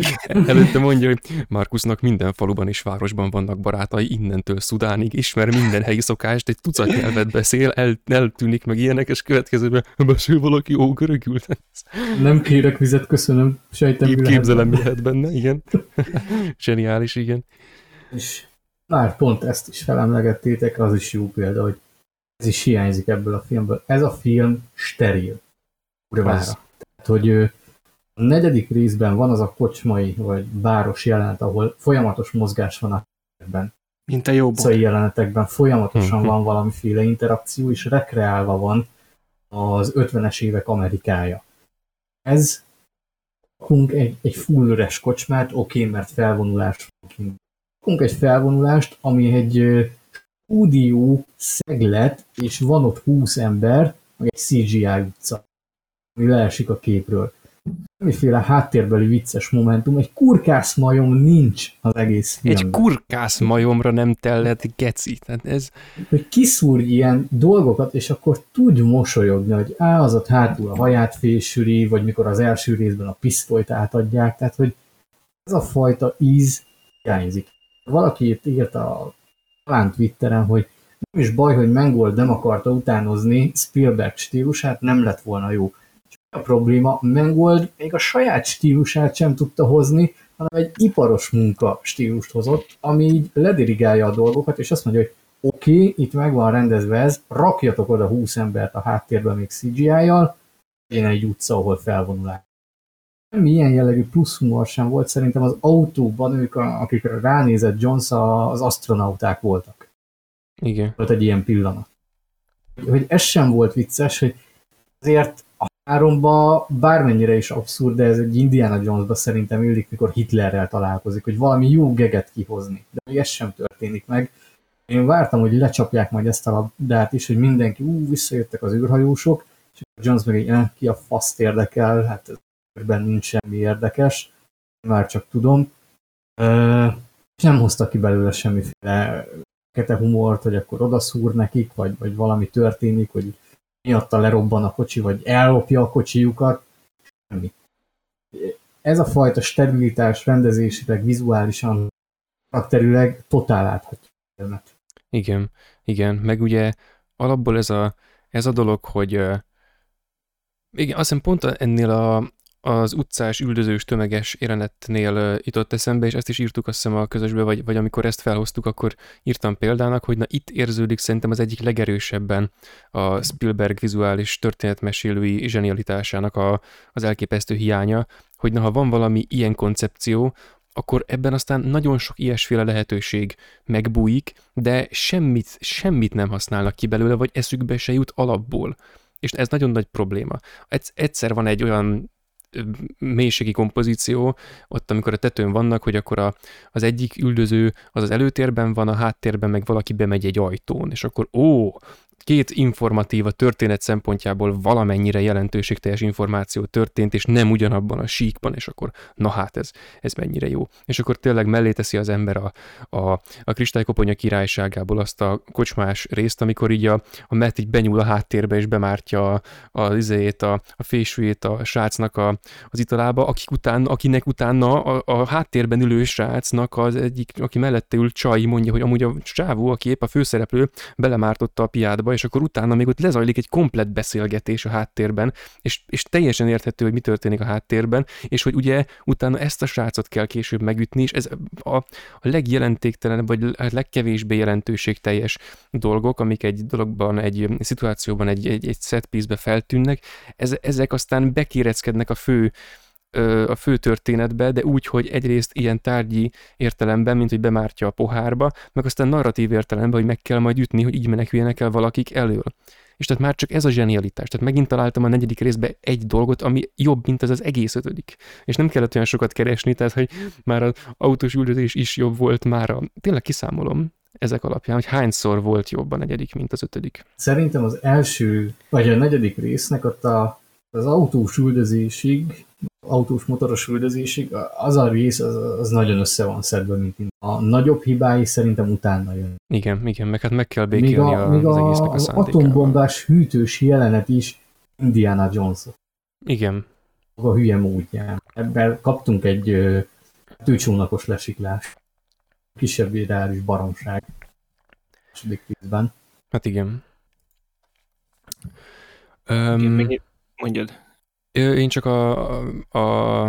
előtte mondja, hogy Markusnak minden faluban és városban vannak barátai, innentől Szudánig, ismer minden helyi szokást, egy tucat nyelvet beszél, el, eltűnik meg ilyenek, és következőben beszél valaki ógörögül. <laughs> Nem kérek vizet, köszönöm, sejtem, Kép, Képzelem, mi lehet benne, igen. <laughs> Zseniális, igen. És már pont ezt is felemlegettétek, az is jó példa, hogy ez is hiányzik ebből a filmből. Ez a film steril. Kurvára. Tehát, hogy a negyedik részben van az a kocsmai vagy város jelenet, ahol folyamatos mozgás van a filmben. Mint a jó jelenetekben folyamatosan mhm. van valamiféle interakció, és rekreálva van az 50-es évek Amerikája. Ez kapunk egy, egy full üres kocsmát, oké, okay, mert felvonulást kapunk egy felvonulást, ami egy stúdió szeglet, és van ott 20 ember, meg egy CGI utca, ami leesik a képről. Semmiféle háttérbeli vicces momentum, egy kurkász majom nincs az egész filmben. Egy kurkász majomra nem tellett geci. Tehát ez... Hogy kiszúrj ilyen dolgokat, és akkor tudj mosolyogni, hogy á, az ott hátul a haját fésüli, vagy mikor az első részben a pisztolyt átadják, tehát hogy ez a fajta íz hiányzik. Valaki itt írta a talán Twitteren, hogy nem is baj, hogy Mangold nem akarta utánozni Spielberg stílusát, nem lett volna jó. Csak a probléma, Mangold még a saját stílusát sem tudta hozni, hanem egy iparos munka stílust hozott, ami így ledirigálja a dolgokat, és azt mondja, hogy oké, okay, itt meg van rendezve ez, rakjatok oda 20 embert a háttérben még CGI-jal, én egy utca, ahol felvonulás. Semmi ilyen jellegű plusz humor sem volt, szerintem az autóban ők, akikre ránézett Jones, az astronauták voltak. Igen. Volt egy ilyen pillanat. Hogy ez sem volt vicces, hogy azért a háromba bármennyire is abszurd, de ez egy Indiana Jonesba szerintem illik, mikor Hitlerrel találkozik, hogy valami jó geget kihozni. De még ez sem történik meg. Én vártam, hogy lecsapják majd ezt a labdát is, hogy mindenki, ú, visszajöttek az űrhajósok, és Jones meg egy, ki a faszt érdekel, hát ebben nincs semmi érdekes, már csak tudom. És nem hoztak ki belőle semmiféle kete humort, hogy akkor odaszúr nekik, vagy, vagy valami történik, hogy miatta lerobban a kocsi, vagy ellopja a kocsijukat. Semmi. Ez a fajta sterilitás rendezésileg, vizuálisan, karakterileg totál áthatja. Igen, igen, meg ugye alapból ez a, ez a dolog, hogy igen, azt hiszem pont ennél a, az utcás, üldözős, tömeges jelenetnél uh, jutott eszembe, és ezt is írtuk azt hiszem a közösbe, vagy, vagy amikor ezt felhoztuk, akkor írtam példának, hogy na itt érződik szerintem az egyik legerősebben a Spielberg vizuális történetmesélői zsenialitásának a, az elképesztő hiánya, hogy na ha van valami ilyen koncepció, akkor ebben aztán nagyon sok ilyesféle lehetőség megbújik, de semmit, semmit nem használnak ki belőle, vagy eszükbe se jut alapból. És ez nagyon nagy probléma. Egyszer van egy olyan mélységi kompozíció, ott amikor a tetőn vannak, hogy akkor a, az egyik üldöző az az előtérben van, a háttérben meg valaki bemegy egy ajtón, és akkor ó, két informatív a történet szempontjából valamennyire jelentőségteljes információ történt, és nem ugyanabban a síkban, és akkor na hát ez, ez mennyire jó. És akkor tényleg mellé teszi az ember a, a, a kristálykoponya királyságából azt a kocsmás részt, amikor így a, a Matt így benyúl a háttérbe, és bemártja a, a, izéjét, a, a fésűjét a srácnak a, az italába, akik után, akinek utána a, a háttérben ülő srácnak az egyik, aki mellette ül csaj, mondja, hogy amúgy a csávó, aki épp a főszereplő, belemártotta a piádba, és akkor utána még ott lezajlik egy komplet beszélgetés a háttérben, és, és teljesen érthető, hogy mi történik a háttérben, és hogy ugye utána ezt a srácot kell később megütni, és ez a, a legjelentéktelenebb, vagy a legkevésbé jelentőségteljes dolgok, amik egy dologban, egy szituációban, egy, egy, egy set piece-be feltűnnek, ez, ezek aztán bekéreckednek a fő a fő történetbe, de úgy, hogy egyrészt ilyen tárgyi értelemben, mint hogy bemártja a pohárba, meg aztán narratív értelemben, hogy meg kell majd ütni, hogy így meneküljenek el valakik elől. És tehát már csak ez a zsenialitás. Tehát megint találtam a negyedik részbe egy dolgot, ami jobb, mint az az egész ötödik. És nem kellett olyan sokat keresni, tehát hogy már az autós üldözés is jobb volt már a... Tényleg kiszámolom ezek alapján, hogy hányszor volt jobb a negyedik, mint az ötödik. Szerintem az első, vagy a negyedik résznek ott a, az autós üldözésig autós motoros üldözésig, az a rész az, az nagyon össze van szedve, mint a nagyobb hibái szerintem utána jön. Igen, igen, meg hát meg kell békélni még a, még az egésznek a az atombombás hűtős jelenet is Indiana jones Igen. A hülye módján. Ebben kaptunk egy tőcsónakos lesiklás. Kisebb ideális baromság. Második tízben. Hát igen. Um, mondjad. Én csak a, a,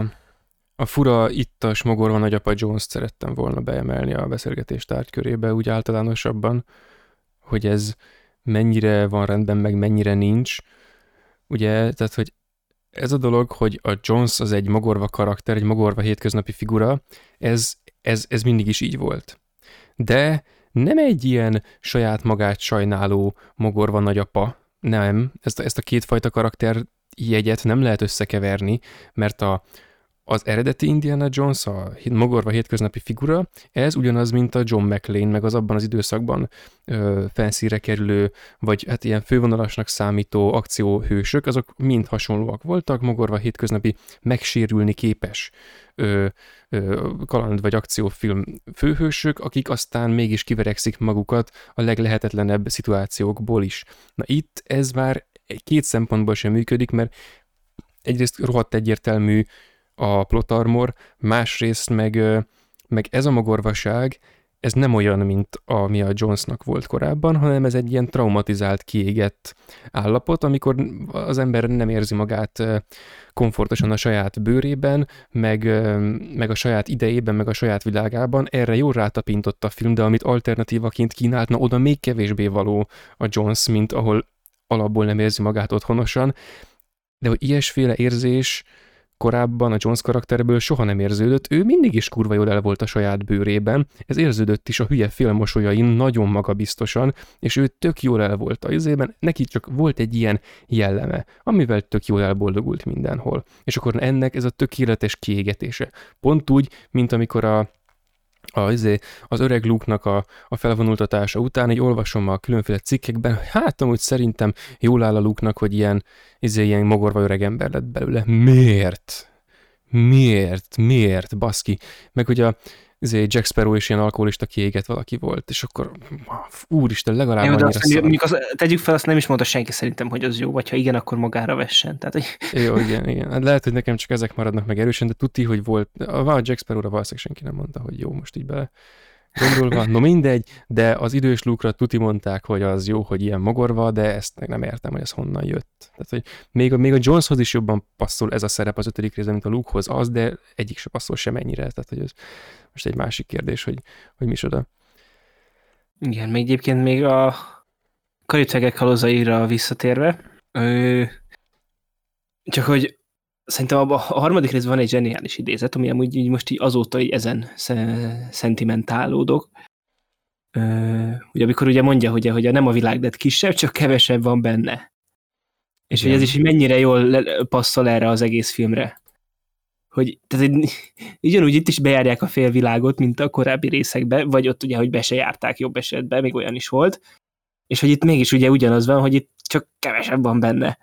a fura ittas mogorva nagyapa Jones-t szerettem volna beemelni a beszélgetés tárgykörébe, úgy általánosabban, hogy ez mennyire van rendben, meg mennyire nincs. Ugye, tehát, hogy ez a dolog, hogy a Jones az egy mogorva karakter, egy mogorva hétköznapi figura, ez, ez, ez mindig is így volt. De nem egy ilyen saját magát sajnáló mogorva nagyapa, nem, ezt, ezt a kétfajta karakter jegyet nem lehet összekeverni, mert a, az eredeti Indiana Jones, a mogorva hétköznapi figura, ez ugyanaz, mint a John McClane, meg az abban az időszakban ö, felszíre kerülő, vagy hát ilyen fővonalasnak számító akcióhősök, azok mind hasonlóak voltak, mogorva hétköznapi megsérülni képes ö, ö, kaland vagy akciófilm főhősök, akik aztán mégis kiverekszik magukat a leglehetetlenebb szituációkból is. Na itt ez már két szempontból sem működik, mert egyrészt rohadt egyértelmű a plot armor, másrészt meg, meg ez a mogorvaság, ez nem olyan, mint ami a Jonesnak volt korábban, hanem ez egy ilyen traumatizált, kiégett állapot, amikor az ember nem érzi magát komfortosan a saját bőrében, meg, meg a saját idejében, meg a saját világában. Erre jól rátapintott a film, de amit alternatívaként kínált, na oda még kevésbé való a Jones, mint ahol alapból nem érzi magát otthonosan, de hogy ilyesféle érzés korábban a Jones karakterből soha nem érződött, ő mindig is kurva jól el volt a saját bőrében, ez érződött is a hülye félmosolyain nagyon magabiztosan, és ő tök jól el volt a izében, neki csak volt egy ilyen jelleme, amivel tök jól elboldogult mindenhol. És akkor ennek ez a tökéletes kiégetése. Pont úgy, mint amikor a a, izé, az öreg Luke-nak a, a felvonultatása után, így olvasom a különféle cikkekben, hát amúgy szerintem jól áll a Luke-nak, hogy ilyen, izé, ilyen mogorva öreg ember lett belőle. Miért? Miért? Miért? Baszki. Meg hogy a, izé, Jack Sparrow is ilyen alkoholista kiégett valaki volt, és akkor úristen, legalább jó, annyira azt, mondjuk az, tegyük fel, azt nem is mondta senki szerintem, hogy az jó, vagy ha igen, akkor magára vessen. Tehát, hogy... Jó, igen, igen. Hát lehet, hogy nekem csak ezek maradnak meg erősen, de tuti, hogy volt, a Jack Sparrow-ra valószínűleg senki nem mondta, hogy jó, most így bele gondolva, no mindegy, de az idős lukra tuti mondták, hogy az jó, hogy ilyen mogorva, de ezt meg nem értem, hogy ez honnan jött. Tehát, hogy még a, még a Joneshoz is jobban passzol ez a szerep az ötödik részben, mint a Lukehoz az, de egyik se passzol semennyire. Tehát, hogy ez most egy másik kérdés, hogy, hogy mi oda. Igen, még egyébként még a karibtegek kalózaira visszatérve, ö, csak hogy szerintem a, a harmadik részben van egy zseniális idézet, ami amúgy így most így azóta így ezen szentimentálódok. Uh, ugye amikor ugye mondja, hogy, hogy nem a világ lett kisebb, csak kevesebb van benne. És Igen. hogy ez is hogy mennyire jól passzol erre az egész filmre. Hogy, tehát egy, <laughs> ugyanúgy itt is bejárják a félvilágot, mint a korábbi részekben, vagy ott ugye, hogy be se járták jobb esetben, még olyan is volt. És hogy itt mégis ugye ugyanaz van, hogy itt csak kevesebb van benne.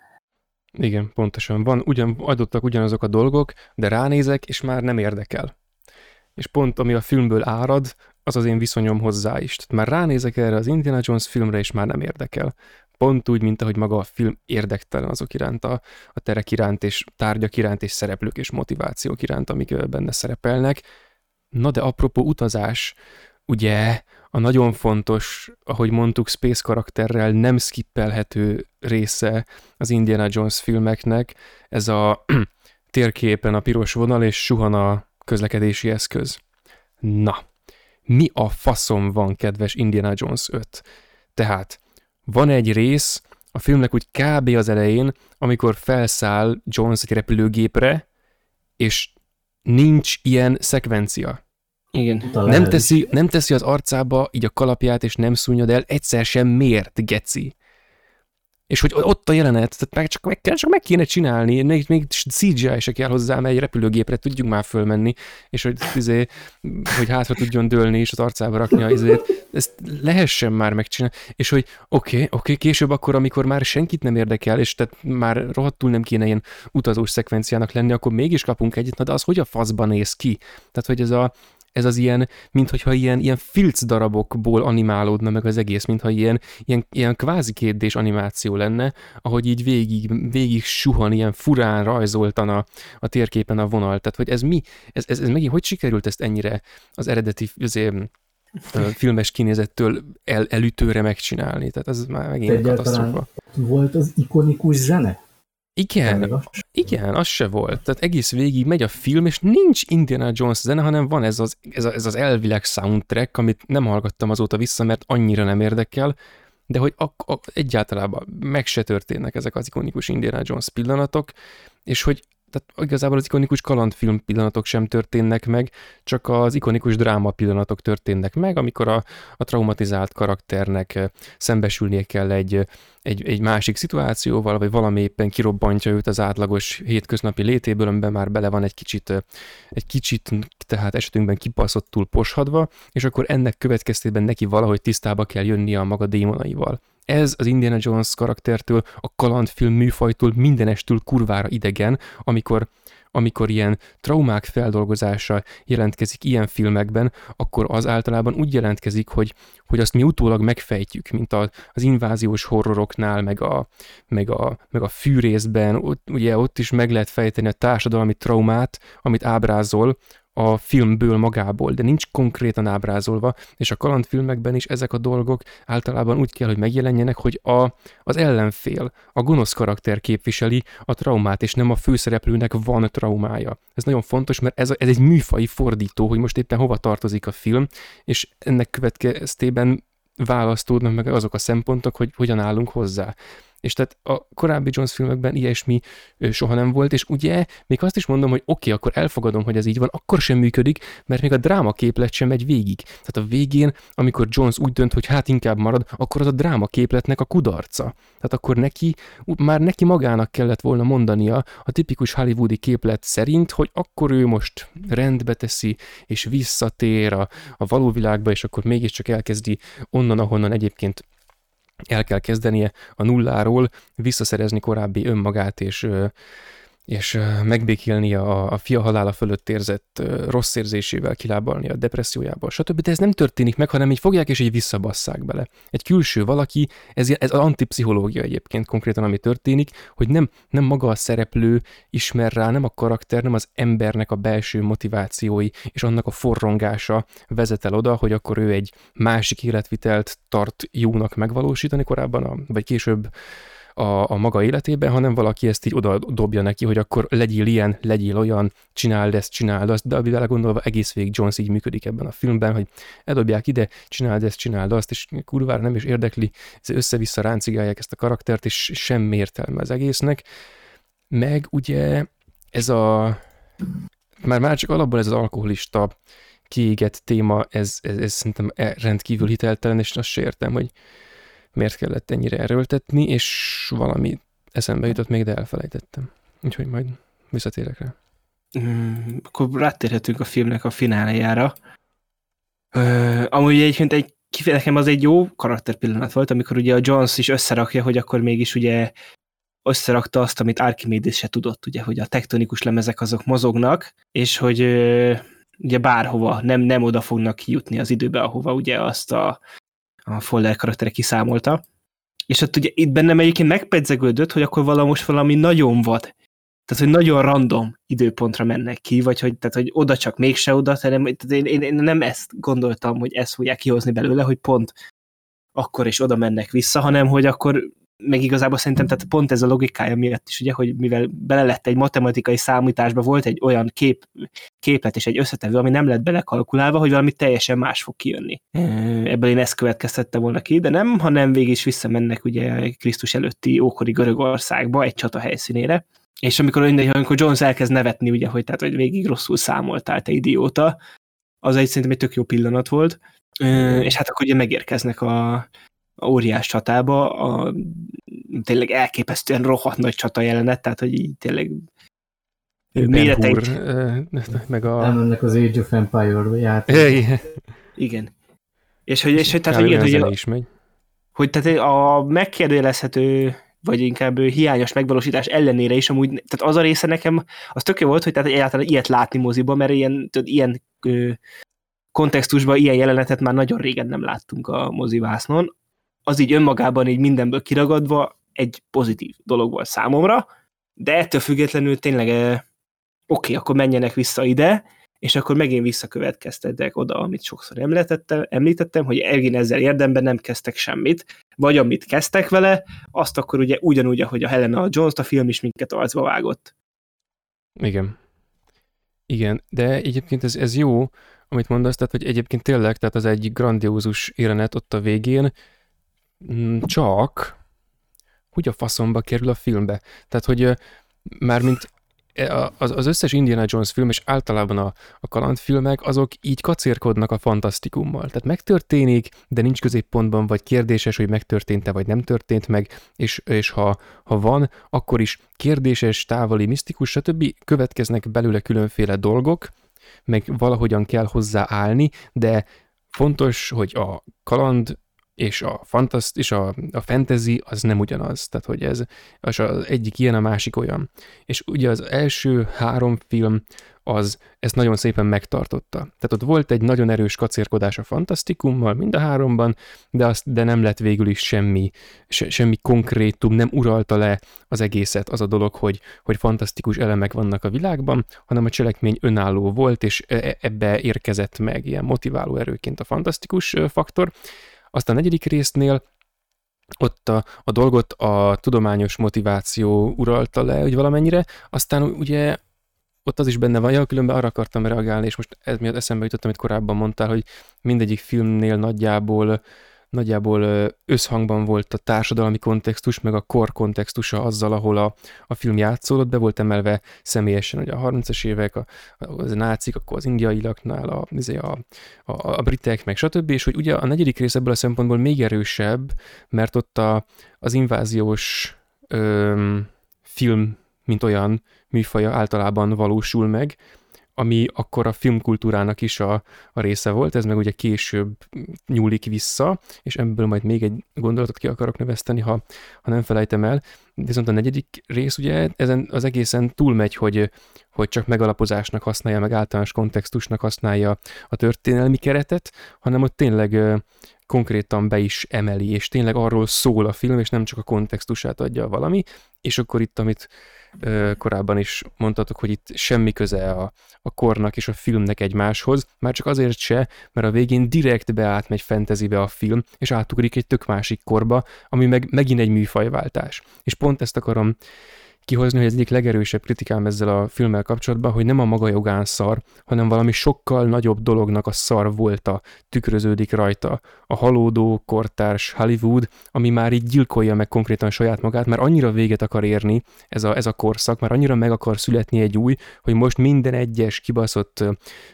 Igen, pontosan. Van, ugyan, adottak ugyanazok a dolgok, de ránézek, és már nem érdekel. És pont ami a filmből árad, az az én viszonyom hozzá is. Tehát már ránézek erre az Indiana Jones filmre, és már nem érdekel. Pont úgy, mint ahogy maga a film érdektelen azok iránt, a, a terek iránt, és tárgyak iránt, és szereplők és motivációk iránt, amik benne szerepelnek. Na de apropó utazás, ugye a nagyon fontos, ahogy mondtuk, space karakterrel nem skippelhető része az Indiana Jones filmeknek, ez a <clears throat> térképen a piros vonal és suhan a közlekedési eszköz. Na, mi a faszom van, kedves Indiana Jones 5? Tehát van egy rész a filmnek úgy kb. az elején, amikor felszáll Jones egy repülőgépre, és nincs ilyen szekvencia. Igen. Nem teszi, nem teszi az arcába így a kalapját, és nem szúnyad el, egyszer sem miért, geci és hogy ott a jelenet, tehát meg csak meg, csak meg kéne csinálni, még, még CGI se kell hozzá, mert egy repülőgépre tudjuk már fölmenni, és hogy, izé, hogy hátra tudjon dőlni, és az arcába rakni a izét, ezt lehessen már megcsinálni, és hogy oké, okay, oké, okay, később akkor, amikor már senkit nem érdekel, és tehát már rohadtul nem kéne ilyen utazós szekvenciának lenni, akkor mégis kapunk egyet, na de az hogy a faszban néz ki? Tehát, hogy ez a, ez az ilyen, mintha ilyen, ilyen filc darabokból animálódna meg az egész, mintha ilyen, ilyen, ilyen kvázi kétdés animáció lenne, ahogy így végig, végig suhan, ilyen furán rajzoltan a, a térképen a vonal. Tehát, hogy ez mi, ez, ez, ez megint hogy sikerült ezt ennyire az eredeti azért, filmes kinézettől el, elütőre megcsinálni. Tehát ez már megint katasztrófa. Volt az ikonikus zene? Igen, igen, az se volt. Tehát egész végig megy a film, és nincs Indiana Jones zene, hanem van ez az, ez, a, ez az elvileg soundtrack, amit nem hallgattam azóta vissza, mert annyira nem érdekel, de hogy ak- ak- egyáltalában meg se történnek ezek az ikonikus Indiana Jones pillanatok, és hogy tehát igazából az ikonikus kalandfilm pillanatok sem történnek meg, csak az ikonikus dráma pillanatok történnek meg, amikor a, a traumatizált karakternek eh, szembesülnie kell egy, egy, egy másik szituációval, vagy valami éppen kirobbantja őt az átlagos hétköznapi létéből, amiben már bele van egy kicsit, eh, egy kicsit, tehát esetünkben kipaszottul poshadva, és akkor ennek következtében neki valahogy tisztába kell jönnie a maga démonaival. Ez az Indiana Jones karaktertől, a kalandfilm műfajtól mindenestül kurvára idegen, amikor amikor ilyen traumák feldolgozása jelentkezik ilyen filmekben, akkor az általában úgy jelentkezik, hogy, hogy azt mi utólag megfejtjük, mint a, az inváziós horroroknál, meg a, meg a, meg a fűrészben, ott, ugye ott is meg lehet fejteni a társadalmi traumát, amit ábrázol, a filmből magából, de nincs konkrétan ábrázolva, és a kalandfilmekben is ezek a dolgok általában úgy kell, hogy megjelenjenek, hogy a, az ellenfél, a gonosz karakter képviseli a traumát, és nem a főszereplőnek van traumája. Ez nagyon fontos, mert ez, a, ez egy műfai fordító, hogy most éppen hova tartozik a film, és ennek következtében választódnak meg azok a szempontok, hogy hogyan állunk hozzá. És tehát a korábbi Jones filmekben ilyesmi soha nem volt, és ugye még azt is mondom, hogy oké, okay, akkor elfogadom, hogy ez így van, akkor sem működik, mert még a dráma képlet sem megy végig. Tehát a végén, amikor Jones úgy dönt, hogy hát inkább marad, akkor az a dráma képletnek a kudarca. Tehát akkor neki, már neki magának kellett volna mondania a tipikus hollywoodi képlet szerint, hogy akkor ő most rendbe teszi, és visszatér a, a való világba, és akkor mégiscsak elkezdi onnan, ahonnan egyébként el kell kezdenie a nulláról, visszaszerezni korábbi önmagát, és és megbékélni a, a fia halála fölött érzett rossz érzésével, kilábalni a depressziójából, stb. De ez nem történik meg, hanem így fogják és így visszabasszák bele. Egy külső valaki, ez, ez az antipszichológia egyébként konkrétan, ami történik, hogy nem, nem maga a szereplő ismer rá, nem a karakter, nem az embernek a belső motivációi és annak a forrongása vezet el oda, hogy akkor ő egy másik életvitelt tart jónak megvalósítani korábban, a, vagy később a, a maga életében, hanem valaki ezt így oda dobja neki, hogy akkor legyél ilyen, legyél olyan, csináld ezt, csináld azt, de a gondolva egész végig Jones így működik ebben a filmben, hogy eldobják ide, csináld ezt, csináld azt, és kurvára nem is érdekli, össze-vissza ráncigálják ezt a karaktert, és semmi értelme az egésznek. Meg ugye ez a már, már csak alapból ez az alkoholista kiégett téma, ez, ez, ez szerintem e- rendkívül hiteltelen, és azt se értem, hogy miért kellett ennyire erőltetni, és valami eszembe jutott még, de elfelejtettem. Úgyhogy majd visszatérek rá. Mm, akkor rátérhetünk a filmnek a finálejára. Ö, amúgy egyébként egy, nekem az egy jó karakterpillanat volt, amikor ugye a Jones is összerakja, hogy akkor mégis ugye összerakta azt, amit Archimedes se tudott, ugye, hogy a tektonikus lemezek azok mozognak, és hogy ö, ugye bárhova, nem, nem oda fognak kijutni az időbe, ahova ugye azt a, a Foller karaktere kiszámolta. És ott ugye itt bennem egyébként megpedzegődött, hogy akkor valami most valami nagyon vad. Tehát, hogy nagyon random időpontra mennek ki, vagy hogy, tehát, hogy oda csak mégse oda, tehát én, én, én, nem ezt gondoltam, hogy ezt fogják kihozni belőle, hogy pont akkor is oda mennek vissza, hanem hogy akkor meg igazából szerintem tehát pont ez a logikája miatt is, ugye, hogy mivel bele lett egy matematikai számításba, volt egy olyan kép, képlet és egy összetevő, ami nem lett belekalkulálva, hogy valami teljesen más fog kijönni. Ebből én ezt következtettem volna ki, de nem, hanem végig is visszamennek ugye Krisztus előtti ókori Görögországba, egy csata helyszínére, és amikor, amikor Jones elkezd nevetni, ugye, hogy, tehát, hogy végig rosszul számoltál, te idióta, az egy szerintem egy tök jó pillanat volt, és hát akkor ugye megérkeznek a, óriás csatába, a tényleg elképesztően rohadt nagy csata jelenet, tehát hogy így tényleg méreteik... meg a... Elmennek az Age of Empire játék. Igen. És hogy, és hogy tehát, hogy, igen, hogy, is megy. hogy tehát a megkérdőjelezhető vagy inkább hiányos megvalósítás ellenére is amúgy, tehát az a része nekem, az tök jó volt, hogy tehát egyáltalán ilyet látni moziba, mert ilyen, tudod, ilyen ö, kontextusban ilyen jelenetet már nagyon régen nem láttunk a mozivásznon az így önmagában így mindenből kiragadva egy pozitív dolog volt számomra, de ettől függetlenül tényleg oké, akkor menjenek vissza ide, és akkor megint visszakövetkeztetek oda, amit sokszor említettem, említettem, hogy egén ezzel érdemben nem kezdtek semmit, vagy amit kezdtek vele, azt akkor ugye ugyanúgy, ahogy a Helena Jones a film is minket arcba vágott. Igen. Igen, de egyébként ez, ez jó, amit mondasz, tehát hogy egyébként tényleg, tehát az egy grandiózus jelenet ott a végén, Mm, csak hogy a faszomba kerül a filmbe. Tehát, hogy mármint az, az összes Indiana Jones film, és általában a, a kalandfilmek, azok így kacérkodnak a fantasztikummal. Tehát megtörténik, de nincs középpontban, vagy kérdéses, hogy megtörtént-e, vagy nem történt meg, és, és ha, ha van, akkor is kérdéses, távoli, misztikus, stb. következnek belőle különféle dolgok, meg valahogyan kell hozzáállni, de fontos, hogy a kaland és a fantaszt, és a, a fantasy az nem ugyanaz, tehát hogy ez az, az egyik ilyen, a másik olyan. És ugye az első három film az ezt nagyon szépen megtartotta. Tehát ott volt egy nagyon erős kacérkodás a fantasztikummal, mind a háromban, de, azt, de nem lett végül is semmi, se, semmi konkrétum, nem uralta le az egészet az a dolog, hogy, hogy fantasztikus elemek vannak a világban, hanem a cselekmény önálló volt, és e, e, ebbe érkezett meg ilyen motiváló erőként a fantasztikus faktor, aztán a negyedik résznél ott a, a dolgot a tudományos motiváció uralta le, hogy valamennyire, aztán ugye ott az is benne van, ja, különben arra akartam reagálni, és most ez miatt eszembe jutott, amit korábban mondtál, hogy mindegyik filmnél nagyjából nagyjából összhangban volt a társadalmi kontextus, meg a kor kontextusa azzal, ahol a, a film játszódott, be volt emelve személyesen, hogy a 30-as évek, a, az a nácik, akkor az indiailaknál, a, izé, a, a, a britek, meg stb. És hogy ugye a negyedik rész ebből a szempontból még erősebb, mert ott a, az inváziós öm, film, mint olyan műfaja általában valósul meg, ami akkor a filmkultúrának is a, a része volt, ez meg ugye később nyúlik vissza, és ebből majd még egy gondolatot ki akarok növeszteni, ha, ha nem felejtem el. Viszont a negyedik rész ugye ezen az egészen túlmegy, hogy, hogy csak megalapozásnak használja, meg általános kontextusnak használja a történelmi keretet, hanem ott tényleg konkrétan be is emeli, és tényleg arról szól a film, és nem csak a kontextusát adja valami, és akkor itt, amit korábban is mondtatok, hogy itt semmi köze a, a kornak és a filmnek egymáshoz, már csak azért se, mert a végén direkt beátmegy fantasybe a film, és átugrik egy tök másik korba, ami meg megint egy műfajváltás. És pont ezt akarom kihozni, hogy az egyik legerősebb kritikám ezzel a filmmel kapcsolatban, hogy nem a maga jogán szar, hanem valami sokkal nagyobb dolognak a szar volta tükröződik rajta. A halódó, kortárs Hollywood, ami már így gyilkolja meg konkrétan saját magát, mert annyira véget akar érni ez a, ez a korszak, már annyira meg akar születni egy új, hogy most minden egyes kibaszott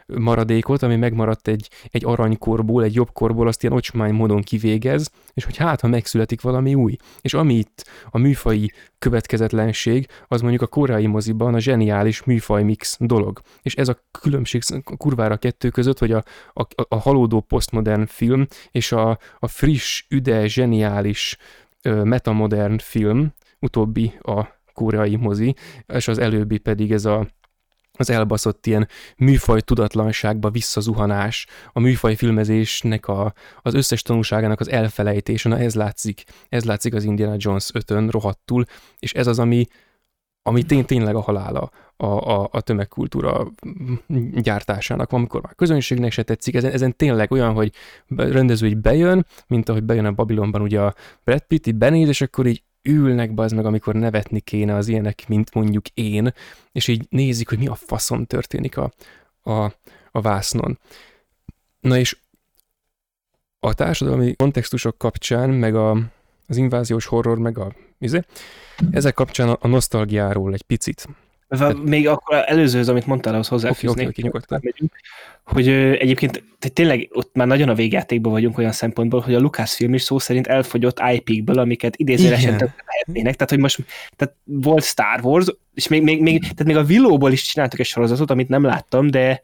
maradékot, ami megmaradt egy, egy aranykorból, egy jobb korból, azt ilyen ocsmány módon kivégez, és hogy hát, ha megszületik valami új. És ami itt a műfai következetlenség, az mondjuk a koreai moziban a zseniális műfaj mix dolog. És ez a különbség kurvára a kettő között, hogy a, a, a halódó postmodern film és a, a friss, üde, zseniális metamodern film, utóbbi a koreai mozi, és az előbbi pedig ez a az elbaszott ilyen műfaj tudatlanságba visszazuhanás, a műfaj filmezésnek a, az összes tanulságának az elfelejtése, na ez látszik, ez látszik az Indiana Jones 5-ön rohadtul, és ez az, ami, ami tény, tényleg a halála a, a, a tömegkultúra gyártásának van, amikor már közönségnek se tetszik, ezen, ezen tényleg olyan, hogy rendező így bejön, mint ahogy bejön a Babylonban ugye a Brad Pitt, így benéz, és akkor így ülnek az meg, amikor nevetni kéne az ilyenek, mint mondjuk én, és így nézik, hogy mi a faszom történik a, a, a vásznon. Na és a társadalmi kontextusok kapcsán, meg a, az inváziós horror, meg a izé, ezek kapcsán a, a nosztalgiáról egy picit. Tehát... Még akkor előzőhöz, amit mondtál, ahhoz hozzáfűznék, okay, okay, megyünk, hogy ö, egyébként tényleg ott már nagyon a végjátékban vagyunk olyan szempontból, hogy a Lucasfilm is szó szerint elfogyott IP-kből, amiket idézőesen lehetnének. Tehát, hogy most tehát volt Star Wars, és még, még, még, tehát még a Willowból is csináltak egy sorozatot, amit nem láttam, de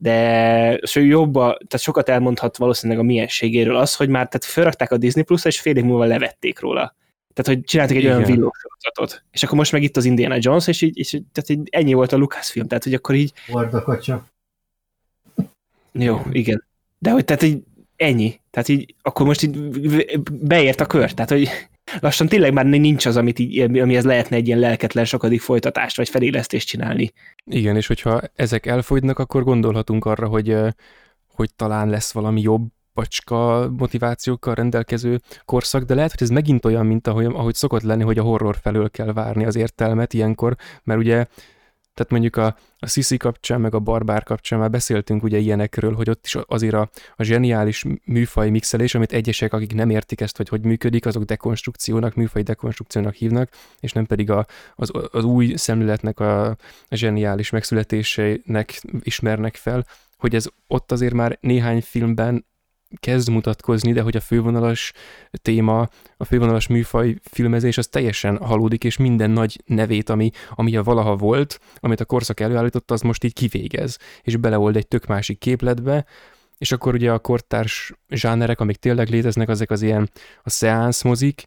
de jobb, a, tehát sokat elmondhat valószínűleg a mienségéről az, hogy már tehát felrakták a Disney plus és fél év múlva levették róla. Tehát, hogy csináltak egy Igen. olyan villósorozatot. És akkor most meg itt az Indiana Jones, és így, és tehát így ennyi volt a Lucasfilm, tehát hogy akkor így... Vardakatya. Jó, igen. De hogy tehát így ennyi. Tehát így akkor most így beért a kör. Tehát, hogy lassan tényleg már nincs az, amit így, amihez lehetne egy ilyen lelketlen sokadik folytatást vagy felélesztést csinálni. Igen, és hogyha ezek elfogynak, akkor gondolhatunk arra, hogy, hogy talán lesz valami jobb, pacska motivációkkal rendelkező korszak, de lehet, hogy ez megint olyan, mint ahogy, ahogy szokott lenni, hogy a horror felől kell várni az értelmet ilyenkor, mert ugye tehát mondjuk a, a Sisi kapcsán, meg a Barbár kapcsán már beszéltünk ugye ilyenekről, hogy ott is azért a, a zseniális műfaj mixelés, amit egyesek, akik nem értik ezt, hogy hogy működik, azok dekonstrukciónak, műfaj dekonstrukciónak hívnak, és nem pedig a, az, az új szemléletnek a, a zseniális megszületésének ismernek fel, hogy ez ott azért már néhány filmben kezd mutatkozni, de hogy a fővonalas téma, a fővonalas műfaj filmezés az teljesen halódik, és minden nagy nevét, ami, ami a valaha volt, amit a korszak előállította, az most így kivégez, és beleold egy tök másik képletbe, és akkor ugye a kortárs zsánerek, amik tényleg léteznek, azok az ilyen a szeánsz mozik,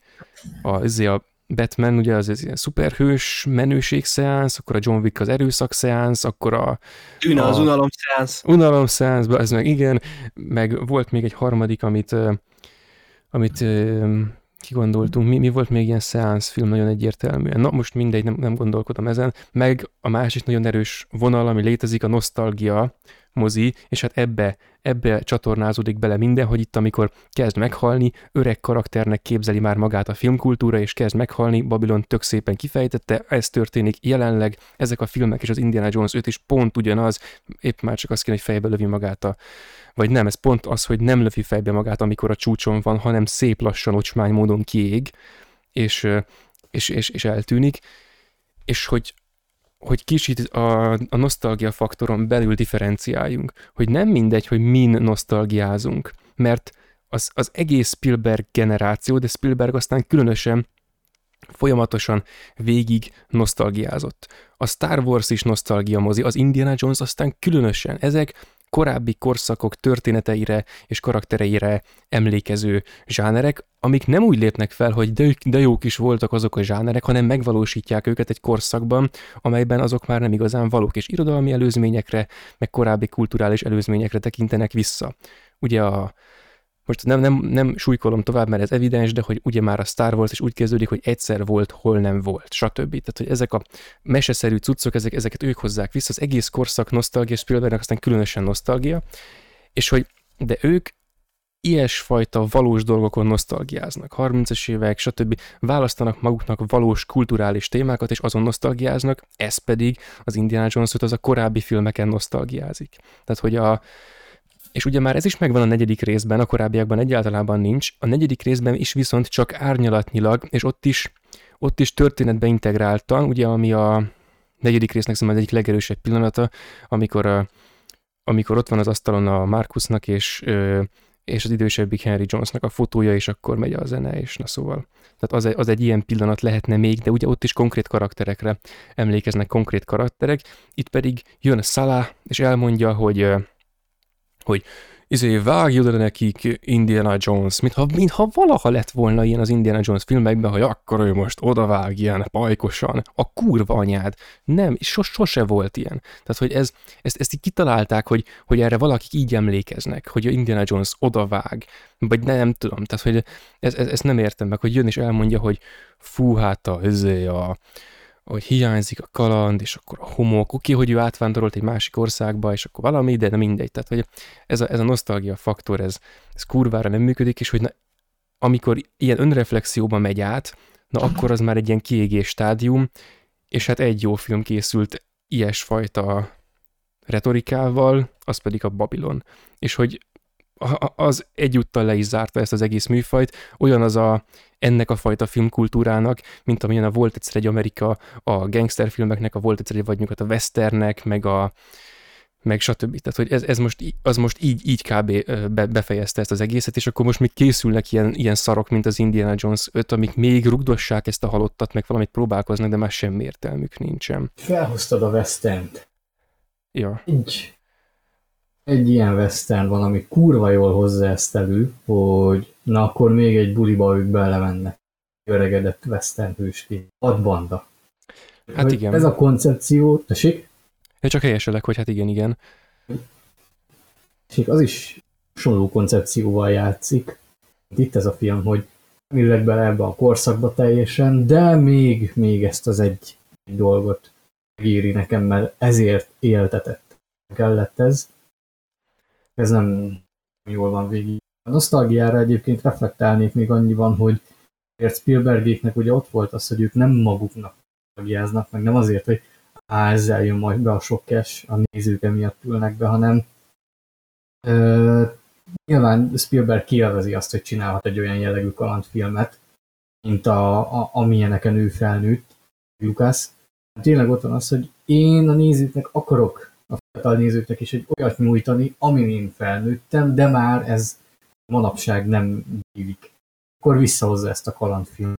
a, a Batman ugye az, az ilyen szuperhős menőségszeánsz, akkor a John Wick az erőszak szeánsz, akkor a... Tűne az unalom szeánsz. Unalom szeánsz, ez meg igen, meg volt még egy harmadik, amit, amit kigondoltunk, mi, mi volt még ilyen szeánsz film nagyon egyértelműen. Na most mindegy, nem, nem gondolkodom ezen. Meg a másik nagyon erős vonal, ami létezik, a nosztalgia, mozi, és hát ebbe, ebbe csatornázódik bele minden, hogy itt amikor kezd meghalni, öreg karakternek képzeli már magát a filmkultúra, és kezd meghalni, Babylon tök szépen kifejtette, ez történik jelenleg, ezek a filmek és az Indiana Jones 5 is pont ugyanaz, épp már csak azt kéne, hogy fejbe lövi magát a, vagy nem, ez pont az, hogy nem lövi fejbe magát, amikor a csúcson van, hanem szép lassan, ocsmány módon kiég, és, és, és, és eltűnik, és hogy hogy kicsit a, a nosztalgia faktoron belül differenciáljunk, hogy nem mindegy, hogy min nosztalgiázunk, mert az, az egész Spielberg generáció, de Spielberg aztán különösen folyamatosan végig nosztalgiázott. A Star Wars is nosztalgia mozi, az Indiana Jones aztán különösen. Ezek korábbi korszakok történeteire és karaktereire emlékező zsánerek, amik nem úgy lépnek fel, hogy de, de jók is voltak azok a zsánerek, hanem megvalósítják őket egy korszakban, amelyben azok már nem igazán valók, és irodalmi előzményekre, meg korábbi kulturális előzményekre tekintenek vissza. Ugye a, most nem, nem, nem súlykolom tovább, mert ez evidens, de hogy ugye már a Star Wars is úgy kezdődik, hogy egyszer volt, hol nem volt, stb. Tehát, hogy ezek a meseszerű cuccok, ezek, ezeket ők hozzák vissza, az egész korszak nosztalgia, Spielbergnek aztán különösen nosztalgia, és hogy de ők ilyesfajta valós dolgokon nosztalgiáznak. 30-as évek, stb. választanak maguknak valós kulturális témákat, és azon nosztalgiáznak, ez pedig az Indiana jones az a korábbi filmeken nosztalgiázik. Tehát, hogy a, és ugye már ez is megvan a negyedik részben, a korábbiakban egyáltalában nincs, a negyedik részben is viszont csak árnyalatnyilag, és ott is, ott is történetbe integráltan, ugye ami a negyedik résznek szerintem az egyik legerősebb pillanata, amikor, a, amikor ott van az asztalon a Markusnak és, és az idősebbik Henry Jonesnak a fotója, és akkor megy a zene, és na szóval. Tehát az, egy, az egy ilyen pillanat lehetne még, de ugye ott is konkrét karakterekre emlékeznek konkrét karakterek, itt pedig jön Salah, és elmondja, hogy hogy izé, vágja le nekik Indiana Jones, mintha, mintha valaha lett volna ilyen az Indiana Jones filmekben, hogy akkor ő most odavág ilyen pajkosan, a kurva anyád. Nem, sos, sose volt ilyen. Tehát, hogy ez, ezt, ezt így kitalálták, hogy, hogy erre valakik így emlékeznek, hogy Indiana Jones odavág, vagy nem, nem tudom, tehát, hogy ez, ez, ezt nem értem meg, hogy jön és elmondja, hogy fú, hát a, izé, a, hogy hiányzik a kaland, és akkor a homok, oké, hogy ő átvándorolt egy másik országba, és akkor valami, de nem mindegy. Tehát, hogy ez a, ez a nosztalgia faktor, ez, ez kurvára nem működik, és hogy na, amikor ilyen önreflexióba megy át, na akkor az már egy ilyen kiégés stádium, és hát egy jó film készült ilyesfajta retorikával, az pedig a Babilon. És hogy az egyúttal le is zárta ezt az egész műfajt, olyan az a ennek a fajta filmkultúrának, mint amilyen a volt egyszer egy Amerika a gangsterfilmeknek, a volt egyszer egy vagy nyugat a westernek, meg a meg stb. Tehát, hogy ez, ez most, az most így, így kb. Be, befejezte ezt az egészet, és akkor most még készülnek ilyen, ilyen szarok, mint az Indiana Jones 5, amik még rugdossák ezt a halottat, meg valamit próbálkoznak, de már semmi értelmük nincsen. Felhoztad a western Ja. Egy, egy ilyen western van, ami kurva jól hozza ezt elő, hogy na akkor még egy buliba ők belemennek. Öregedett western hősként. Hat banda. Hát hogy igen. Ez a koncepció, tessék? Én csak helyeselek, hogy hát igen, igen. És az is hasonló koncepcióval játszik. Itt ez a film, hogy illek bele ebbe a korszakba teljesen, de még, még ezt az egy, egy dolgot íri nekem, mert ezért éltetett. Kellett ez. Ez nem jól van végig. A nosztalgiára egyébként reflektálnék még annyiban, hogyért Spielbergéknek ugye ott volt az, hogy ők nem maguknak nosztalgiáznak, meg nem azért, hogy á, ezzel jön majd be a sok cash, a nézők emiatt ülnek be, hanem ö, nyilván Spielberg kielvezi azt, hogy csinálhat egy olyan jellegű kalandfilmet, mint a, a, amilyeneken ő felnőtt, Lucas. Tényleg ott van az, hogy én a nézőknek akarok, fiatal nézőknek is egy olyat nyújtani, amin én felnőttem, de már ez manapság nem hívik. Akkor visszahozza ezt a kalandfilm.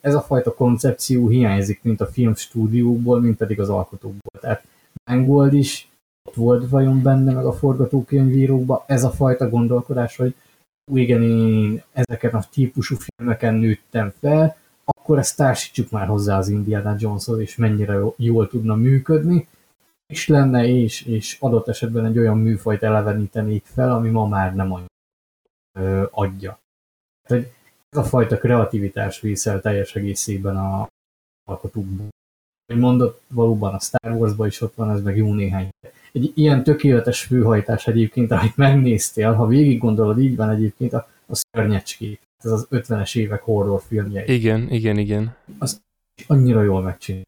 Ez a fajta koncepció hiányzik, mint a filmstúdióból, mint pedig az alkotókból. Tehát Mangold is ott volt vajon benne, meg a forgatókönyvírókban ez a fajta gondolkodás, hogy igen, én ezeken a típusú filmeken nőttem fel, akkor ezt társítsuk már hozzá az Indiana Joneshoz, és mennyire jól tudna működni, és lenne, és, és adott esetben egy olyan műfajt elevenítenék fel, ami ma már nem annyira ö, adja. Tehát, ez a fajta kreativitás viszel teljes egészében a alkotókból. Hogy mondott, valóban a Star Wars-ban is ott van, ez meg jó néhány. Egy ilyen tökéletes főhajtás egyébként, amit megnéztél, ha végig gondolod, így van egyébként a, a szörnyecskék. Ez az 50-es évek horrorfilmje. Igen, igen, igen. Az annyira jól megcsinál.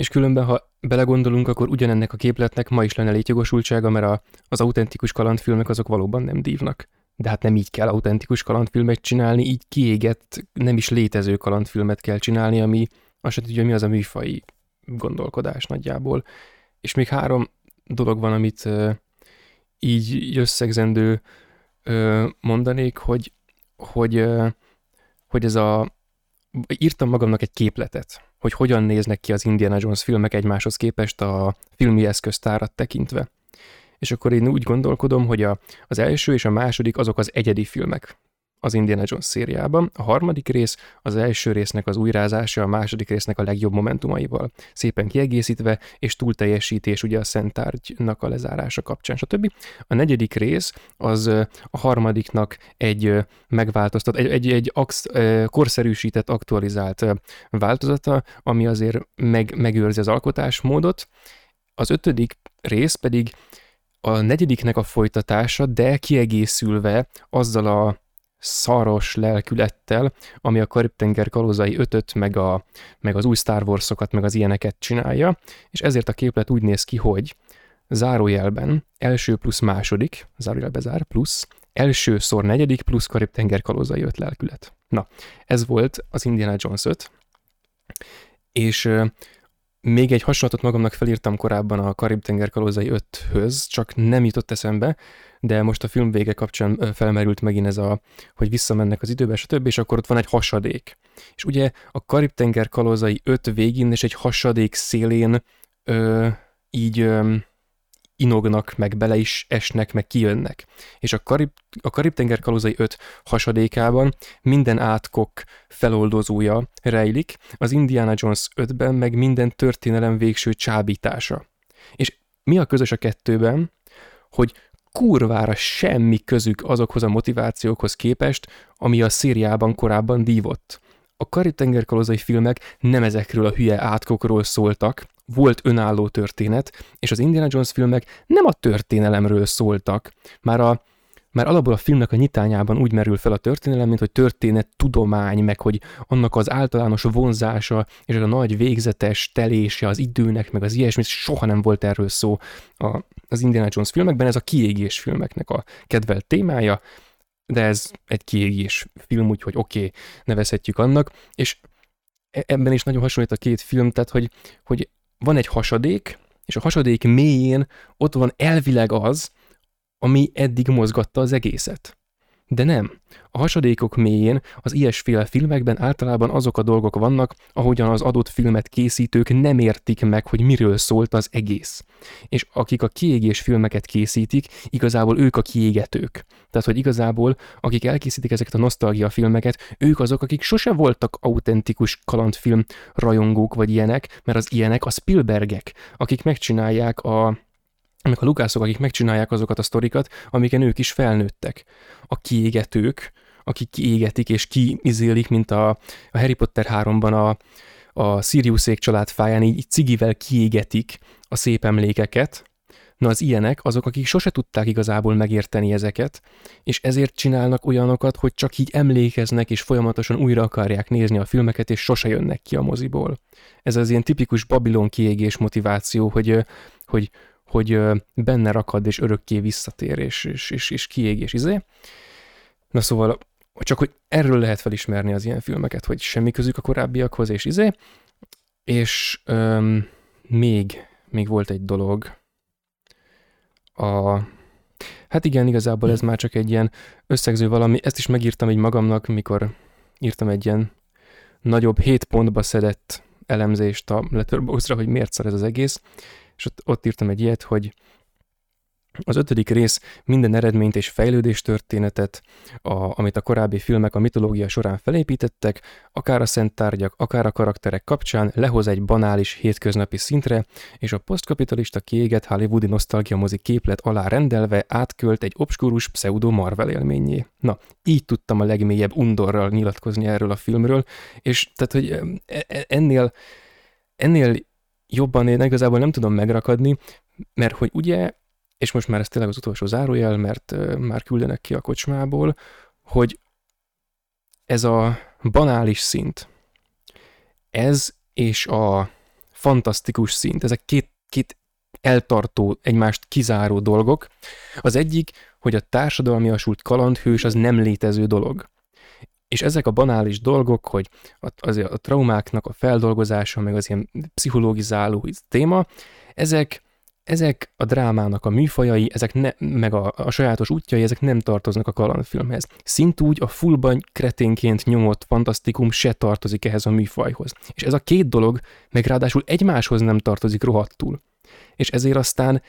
És különben, ha belegondolunk, akkor ugyanennek a képletnek ma is lenne létjogosultsága, mert a, az autentikus kalandfilmek azok valóban nem dívnak. De hát nem így kell autentikus kalandfilmet csinálni, így kiégett, nem is létező kalandfilmet kell csinálni, ami azt sem tudja, mi az a műfai gondolkodás nagyjából. És még három dolog van, amit uh, így összegzendő uh, mondanék, hogy, hogy, uh, hogy ez a írtam magamnak egy képletet, hogy hogyan néznek ki az Indiana Jones filmek egymáshoz képest a filmi eszköztárat tekintve. És akkor én úgy gondolkodom, hogy a, az első és a második azok az egyedi filmek az Indiana Jones szériában. A harmadik rész az első résznek az újrázása, a második résznek a legjobb momentumaival. Szépen kiegészítve, és túlteljesítés ugye a Szentárgynak a lezárása kapcsán, stb. A negyedik rész az a harmadiknak egy megváltoztat, egy, egy, egy ax, korszerűsített, aktualizált változata, ami azért meg, megőrzi az alkotásmódot. Az ötödik rész pedig a negyediknek a folytatása, de kiegészülve azzal a szaros lelkülettel, ami a Karib-tenger kalózai ötöt, meg, a, meg az új Star Wars-okat, meg az ilyeneket csinálja, és ezért a képlet úgy néz ki, hogy zárójelben első plusz második, zárójelbe zár, plusz első szor negyedik plusz Karib-tenger kalózai öt lelkület. Na, ez volt az Indiana Jones 5, és még egy hasonlatot magamnak felírtam korábban a Karib-tenger kalózai 5-höz, csak nem jutott eszembe, de most a film vége kapcsán felmerült megint ez a, hogy visszamennek az időbe, stb., és akkor ott van egy hasadék. És ugye a Karib-tenger kalózai 5 végén és egy hasadék szélén ö, így ö, inognak, meg bele is esnek, meg kijönnek. És a, Karib, a Karib-tenger kalózai 5 hasadékában minden átkok feloldozója rejlik, az Indiana Jones 5-ben meg minden történelem végső csábítása. És mi a közös a kettőben? Hogy kurvára semmi közük azokhoz a motivációkhoz képest, ami a szériában korábban dívott. A Karib-tenger kalózai filmek nem ezekről a hülye átkokról szóltak, volt önálló történet, és az Indiana Jones filmek nem a történelemről szóltak. Már a már alapból a filmnek a nyitányában úgy merül fel a történelem, mint hogy történet tudomány, meg hogy annak az általános vonzása, és a nagy végzetes telése az időnek, meg az ilyesmi, soha nem volt erről szó a, az Indiana Jones filmekben, ez a kiégés filmeknek a kedvelt témája, de ez egy kiégés film, úgyhogy oké, okay, nevezhetjük annak, és e-, ebben is nagyon hasonlít a két film, tehát hogy, hogy van egy hasadék, és a hasadék mélyén ott van elvileg az, ami eddig mozgatta az egészet. De nem. A hasadékok mélyén az ilyesféle filmekben általában azok a dolgok vannak, ahogyan az adott filmet készítők nem értik meg, hogy miről szólt az egész. És akik a kiégés filmeket készítik, igazából ők a kiégetők. Tehát, hogy igazából, akik elkészítik ezeket a nosztalgia filmeket, ők azok, akik sose voltak autentikus kalandfilm rajongók vagy ilyenek, mert az ilyenek a Spielbergek, akik megcsinálják a meg a lukászok, akik megcsinálják azokat a sztorikat, amiken ők is felnőttek. A kiégetők, akik kiégetik és kiizélik, mint a, a Harry Potter 3-ban a, a Siriuszék család fáján így cigivel kiégetik a szép emlékeket, Na az ilyenek azok, akik sose tudták igazából megérteni ezeket, és ezért csinálnak olyanokat, hogy csak így emlékeznek, és folyamatosan újra akarják nézni a filmeket, és sose jönnek ki a moziból. Ez az ilyen tipikus Babilon kiégés motiváció, hogy, hogy hogy benne rakad, és örökké visszatér, és, és, és, és kiég, és izé. Na szóval, csak hogy erről lehet felismerni az ilyen filmeket, hogy semmi közük a korábbiakhoz, és izé. És öm, még, még volt egy dolog. A, hát igen, igazából ez már csak egy ilyen összegző valami. Ezt is megírtam egy magamnak, mikor írtam egy ilyen nagyobb 7 pontba szedett elemzést a Letterboxdra, hogy miért szar ez az egész és ott, ott írtam egy ilyet, hogy az ötödik rész minden eredményt és fejlődés történetet, a, amit a korábbi filmek a mitológia során felépítettek, akár a szent tárgyak, akár a karakterek kapcsán lehoz egy banális hétköznapi szintre, és a posztkapitalista kiégett hollywoodi nosztalgia mozi képlet alá rendelve átkölt egy obskurus pseudo Marvel élményé. Na, így tudtam a legmélyebb undorral nyilatkozni erről a filmről, és tehát, hogy e, e, ennél ennél jobban én igazából nem tudom megrakadni, mert hogy ugye, és most már ez tényleg az utolsó zárójel, mert már küldenek ki a kocsmából, hogy ez a banális szint, ez és a fantasztikus szint, ezek két, két eltartó, egymást kizáró dolgok. Az egyik, hogy a társadalmi asult kalandhős az nem létező dolog. És ezek a banális dolgok, hogy a, az, a traumáknak a feldolgozása, meg az ilyen pszichológizáló téma, ezek, ezek a drámának a műfajai, ezek ne, meg a, a sajátos útjai, ezek nem tartoznak a kalandfilmhez. Szintúgy a fullban kreténként nyomott fantasztikum se tartozik ehhez a műfajhoz. És ez a két dolog meg ráadásul egymáshoz nem tartozik rohadtul. És ezért aztán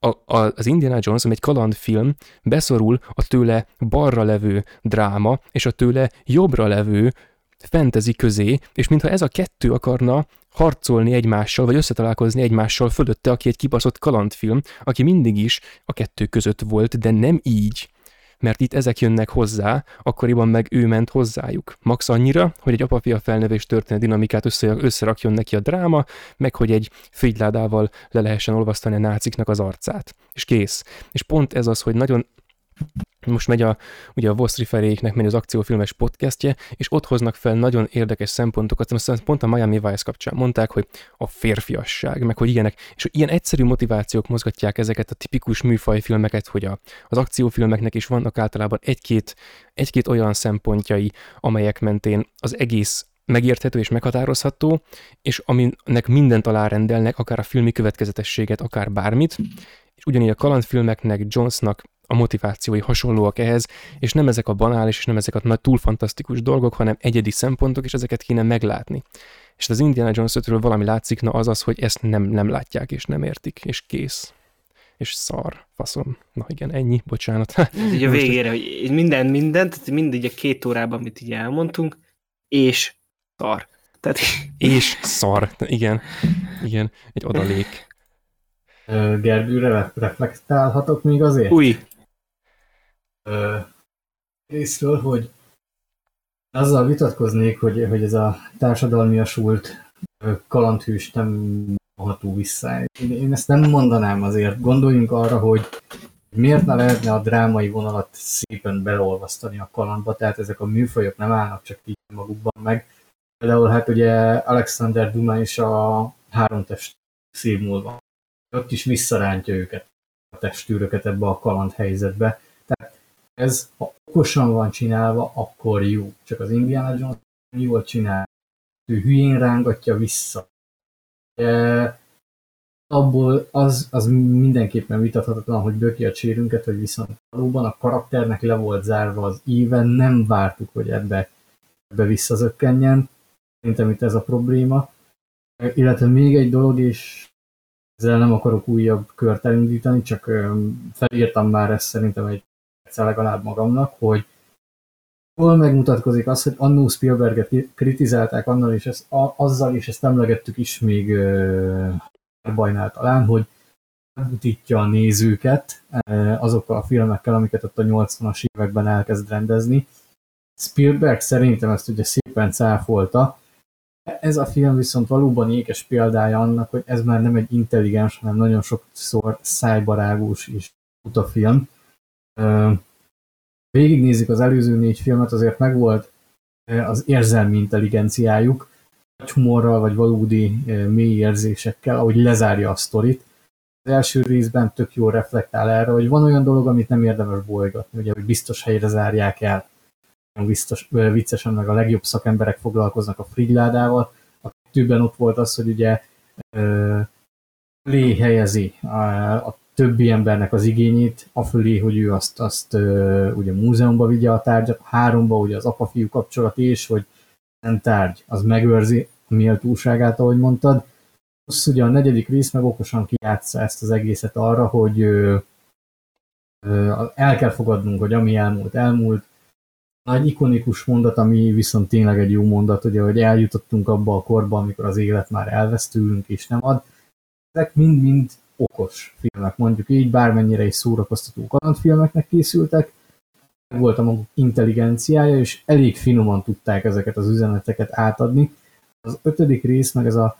a, a, az Indiana Jones, ami egy kalandfilm, beszorul a tőle balra levő dráma, és a tőle jobbra levő fantasy közé, és mintha ez a kettő akarna harcolni egymással, vagy összetalálkozni egymással fölötte, aki egy kibaszott kalandfilm, aki mindig is a kettő között volt, de nem így. Mert itt ezek jönnek hozzá, akkoriban meg ő ment hozzájuk. Max annyira, hogy egy apa-fia felnevés történet dinamikát össze, összerakjon neki a dráma, meg hogy egy figyládával le lehessen olvasztani a náciknak az arcát. És kész. És pont ez az, hogy nagyon most megy a, ugye a Voszri feléknek megy az akciófilmes podcastje, és ott hoznak fel nagyon érdekes szempontokat, aztán pont a Miami Vice kapcsán mondták, hogy a férfiasság, meg hogy ilyenek, és hogy ilyen egyszerű motivációk mozgatják ezeket a tipikus műfajfilmeket, hogy a, az akciófilmeknek is vannak általában egy-két, egy-két olyan szempontjai, amelyek mentén az egész megérthető és meghatározható, és aminek mindent alárendelnek, akár a filmi következetességet, akár bármit, és ugyanígy a kalandfilmeknek, Jonesnak a motivációi hasonlóak ehhez, és nem ezek a banális, és nem ezek a nagy túl fantasztikus dolgok, hanem egyedi szempontok, és ezeket kéne meglátni. És az Indiana Jones 5 valami látszik, na az az, hogy ezt nem, nem látják, és nem értik, és kész. És szar, faszom. Na igen, ennyi, bocsánat. Így a <laughs> végére, hogy minden, mindent, mindig a két órában, amit így elmondtunk, és szar. Tehát... És szar, igen. Igen, egy odalék. Gergőre reflektálhatok még azért? Új, részről, hogy azzal vitatkoznék, hogy, hogy ez a társadalmiasult kalandhős nem ható vissza. Én, én ezt nem mondanám azért. Gondoljunk arra, hogy miért ne lehetne a drámai vonalat szépen beleolvasztani a kalandba, tehát ezek a műfajok nem állnak csak így magukban meg. Például hát ugye Alexander Duma és a három test szív. Ott is visszarántja őket, a testűröket ebbe a kaland helyzetbe. Tehát ez, ha okosan van csinálva, akkor jó. Csak az Indiana Jones jól csinál. Ő hülyén rángatja vissza. De abból az, az mindenképpen vitathatatlan, hogy böki a csérünket, hogy viszont valóban a karakternek le volt zárva az íven, nem vártuk, hogy ebbe, ebbe visszazökkenjen. Szerintem itt ez a probléma. Illetve még egy dolog, és ezzel nem akarok újabb kört elindítani, csak felírtam már ezt szerintem egy egyszer legalább magamnak, hogy hol megmutatkozik az, hogy annó Spielberget kritizálták annal, és ezt, a, azzal, és ezt emlegettük is még uh, bajnál talán, hogy butítja a nézőket uh, azokkal a filmekkel, amiket ott a 80-as években elkezd rendezni. Spielberg szerintem ezt ugye szépen cáfolta. Ez a film viszont valóban ékes példája annak, hogy ez már nem egy intelligens, hanem nagyon sokszor szájbarágós és utafilm végignézik az előző négy filmet, azért megvolt az érzelmi intelligenciájuk, vagy humorral, vagy valódi mély érzésekkel, ahogy lezárja a sztorit. Az első részben tök jó reflektál erre, hogy van olyan dolog, amit nem érdemes bolygatni, ugye, hogy biztos helyre zárják el. Biztos, viccesen meg a legjobb szakemberek foglalkoznak a frigyládával. A kettőben ott volt az, hogy ugye lé helyezi a többi embernek az igényét, afölé, hogy ő azt, azt ugye múzeumba vigye a tárgyat, háromba ugye az apa-fiú kapcsolat is, hogy nem tárgy, az megőrzi a méltóságát, ahogy mondtad. Plusz ugye a negyedik rész meg okosan kijátsza ezt az egészet arra, hogy el kell fogadnunk, hogy ami elmúlt, elmúlt. Nagy ikonikus mondat, ami viszont tényleg egy jó mondat, ugye, hogy eljutottunk abba a korba, amikor az élet már elvesztülünk és nem ad. Ezek mind-mind okos filmek, mondjuk így, bármennyire is szórakoztató kalandfilmeknek készültek, volt a maguk intelligenciája, és elég finoman tudták ezeket az üzeneteket átadni. Az ötödik rész meg ez a,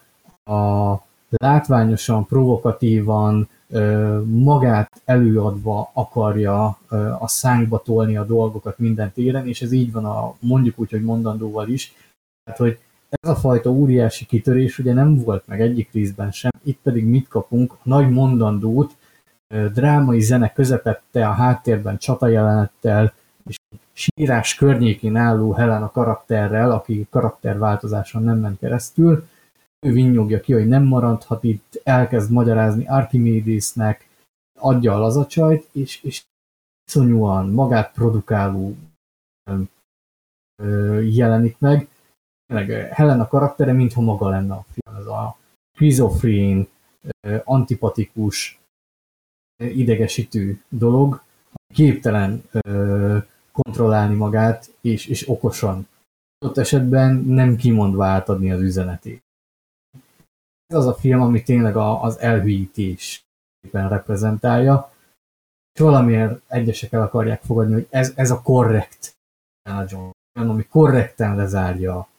a látványosan, provokatívan, magát előadva akarja a szánkba tolni a dolgokat minden téren, és ez így van a mondjuk úgy, hogy mondandóval is. Tehát, hogy ez a fajta óriási kitörés ugye nem volt meg egyik részben sem, itt pedig mit kapunk? A nagy mondandót, drámai zene közepette a háttérben csatajelenettel, és sírás környékén álló Helen karakterrel, aki karakterváltozáson nem ment keresztül, ő vinnyogja ki, hogy nem maradhat itt, elkezd magyarázni Archimédésznek, adja a lazacsajt, és, és iszonyúan magát produkáló jelenik meg, tényleg Helena karaktere, mintha maga lenne a film. Ez a schizofrén, antipatikus, idegesítő dolog, képtelen kontrollálni magát, és, és okosan. Ott esetben nem kimondva átadni az üzenetét. Ez az a film, ami tényleg a, az elhűítés reprezentálja. valamiért egyesek el akarják fogadni, hogy ez, ez a korrekt ami korrekten lezárja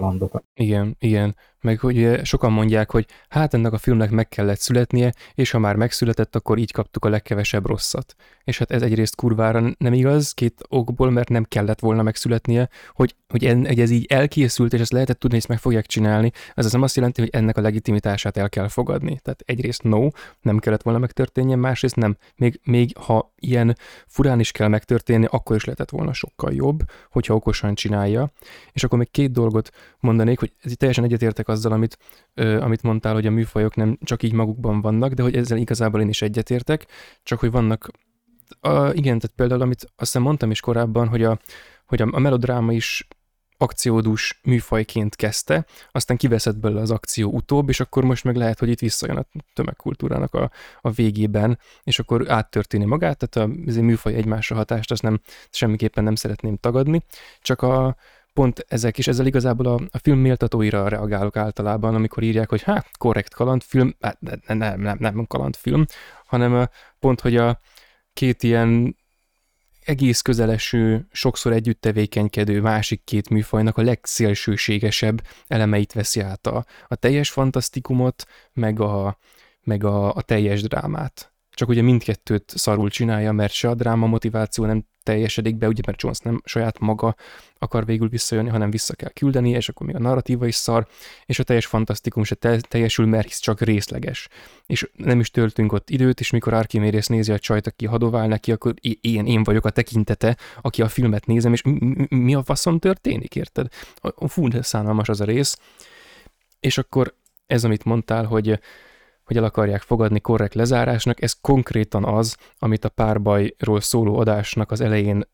a landokat. Igen, igen meg hogy sokan mondják, hogy hát ennek a filmnek meg kellett születnie, és ha már megszületett, akkor így kaptuk a legkevesebb rosszat. És hát ez egyrészt kurvára nem igaz, két okból, mert nem kellett volna megszületnie, hogy, hogy, en, hogy ez így elkészült, és ezt lehetett tudni, hogy ezt meg fogják csinálni, ez az nem azt jelenti, hogy ennek a legitimitását el kell fogadni. Tehát egyrészt no, nem kellett volna megtörténjen, másrészt nem. Még, még ha ilyen furán is kell megtörténni, akkor is lehetett volna sokkal jobb, hogyha okosan csinálja. És akkor még két dolgot mondanék, hogy ez teljesen egyetértek azzal, amit, ö, amit mondtál, hogy a műfajok nem csak így magukban vannak, de hogy ezzel igazából én is egyetértek, csak hogy vannak, a, igen, tehát például, amit azt hiszem mondtam is korábban, hogy a, hogy a, a melodráma is akciódús műfajként kezdte, aztán kiveszett belőle az akció utóbb, és akkor most meg lehet, hogy itt visszajön a tömegkultúrának a, a végében, és akkor áttörténi magát, tehát a, ez a műfaj egymásra hatást, azt nem, semmiképpen nem szeretném tagadni, csak a, pont ezek, és ezzel igazából a, a film méltatóira reagálok általában, amikor írják, hogy hát korrekt kalandfilm, hát nem, nem, nem, nem kalandfilm, hanem pont, hogy a két ilyen egész közeleső, sokszor együtt tevékenykedő másik két műfajnak a legszélsőségesebb elemeit veszi át a, a teljes fantasztikumot, meg a, meg a, a teljes drámát. Csak ugye mindkettőt szarul csinálja, mert se a dráma motiváció nem teljesedik be, ugye mert Jones nem saját maga akar végül visszajönni, hanem vissza kell küldeni, és akkor még a narratíva is szar, és a teljes fantasztikum se teljesül, mert hisz csak részleges. És nem is töltünk ott időt, és mikor Archimedes nézi a csajt, aki hadovál neki, akkor én, én vagyok a tekintete, aki a filmet nézem, és mi a faszom történik, érted? Fú, de szánalmas az a rész. És akkor ez, amit mondtál, hogy hogy el akarják fogadni korrekt lezárásnak, ez konkrétan az, amit a párbajról szóló adásnak az elején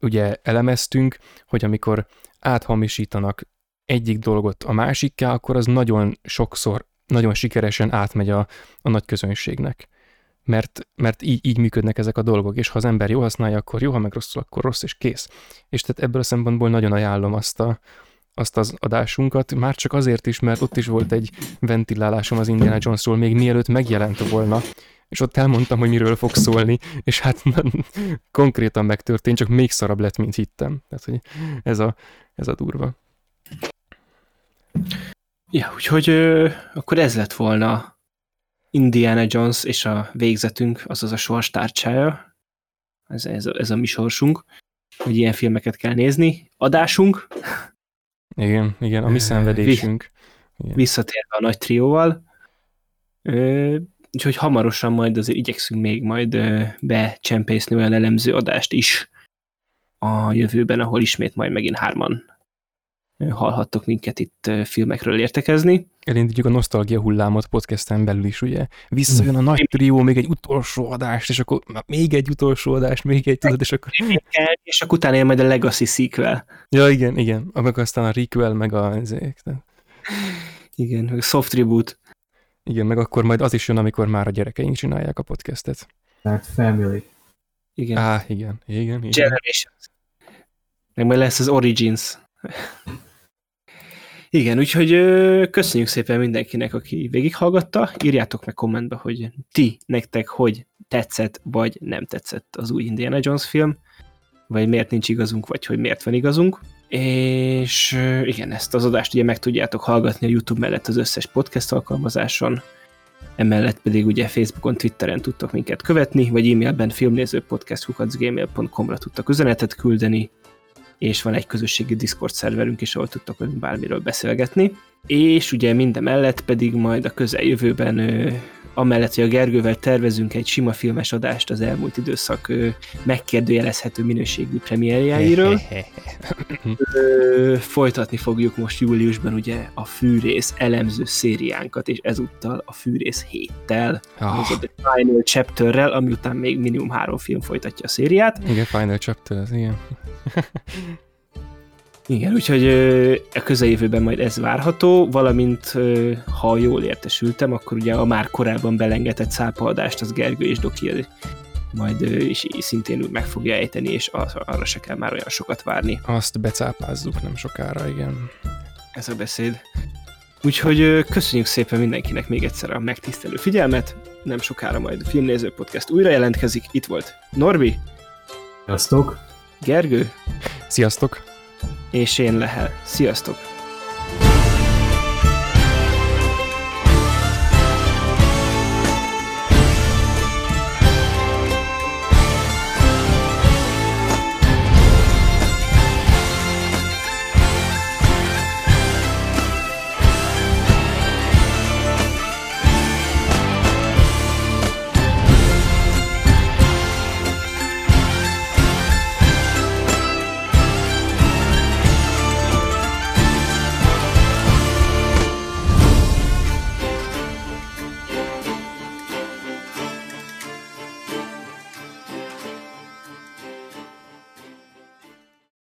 ugye elemeztünk, hogy amikor áthamisítanak egyik dolgot a másikká, akkor az nagyon sokszor, nagyon sikeresen átmegy a, a nagy közönségnek. Mert, mert így, így működnek ezek a dolgok, és ha az ember jó használja, akkor jó, ha meg rosszul, akkor rossz, és kész. És tehát ebből a szempontból nagyon ajánlom azt a, azt az adásunkat, már csak azért is, mert ott is volt egy ventilálásom az Indiana Jonesról, még mielőtt megjelent volna, és ott elmondtam, hogy miről fog szólni, és hát <laughs> konkrétan megtörtént, csak még szarabb lett, mint hittem. Tehát, hogy ez a, ez a durva. Ja, úgyhogy ö, akkor ez lett volna Indiana Jones és a végzetünk, azaz a sorstárcsája. Ez, ez, a, ez a mi sorsunk, hogy ilyen filmeket kell nézni. Adásunk, igen, igen, a mi szenvedésünk. Igen. Visszatérve a nagy trióval. Úgyhogy hamarosan majd azért igyekszünk még majd becsempészni olyan elemző adást is a jövőben, ahol ismét majd megint hárman hallhattok minket itt filmekről értekezni. Elindítjuk a nosztalgia hullámot podcasten belül is, ugye? Visszajön a nagy trió, még egy utolsó adást, és akkor még egy utolsó adást, még egy, tudod, és akkor... És akkor utána jön majd a Legacy sequel. Ja, igen, igen. Meg aztán a requel, meg a... Ezek, igen, a soft reboot. Igen, meg akkor majd az is jön, amikor már a gyerekeink csinálják a podcastet. Tehát family. Igen. Á, igen, igen, igen. Generations. Meg majd lesz az Origins. Igen, úgyhogy köszönjük szépen mindenkinek, aki végighallgatta. Írjátok meg kommentbe, hogy ti, nektek hogy tetszett, vagy nem tetszett az új Indiana Jones film, vagy miért nincs igazunk, vagy hogy miért van igazunk. És igen, ezt az adást ugye meg tudjátok hallgatni a YouTube mellett az összes podcast alkalmazáson, emellett pedig ugye Facebookon, Twitteren tudtok minket követni, vagy e-mailben filmnézőpodcast.gmail.com-ra tudtak üzenetet küldeni, és van egy közösségi Discord szerverünk is, ahol tudtok velünk bármiről beszélgetni. És ugye minden mellett pedig majd a közeljövőben amellett, hogy a Gergővel tervezünk egy sima filmes adást az elmúlt időszak megkérdőjelezhető minőségű premierjáiról. <laughs> folytatni fogjuk most júliusban ugye a Fűrész elemző szériánkat, és ezúttal a Fűrész héttel, oh. az a Final Chapterrel, ami után még minimum három film folytatja a szériát. Igen, Final Chapter, az igen. Igen, úgyhogy a közeljövőben majd ez várható, valamint ha jól értesültem, akkor ugye a már korábban belengetett szápaadást az Gergő és Doki majd is szintén úgy meg fogja ejteni, és arra se kell már olyan sokat várni. Azt becápázzuk nem sokára, igen. Ez a beszéd. Úgyhogy köszönjük szépen mindenkinek még egyszer a megtisztelő figyelmet, nem sokára majd a Filmnéző Podcast újra jelentkezik. Itt volt Norbi, Sziasztok! Gergő Sziasztok! És én Lehel. Sziasztok!